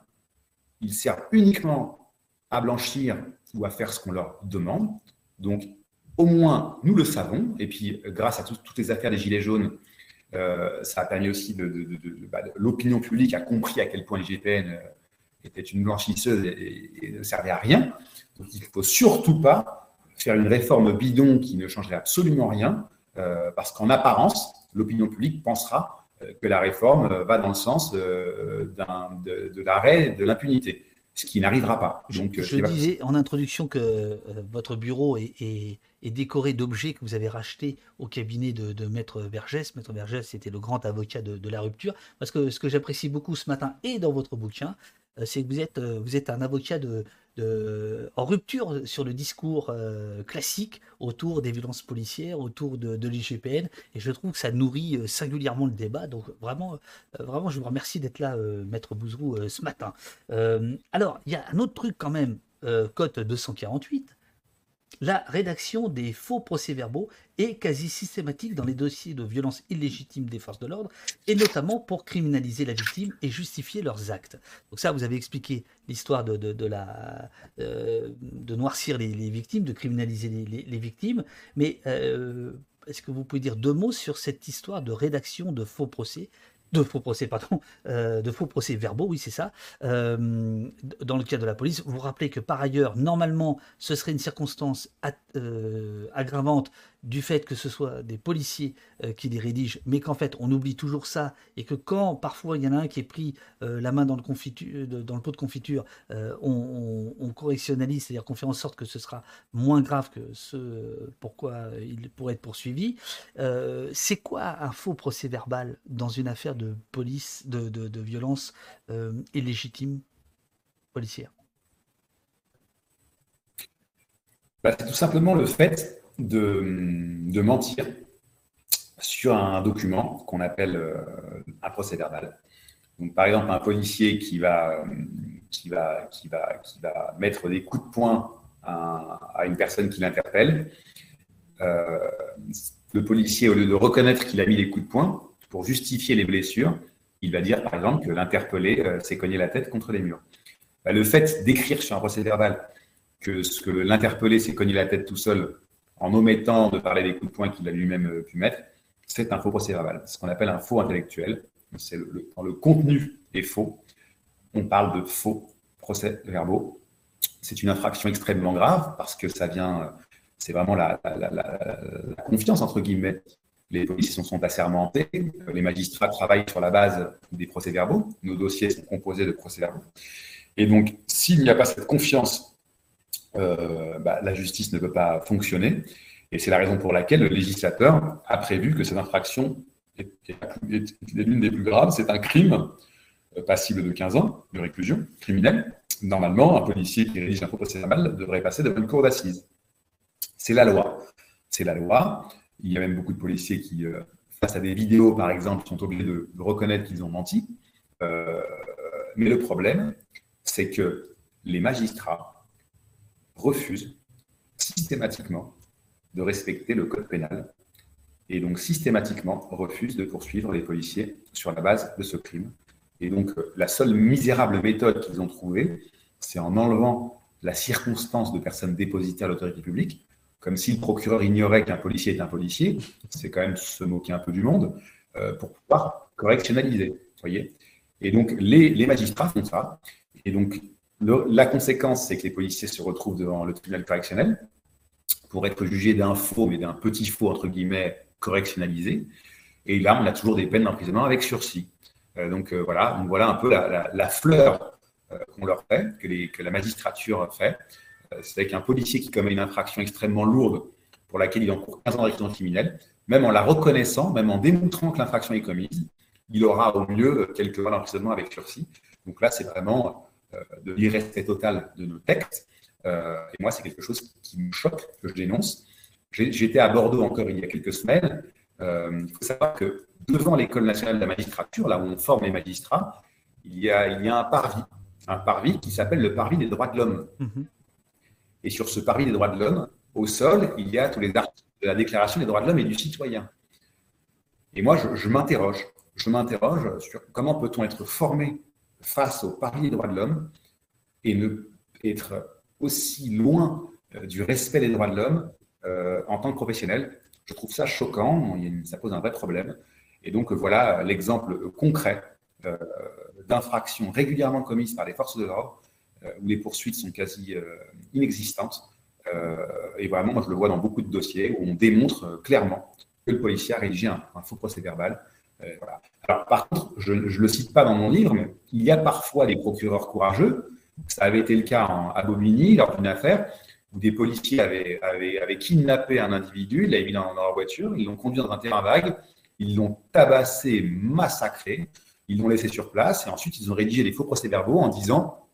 Il sert uniquement à blanchir ou à faire ce qu'on leur demande. Donc, au moins, nous le savons. Et puis, grâce à toutes les affaires des Gilets jaunes, euh, ça a permis aussi de, bah, de, l'opinion publique a compris à quel point l'IGPN euh, était une blanchisseuse et, ne servait à rien. Donc il ne faut surtout pas faire une réforme bidon qui ne changerait absolument rien, euh, parce qu'en apparence, l'opinion publique pensera que la réforme va dans le sens de l'arrêt de l'impunité ce qui n'arrivera pas. Donc, je, disais en introduction que votre bureau est, décoré d'objets que vous avez rachetés au cabinet de, Maître Vergès. Maître Vergès, c'était le grand avocat de, la rupture. Parce que ce que j'apprécie beaucoup ce matin et dans votre bouquin, euh, c'est que vous êtes, euh, vous êtes un avocat de, en rupture sur le discours euh, classique autour des violences policières, autour de, l'IGPN, et je trouve que ça nourrit singulièrement le débat. Donc vraiment, vraiment, je vous remercie d'être là, Maître Bouzrou, ce matin. alors, il y a un autre truc quand même, Cote 248, la rédaction des faux procès-verbaux est quasi systématique dans les dossiers de violence illégitime des forces de l'ordre, et notamment pour criminaliser la victime et justifier leurs actes. Donc ça, vous avez expliqué l'histoire de, euh, de noircir les, victimes, de criminaliser les, victimes, mais euh, est-ce que vous pouvez dire deux mots sur cette histoire de rédaction de faux procès de faux procès, pardon, euh, de faux procès verbaux, oui, c'est ça, euh, dans le cas de la police. Vous vous rappelez que par ailleurs, normalement, ce serait une circonstance euh, aggravante du fait que ce soit des policiers euh, qui les rédigent, mais qu'en fait on oublie toujours ça, et que quand parfois il y en a un qui est pris euh, la main dans le, confiture, dans le pot de confiture, euh, on, correctionnalise, c'est-à-dire qu'on fait en sorte que ce sera moins grave que ce pourquoi il pourrait être poursuivi. c'est quoi un faux procès verbal dans une affaire de police, de, violence illégitime policière? Bah, C'est tout simplement le fait de, mentir sur un document qu'on appelle euh, un procès verbal. Donc, par exemple, un policier qui va, qui va, qui va, qui va mettre des coups de poing à, une personne qui l'interpelle. Euh, le policier, au lieu de reconnaître qu'il a mis des coups de poing, pour justifier les blessures, il va dire, par exemple, que l'interpellé euh, s'est cogné la tête contre les murs. Bah, le fait d'écrire sur un procès verbal que, que l'interpellé s'est cogné la tête tout seul en omettant de parler des coups de poing qu'il a lui-même euh, pu mettre, c'est un faux procès verbal. ce qu'on appelle un faux intellectuel. Quand le contenu est faux, on parle de faux procès verbaux. C'est une infraction extrêmement grave parce que ça vient, euh, c'est vraiment la, confiance entre guillemets. Les policiers sont assermentés, les magistrats travaillent sur la base des procès-verbaux. Nos dossiers sont composés de procès-verbaux. Et donc, s'il n'y a pas cette confiance euh, bah, la justice ne peut pas fonctionner. Et c'est la raison pour laquelle le législateur a prévu que cette infraction est, l'une des plus graves. C'est un crime euh, passible de 15 ans de réclusion criminelle. Normalement, un policier qui rédige un procès verbal devrait passer devant une cour d'assises. C'est la loi. C'est la loi. Il y a même beaucoup de policiers qui, euh, face à des vidéos, par exemple, sont obligés de, reconnaître qu'ils ont menti. mais le problème, c'est que les magistrats refuse systématiquement de respecter le code pénal et donc systématiquement refuse de poursuivre les policiers sur la base de ce crime. Et donc euh, la seule misérable méthode qu'ils ont trouvée, c'est en enlevant la circonstance de personne dépositaire de l'autorité publique, comme si le procureur ignorait qu'un policier est un policier, c'est quand même se moquer un peu du monde, euh, pour pouvoir correctionnaliser. Voyez et donc les, les magistrats font ça. Et donc la conséquence, c'est que les policiers se retrouvent devant le tribunal correctionnel pour être jugés d'un faux, mais d'un petit faux, entre guillemets, correctionnalisé. Et là, on a toujours des peines d'emprisonnement avec sursis. Euh, donc euh, voilà, voilà un peu la, fleur euh, qu'on leur fait, que, la magistrature fait. c'est avec un policier qui commet une infraction extrêmement lourde pour laquelle il encourt 15 ans de criminelle, même en la reconnaissant, même en démontrant que l'infraction est commise, il aura au mieux quelques mois d'emprisonnement avec sursis. Donc là, c'est vraiment de l'irrespect total de nos textes. Euh, et moi, c'est quelque chose qui me choque, que je dénonce. J'étais à Bordeaux encore il y a quelques semaines. Euh, il faut savoir que devant l'École nationale de la magistrature, là où on forme les magistrats, il y a, il y a un parvis, un parvis qui s'appelle le parvis des droits de l'homme. Mhm. Et sur ce parvis des droits de l'homme, au sol, il y a tous les articles de la Déclaration des droits de l'homme et du citoyen. Et moi, je m'interroge je m'interroge sur comment peut-on être formé face au pari des droits de l'homme et ne être aussi loin euh, du respect des droits de l'homme euh, en tant que professionnel. Je trouve ça choquant, ça pose un vrai problème. Et donc voilà l'exemple concret euh, d'infractions régulièrement commises par les forces de l'ordre, où les poursuites sont quasi inexistantes. et vraiment, moi je le vois dans beaucoup de dossiers où on démontre clairement que le policier a rédigé un faux procès verbal euh, Alors, par contre, je ne le cite pas dans mon livre, mais il y a parfois des procureurs courageux. Ça avait été le cas à Bobigny, lors d'une affaire où des policiers avaient, kidnappé un individu, l'avaient mis dans, leur voiture, ils l'ont conduit dans un terrain vague, ils l'ont tabassé, massacré, ils l'ont laissé sur place, et ensuite ils ont rédigé des faux procès-verbaux en disant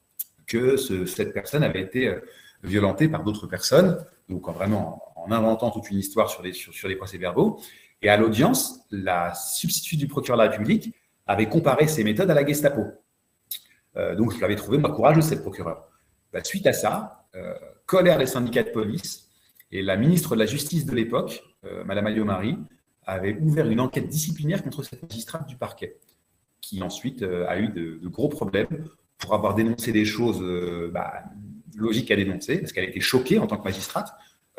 que cette personne avait été euh, violentée par d'autres personnes, donc en vraiment en inventant toute une histoire sur les procès-verbaux. Et à l'audience, la substitut du procureur de la République avait comparé ses méthodes à la Gestapo. Euh, donc, je l'avais trouvé, moi, courageux, cette procureur. Bah, suite à ça, euh, colère des syndicats de police, et la ministre de la Justice de l'époque, euh, Madame avait ouvert une enquête disciplinaire contre cette magistrate du parquet, qui ensuite a eu de, gros problèmes pour avoir dénoncé des choses bah, logiques à dénoncer, parce qu'elle était choquée en tant que magistrate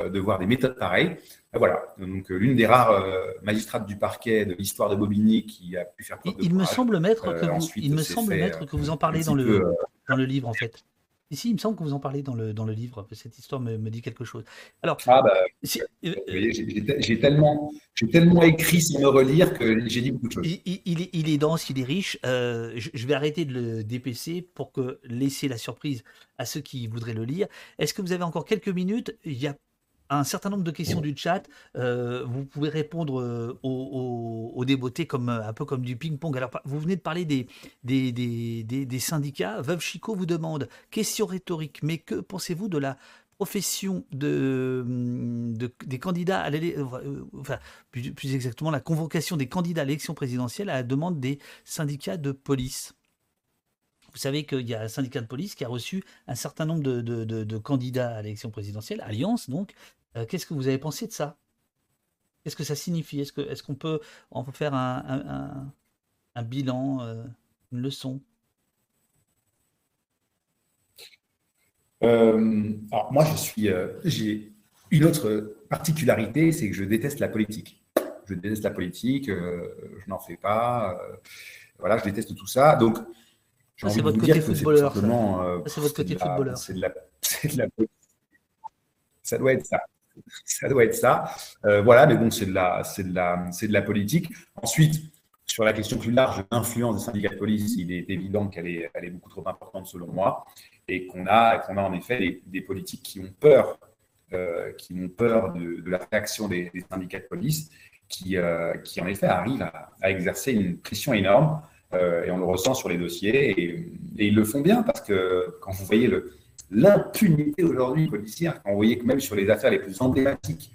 de voir des méthodes pareilles. Ah, voilà, donc euh, l'une des rares euh, magistrates du parquet de l'histoire de Bobigny qui a pu faire preuve Il, me semble, maître, que euh, vous, il me semble, maître, que vous en parlez dans le, dans le livre, en fait. Ici, il me semble que vous en parlez dans le, dans le livre, cette histoire me, me dit quelque chose. Alors, ah bah, j'ai tellement, tellement écrit sans me relire que j'ai dit beaucoup de choses. Il, il, est, il est, dense, il est riche. je, je, vais arrêter de le DPC pour que laisser la surprise à ceux qui voudraient le lire. Est-ce que vous avez encore quelques minutes? Il y a un certain nombre de questions du chat. Euh, vous pouvez répondre euh, aux, aux, comme, euh, un peu comme du ping-pong. Alors, vous venez de parler des, des, des, syndicats. Veuve Chico vous demande, question rhétorique, mais que pensez-vous de la profession de, des candidats à enfin, plus, plus, exactement la convocation des candidats à l'élection présidentielle à la demande des syndicats de police? Vous savez qu'il y a un syndicat de police qui a reçu un certain nombre de, de, de candidats à l'élection présidentielle, Alliance donc, euh, qu'est-ce que vous avez pensé de ça? Qu'est-ce que ça signifie? Est-ce qu'on est qu'on peut en faire un, un, bilan, euh, une leçon? Euh, Alors moi, je suis, j'ai une autre particularité, c'est que je déteste la politique. Je déteste la politique, je n'en fais pas. voilà, je déteste tout ça. Donc, c'est votre, côté footballeur. C'est votre côté footballeur. C'est de la, ça doit être ça. Ça doit être ça. Euh, voilà, mais bon, c'est de, la, de, de la politique. Ensuite, sur la question plus large l'influence des syndicats de police, il est évident qu'elle est, elle est beaucoup trop importante selon moi et qu'on a, a en effet des, politiques qui ont peur, euh, qui ont peur de, la réaction des, syndicats de police, qui, euh, qui en effet arrivent à, exercer une pression énorme et on le ressent sur les dossiers et, ils le font bien parce que quand vous voyez le, l'impunité aujourd'hui policière. Quand vous voyez que même sur les affaires les plus emblématiques,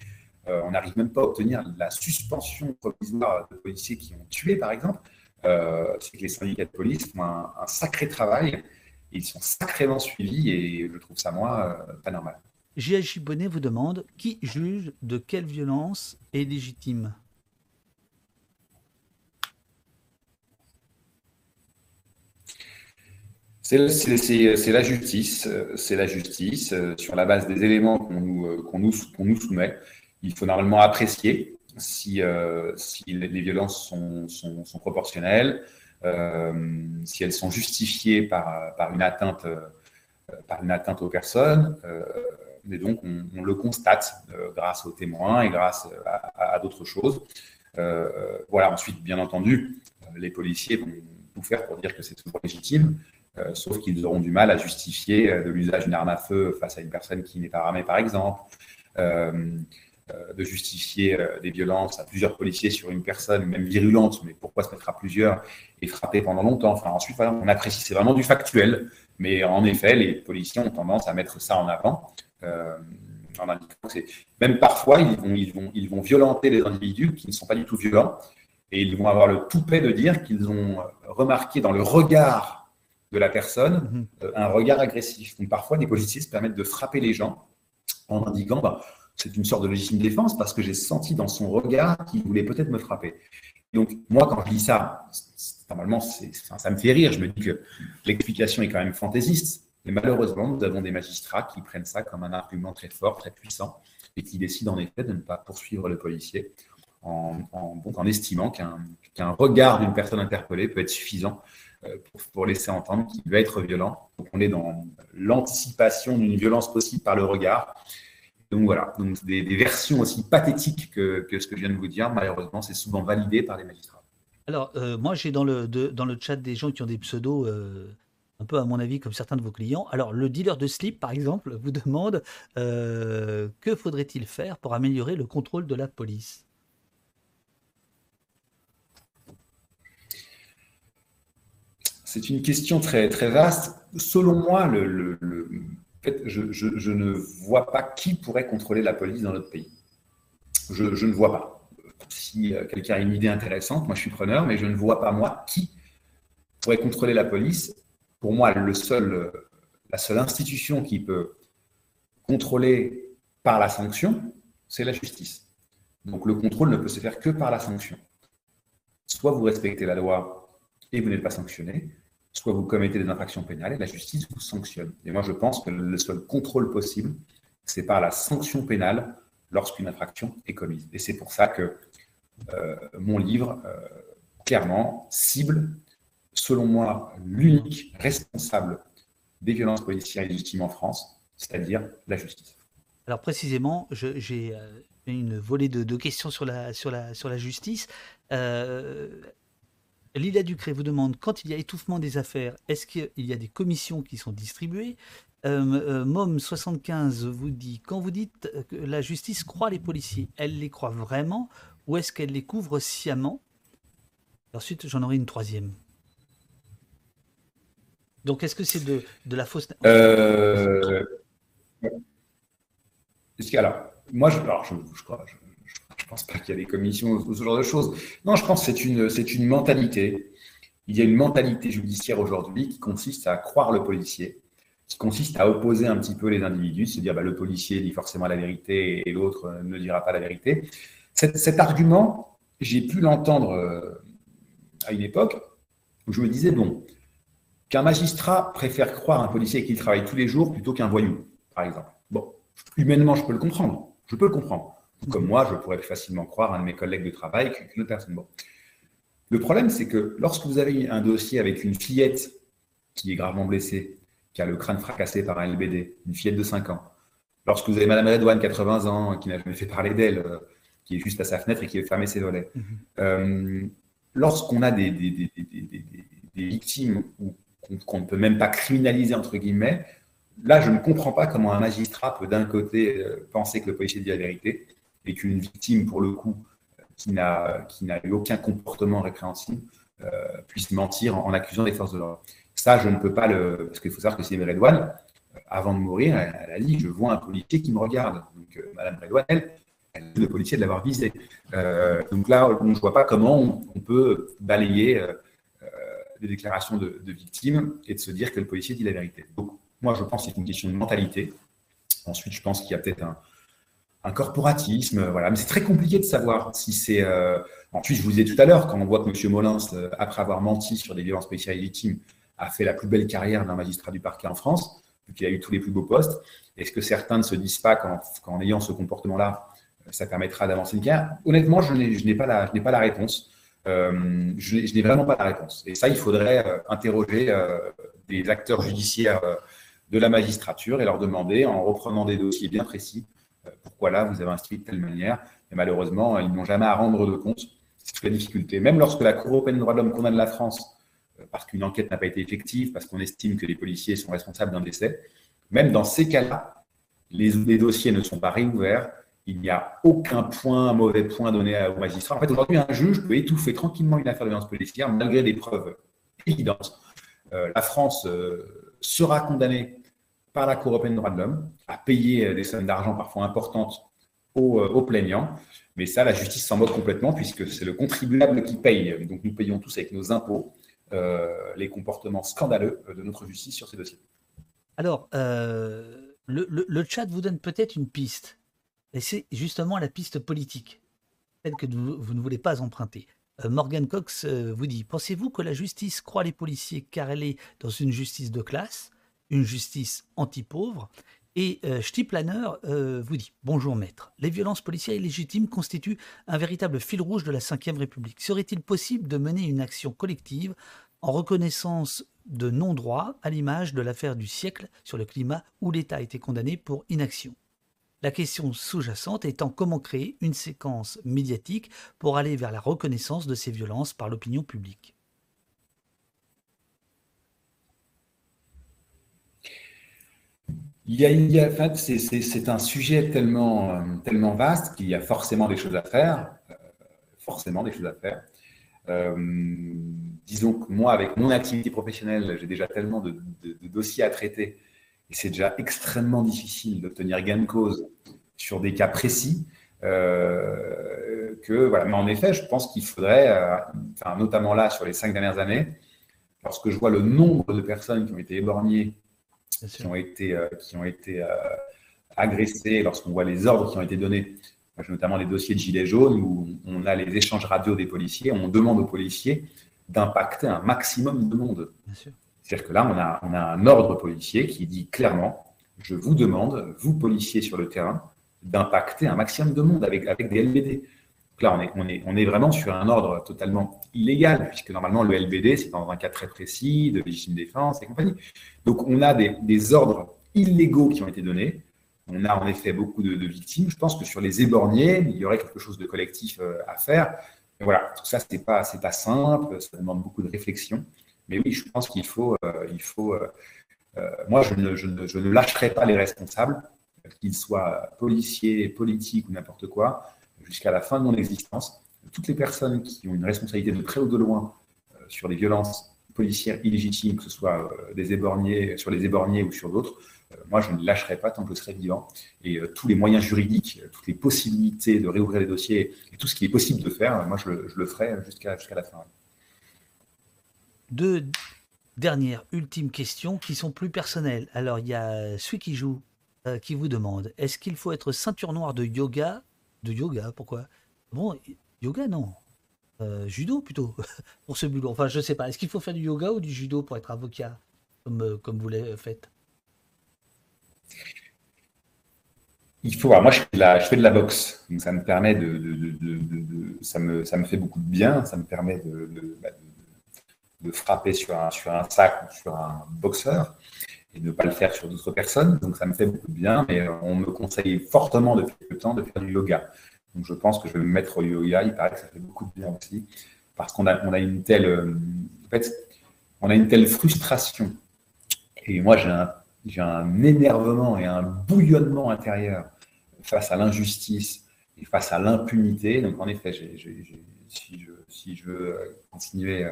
euh, on n'arrive même pas à obtenir la suspension provisoire de policiers qui ont tué, par exemple, euh, c'est que les syndicats de police font un, sacré travail. Ils sont sacrément suivis et je trouve ça, moi, euh, pas normal. J.H. Bonnet vous demande qui juge de quelle violence est légitime? C'est la justice, c'est la justice euh, sur la base des éléments qu'on nous, euh, nous, nous, soumet. Il faut normalement apprécier si, euh, les violences sont, proportionnelles, si elles sont justifiées par, une, atteinte, aux personnes. et donc, on, le constate grâce aux témoins et grâce à, à d'autres choses. voilà, ensuite, bien entendu, les policiers vont tout faire pour dire que c'est toujours légitime. Euh, sauf qu'ils auront du mal à justifier euh, de l'usage d'une arme à feu face à une personne qui n'est pas armée, par exemple. Euh, de justifier des violences à plusieurs policiers sur une personne, même virulente, mais pourquoi se mettre à plusieurs et frapper pendant longtemps? Enfin, ensuite, on apprécie, c'est vraiment du factuel, mais en effet, les policiers ont tendance à mettre ça en avant. en indiquant que même parfois, ils vont, ils, vont, violenter des individus qui ne sont pas du tout violents, et ils vont avoir le toupet de dire qu'ils ont remarqué dans le regard de la personne, mhm. euh, un regard agressif. Donc parfois, des policiers se permettent de frapper les gens en indiquant bah, c'est une sorte de légitime défense parce que j'ai senti dans son regard qu'il voulait peut-être me frapper. Donc moi, quand je dis ça, normalement, ça me fait rire. Je me dis que l'explication est quand même fantaisiste. Mais malheureusement, nous avons des magistrats qui prennent ça comme un argument très fort, très puissant, et qui décident en effet de ne pas poursuivre le policier en, en estimant qu'un regard d'une personne interpellée peut être suffisant euh, pour, laisser entendre qu'il va être violent. Donc on est dans l'anticipation d'une violence possible par le regard. Donc voilà, donc des, versions aussi pathétiques que, ce que je viens de vous dire, malheureusement, c'est souvent validé par les magistrats. Alors, euh, moi, j'ai dans le, dans le chat des gens qui ont des pseudos, euh, un peu à mon avis, comme certains de vos clients. Alors, le dealer de slip, par exemple, vous demande que faudrait-il faire pour améliorer le contrôle de la police? C'est une question très, vaste. Selon moi, je, ne vois pas qui pourrait contrôler la police dans notre pays. Je, ne vois pas. Si euh, quelqu'un a une idée intéressante, moi je suis preneur, mais je ne vois pas moi qui pourrait contrôler la police. Pour moi, seul, la seule institution qui peut contrôler par la sanction, c'est la justice. Donc le contrôle ne peut se faire que par la sanction. Soit vous respectez la loi et vous n'êtes pas sanctionné, soit vous commettez des infractions pénales et la justice vous sanctionne. Et moi, je pense que le seul contrôle possible, c'est par la sanction pénale lorsqu'une infraction est commise. Et c'est pour ça que euh, mon livre, euh, clairement, cible, selon moi, l'unique responsable des violences policières illégitimes en France, c'est-à-dire la justice. Alors précisément, j'ai euh, une volée de, questions sur la justice. Lila Ducré vous demande quand il y a étouffement des affaires, est-ce qu'il y a des commissions qui sont distribuées euh, euh Mom75 vous dit quand vous dites que la justice croit les policiers, elle les croit vraiment ou est-ce qu'elle les couvre sciemment? Ensuite, j'en aurai une troisième. Donc, est-ce que c'est de, la fausse. Euh... Alors, moi, je, alors, je, je crois. Je pense pas qu'il y a des commissions ou ce genre de choses. Non, je pense que c'est une, c'est mentalité. Il y a une mentalité judiciaire aujourd'hui qui consiste à croire le policier, qui consiste à opposer un petit peu les individus, se dire bah, le policier dit forcément la vérité et l'autre ne dira pas la vérité. Cet, argument, j'ai pu l'entendre euh, à une époque où je me disais bon, qu'un magistrat préfère croire un policier qu'il travaille tous les jours plutôt qu'un voyou, par exemple. Bon, humainement, je peux le comprendre. Je peux le comprendre. Comme moi, je pourrais facilement croire un de mes collègues de travail qu'une autre personne. Bon. Le problème, c'est que lorsque vous avez un dossier avec une fillette qui est gravement blessée, qui a le crâne fracassé par un LBD, une fillette de 5 ans, lorsque vous avez Madame Redouane, 80 ans, qui n'a jamais fait parler d'elle, euh, qui est juste à sa fenêtre et qui veut fermer ses volets, mhm. euh, lorsqu'on a des, des, victimes qu'on ne peut même pas criminaliser, entre guillemets, là, je ne comprends pas comment un magistrat peut d'un côté euh, penser que le policier dit la vérité et qu'une victime, pour le coup, qui n'a eu aucun comportement répréhensible, euh, puisse mentir en, accusant les forces de l'ordre. Ça, je ne peux pas le. Parce qu'il faut savoir que Sylvie Redouane, euh, avant de mourir, elle, a dit Je vois un policier qui me regarde. Donc, euh, Madame Redouane, elle, elle dit le policier de l'avoir visé. donc là, on ne voit pas comment on, peut balayer des déclarations de, de, victimes et de se dire que le policier dit la vérité. Donc, moi, je pense que c'est une question de mentalité. Ensuite, je pense qu'il y a peut-être un, un corporatisme, voilà. Mais c'est très compliqué de savoir si c'est. Euh... Ensuite, je vous disais tout à l'heure, quand on voit que M. Molins, euh, après avoir menti sur des violences policières illégitimes, a fait la plus belle carrière d'un magistrat du parquet en France, qu'il a eu tous les plus beaux postes, est-ce que certains ne se disent pas qu'en ayant ce comportement-là, ça permettra d'avancer une carrière? Honnêtement, je n'ai pas, la, réponse. Euh, je, n'ai vraiment pas la réponse. Et ça, il faudrait euh, interroger des acteurs judiciaires de la magistrature et leur demander, en reprenant des dossiers bien précis, pourquoi là vous avez inscrit de telle manière. Et malheureusement, ils n'ont jamais à rendre de compte. C'est toute la difficulté. Même lorsque la Cour européenne des droits de l'homme condamne la France euh, parce qu'une enquête n'a pas été effective, parce qu'on estime que les policiers sont responsables d'un décès, même dans ces cas-là, les, dossiers ne sont pas réouverts il n'y a aucun point, mauvais point donné au magistrat. En fait, aujourd'hui, un juge peut étouffer tranquillement une affaire de violence policière malgré des preuves évidentes. Euh, la France euh, sera condamnée par la Cour européenne des droits de l'homme à payer des sommes d'argent parfois importantes aux, aux, plaignants. Mais ça, la justice s'en moque complètement puisque c'est le contribuable qui paye. Donc nous payons tous avec nos impôts les comportements scandaleux de notre justice sur ces dossiers. Alors, le, le, chat vous donne peut-être une piste. Et c'est justement la piste politique, celle que vous, ne voulez pas emprunter. Euh, Morgan Cox euh, vous dit Pensez-vous que la justice croit les policiers car elle est dans une justice de classe, une justice anti-pauvre Et euh, euh, vous dit Bonjour maître, les violences policières illégitimes constituent un véritable fil rouge de la Ve République. Serait-il possible de mener une action collective en reconnaissance de non-droit à l'image de l'affaire du siècle sur le climat où l'État a été condamné pour inaction? La question sous-jacente étant comment créer une séquence médiatique pour aller vers la reconnaissance de ces violences par l'opinion publique. Il y a, c'est un sujet tellement, euh, tellement vaste qu'il y a forcément des choses à faire, euh, forcément des choses à faire. Euh, disons que moi, avec mon activité professionnelle, j'ai déjà tellement de dossiers à traiter et c'est déjà extrêmement difficile d'obtenir gain de cause sur des cas précis. Que voilà. Mais en effet, je pense qu'il faudrait, notamment là sur les cinq dernières années, lorsque je vois le nombre de personnes qui ont été éborgnées, qui ont été, euh, qui ont été agressées, lorsqu'on voit les ordres qui ont été donnés, notamment les dossiers de Gilets jaunes où on a les échanges radio des policiers, on demande aux policiers d'impacter un maximum de monde. C'est-à-dire que là, on a, on a un ordre policier qui dit clairement, je vous demande, vous policiers sur le terrain, d'impacter un maximum de monde avec, avec des LBD. Donc là, on est, on, est, on est vraiment sur un ordre totalement illégal, puisque normalement, le LBD, c'est dans un cas très précis de légitime défense et compagnie. Donc, on a des, des, ordres illégaux qui ont été donnés. On a en effet beaucoup de, victimes. Je pense que sur les éborgnés, il y aurait quelque chose de collectif euh, à faire. Mais voilà, tout ça, ce n'est pas, pas simple, ça demande beaucoup de réflexion. Mais oui, je pense qu'il faut, euh, il faut euh, moi, je ne, je, ne, je ne, lâcherai pas les responsables, qu'ils soient policiers, politiques ou n'importe quoi, jusqu'à la fin de mon existence. Toutes les personnes qui ont une responsabilité de près ou de loin sur les violences policières illégitimes, que ce soit des éborgnés, sur les éborgnés ou sur d'autres, moi, je ne lâcherai pas tant que je serai vivant. Et tous les moyens juridiques, toutes les possibilités de réouvrir les dossiers et tout ce qui est possible de faire, moi, je le, ferai jusqu'à la fin deux dernières, ultimes questions qui sont plus personnelles. Alors, il y a celui qui joue euh, qui vous demande est-ce qu'il faut être ceinture noire de yoga Yoga, pourquoi? Bon, yoga, non. Euh, judo plutôt, pour ce boulot. Enfin, je sais pas. Est-ce qu'il faut faire du yoga ou du judo pour être avocat, comme, euh, comme vous l'avez fait? Il faut. moi, je fais, de la, je fais de la boxe, donc ça me permet de, de, ça me, ça me fait beaucoup de bien. Ça me permet de, bah, de frapper sur un, sur un sac ou sur un boxeur et ne pas le faire sur d'autres personnes. Donc ça me fait beaucoup de bien, mais on me conseille fortement depuis quelque temps de faire du yoga. Donc je pense que je vais me mettre au yoga. Il paraît que ça fait beaucoup de bien aussi parce qu'on a, on a une telle, euh, en fait, on a une telle frustration. Et moi, j'ai un, j'ai un énervement et un bouillonnement intérieur face à l'injustice et face à l'impunité. Donc en effet, si, je, si je veux continuer euh,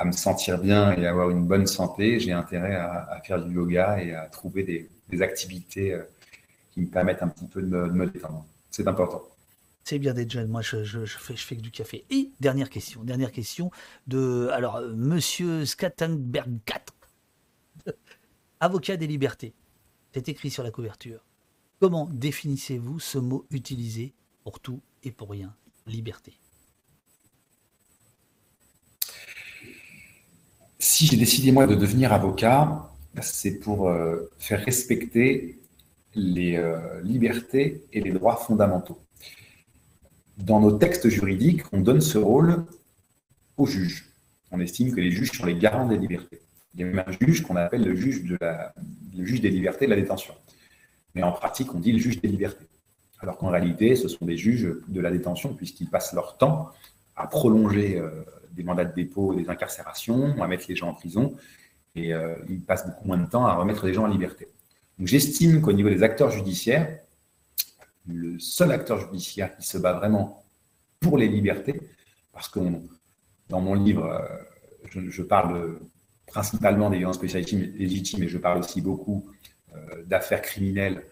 à me sentir bien et avoir une bonne santé, j'ai intérêt à, faire du yoga et à trouver des, activités euh, qui me permettent un petit peu de me, détendre. C'est important. C'est bien d'être jeune. Moi, je, fais, je fais que du café. Et dernière question, dernière question de alors euh, Monsieur Skattenberg 4, avocat des libertés. C'est écrit sur la couverture. Comment définissez-vous ce mot utilisé pour tout et pour rien? Liberté. Si j'ai décidé moi de devenir avocat, c'est pour euh, faire respecter les euh, libertés et les droits fondamentaux. Dans nos textes juridiques, on donne ce rôle aux juges. On estime que les juges sont les garants des libertés. Il y a même un juge qu'on appelle le juge, des libertés de la détention. Mais en pratique, on dit le juge des libertés. Alors qu'en réalité, ce sont des juges de la détention, puisqu'ils passent leur temps à prolonger euh, des mandats de dépôt, des incarcérations, à mettre les gens en prison, et euh, ils passent beaucoup moins de temps à remettre les gens en liberté. Donc j'estime qu'au niveau des acteurs judiciaires, le seul acteur judiciaire qui se bat vraiment pour les libertés, parce que dans mon livre, euh, je, parle principalement des violences légitimes et je parle aussi beaucoup euh, d'affaires criminelles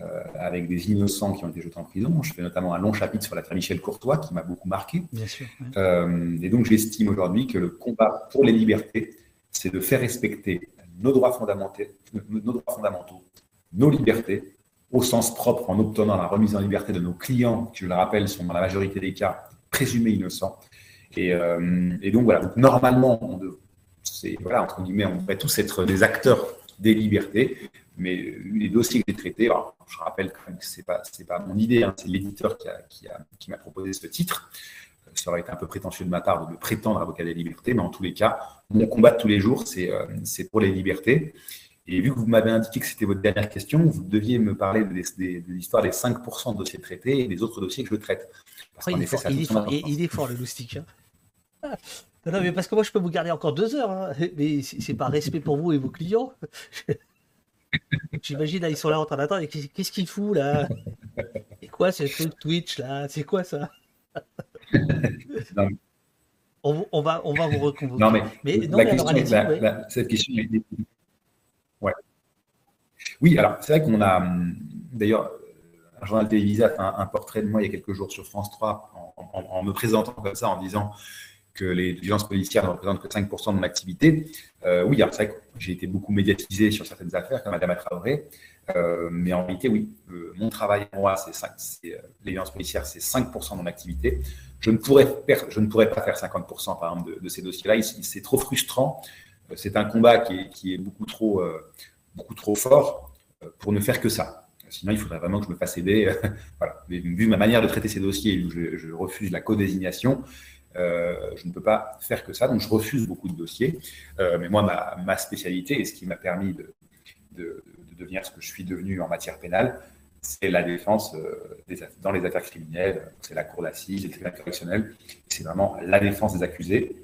euh, avec des innocents qui ont été jetés en prison. Je fais notamment un long chapitre sur l'affaire Michel Courtois qui m'a beaucoup marqué. Bien sûr, et donc j'estime aujourd'hui que le combat pour les libertés, c'est de faire respecter nos droits fondamentaux, nos droits fondamentaux, nos libertés, au sens propre en obtenant la remise en liberté de nos clients, qui, je le rappelle, sont dans la majorité des cas présumés innocents. Et, euh, donc voilà, normalement, on voilà, entre guillemets, on devrait tous être des acteurs des libertés, mais les dossiers que j'ai traités, je rappelle que ce n'est pas, pas mon idée, hein, c'est l'éditeur qui m'a qui a, qui proposé ce titre. Ça aurait été un peu prétentieux de ma part de me prétendre avocat des libertés, mais en tous les cas, mon combat de tous les jours, c'est euh, pour les libertés. Et vu que vous m'avez indiqué que c'était votre dernière question, vous deviez me parler de, l'histoire des 5% de dossiers traités et des autres dossiers que je traite. il, est fort, le loustique. Hein. Non, mais parce que moi, je peux vous garder encore deux heures. Hein. Mais c'est pas respect pour vous et vos clients. J'imagine, là, ils sont là en train d'attendre. Qu'est-ce qu'il fout, là? C'est quoi ce truc Twitch, là? C'est quoi ça? On, va, on va vous reconvoquer. Non, mais, la question, cette question est oui, alors c'est vrai qu'on a, d'ailleurs, un journal télévisé a fait un, portrait de moi il y a quelques jours sur France 3 en, me présentant comme ça, en disant que les violences policières ne représentent que 5% de mon activité. Euh, oui, c'est vrai que j'ai été beaucoup médiatisé sur certaines affaires, comme Madame Traoré, euh, mais en réalité, oui, euh, mon travail, moi, c'est les violences policières, c'est 5% de mon activité. Je ne, pourrais je pas faire 50% par exemple de, ces dossiers-là. C'est trop frustrant. C'est un combat qui est, beaucoup trop beaucoup trop fort euh, pour ne faire que ça. Sinon, il faudrait vraiment que je me fasse aider. voilà. vu ma manière de traiter ces dossiers, où je, refuse la co-désignation, euh, je ne peux pas faire que ça. Donc, je refuse beaucoup de dossiers. Euh, mais moi, ma, spécialité et ce qui m'a permis de, devenir ce que je suis devenu en matière pénale, c'est la défense dans les affaires criminelles. C'est la cour d'assises, les tribunaux correctionnels. C'est vraiment la défense des accusés,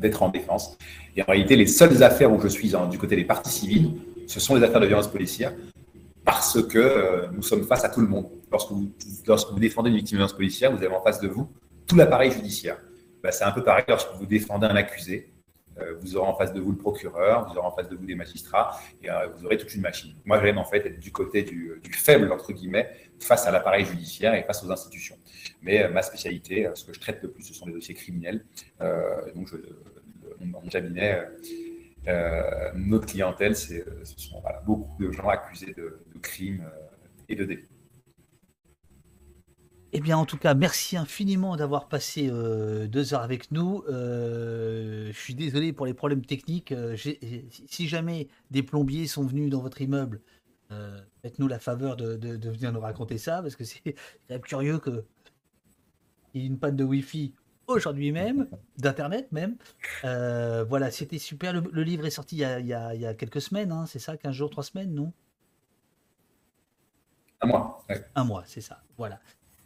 d'être en défense. Et en réalité, les seules affaires où je suis du côté des parties civiles, ce sont les affaires de violence policière, parce que euh, nous sommes face à tout le monde. Lorsque vous, lorsque vous défendez une victime de violence policière, vous avez en face de vous tout l'appareil judiciaire. Bah, c'est un peu pareil lorsque vous défendez un accusé. Euh, vous aurez en face de vous le procureur, vous aurez en face de vous des magistrats, et euh, vous aurez toute une machine. Moi, j'aime en fait être du côté du, du, faible, entre guillemets, face à l'appareil judiciaire et face aux institutions. Mais ma spécialité, ce que je traite le plus, ce sont les dossiers criminels. donc, je, mon cabinet, euh, notre clientèle, ce sont beaucoup de gens accusés de, crimes euh, et de délits. Eh bien, en tout cas, merci infiniment d'avoir passé euh, deux heures avec nous. je suis désolé pour les problèmes techniques. si jamais des plombiers sont venus dans votre immeuble, faites-nous la faveur de, de, venir nous raconter ça, parce que c'est quand même curieux qu'il y ait une panne de Wi-Fi aujourd'hui même, d'Internet même. Euh, voilà, c'était super. Le, livre est sorti il y a, quelques semaines, hein, c'est ça 15 jours, 3 semaines, non? Un mois. Un mois, c'est ça. Voilà.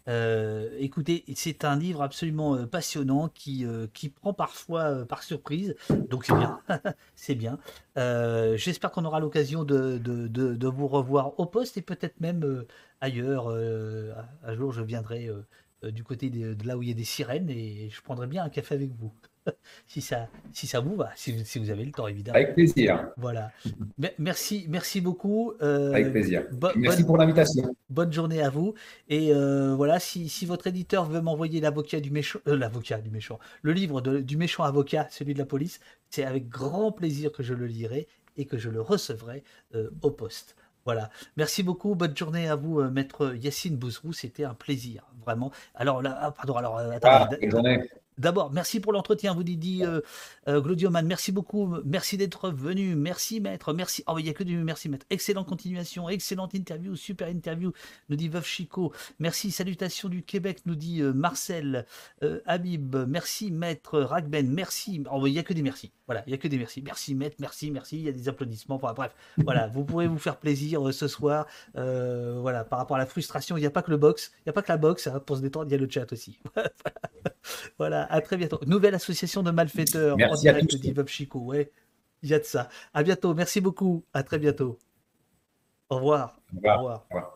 Euh, écoutez, c'est un livre absolument euh, passionnant qui, qui prend parfois par surprise, donc c'est bien, c'est bien. J'espère qu'on aura l'occasion de, de, de, vous revoir au poste et peut-être même ailleurs. un jour, je viendrai euh, du côté de, là où il y a des sirènes et je prendrai bien un café avec vous. si, ça, si ça vous va, si, vous avez le temps, évidemment. Avec plaisir. Voilà. Merci, merci beaucoup. Euh, Avec plaisir. merci pour l'invitation. Bonne journée à vous. Et euh, voilà, si, si, votre éditeur veut m'envoyer l'avocat du méchant, l'avocat du méchant, le livre du méchant avocat, celui de la police, c'est avec grand plaisir que je le lirai et que je le recevrai au poste. Voilà. Merci beaucoup. Bonne journée à vous, euh, maître Yacine Bouzrou. C'était un plaisir, vraiment. Alors là, ah, pardon, alors euh, attendez. Ah, bonne journée. D'abord, merci pour l'entretien, vous dit euh, euh, Glodioman. Merci beaucoup. Merci d'être venu. Merci, maître. Merci. Oh, il n'y a que du merci, maître. Excellente continuation. Excellente interview. Super interview, nous dit Veuve Chico. Merci. Salutations du Québec, nous dit euh, Marcel. Habib. Merci, maître. Ragben. Merci. Oh, il n'y a que des merci. Voilà, il n'y a que des merci. Merci, maître. Merci, merci. Il y a des applaudissements. Enfin, bref, voilà. Vous pourrez vous faire plaisir ce soir. voilà, par rapport à la frustration, il n'y a pas que le box. Il n'y a pas que la boxe. Hein, pour se détendre, il y a le chat aussi. voilà à très bientôt. Nouvelle association de malfaiteurs Merci en direct de Chico. Ouais, il y a de ça. À bientôt. Merci beaucoup. À très bientôt. Au revoir. Au revoir. Au revoir.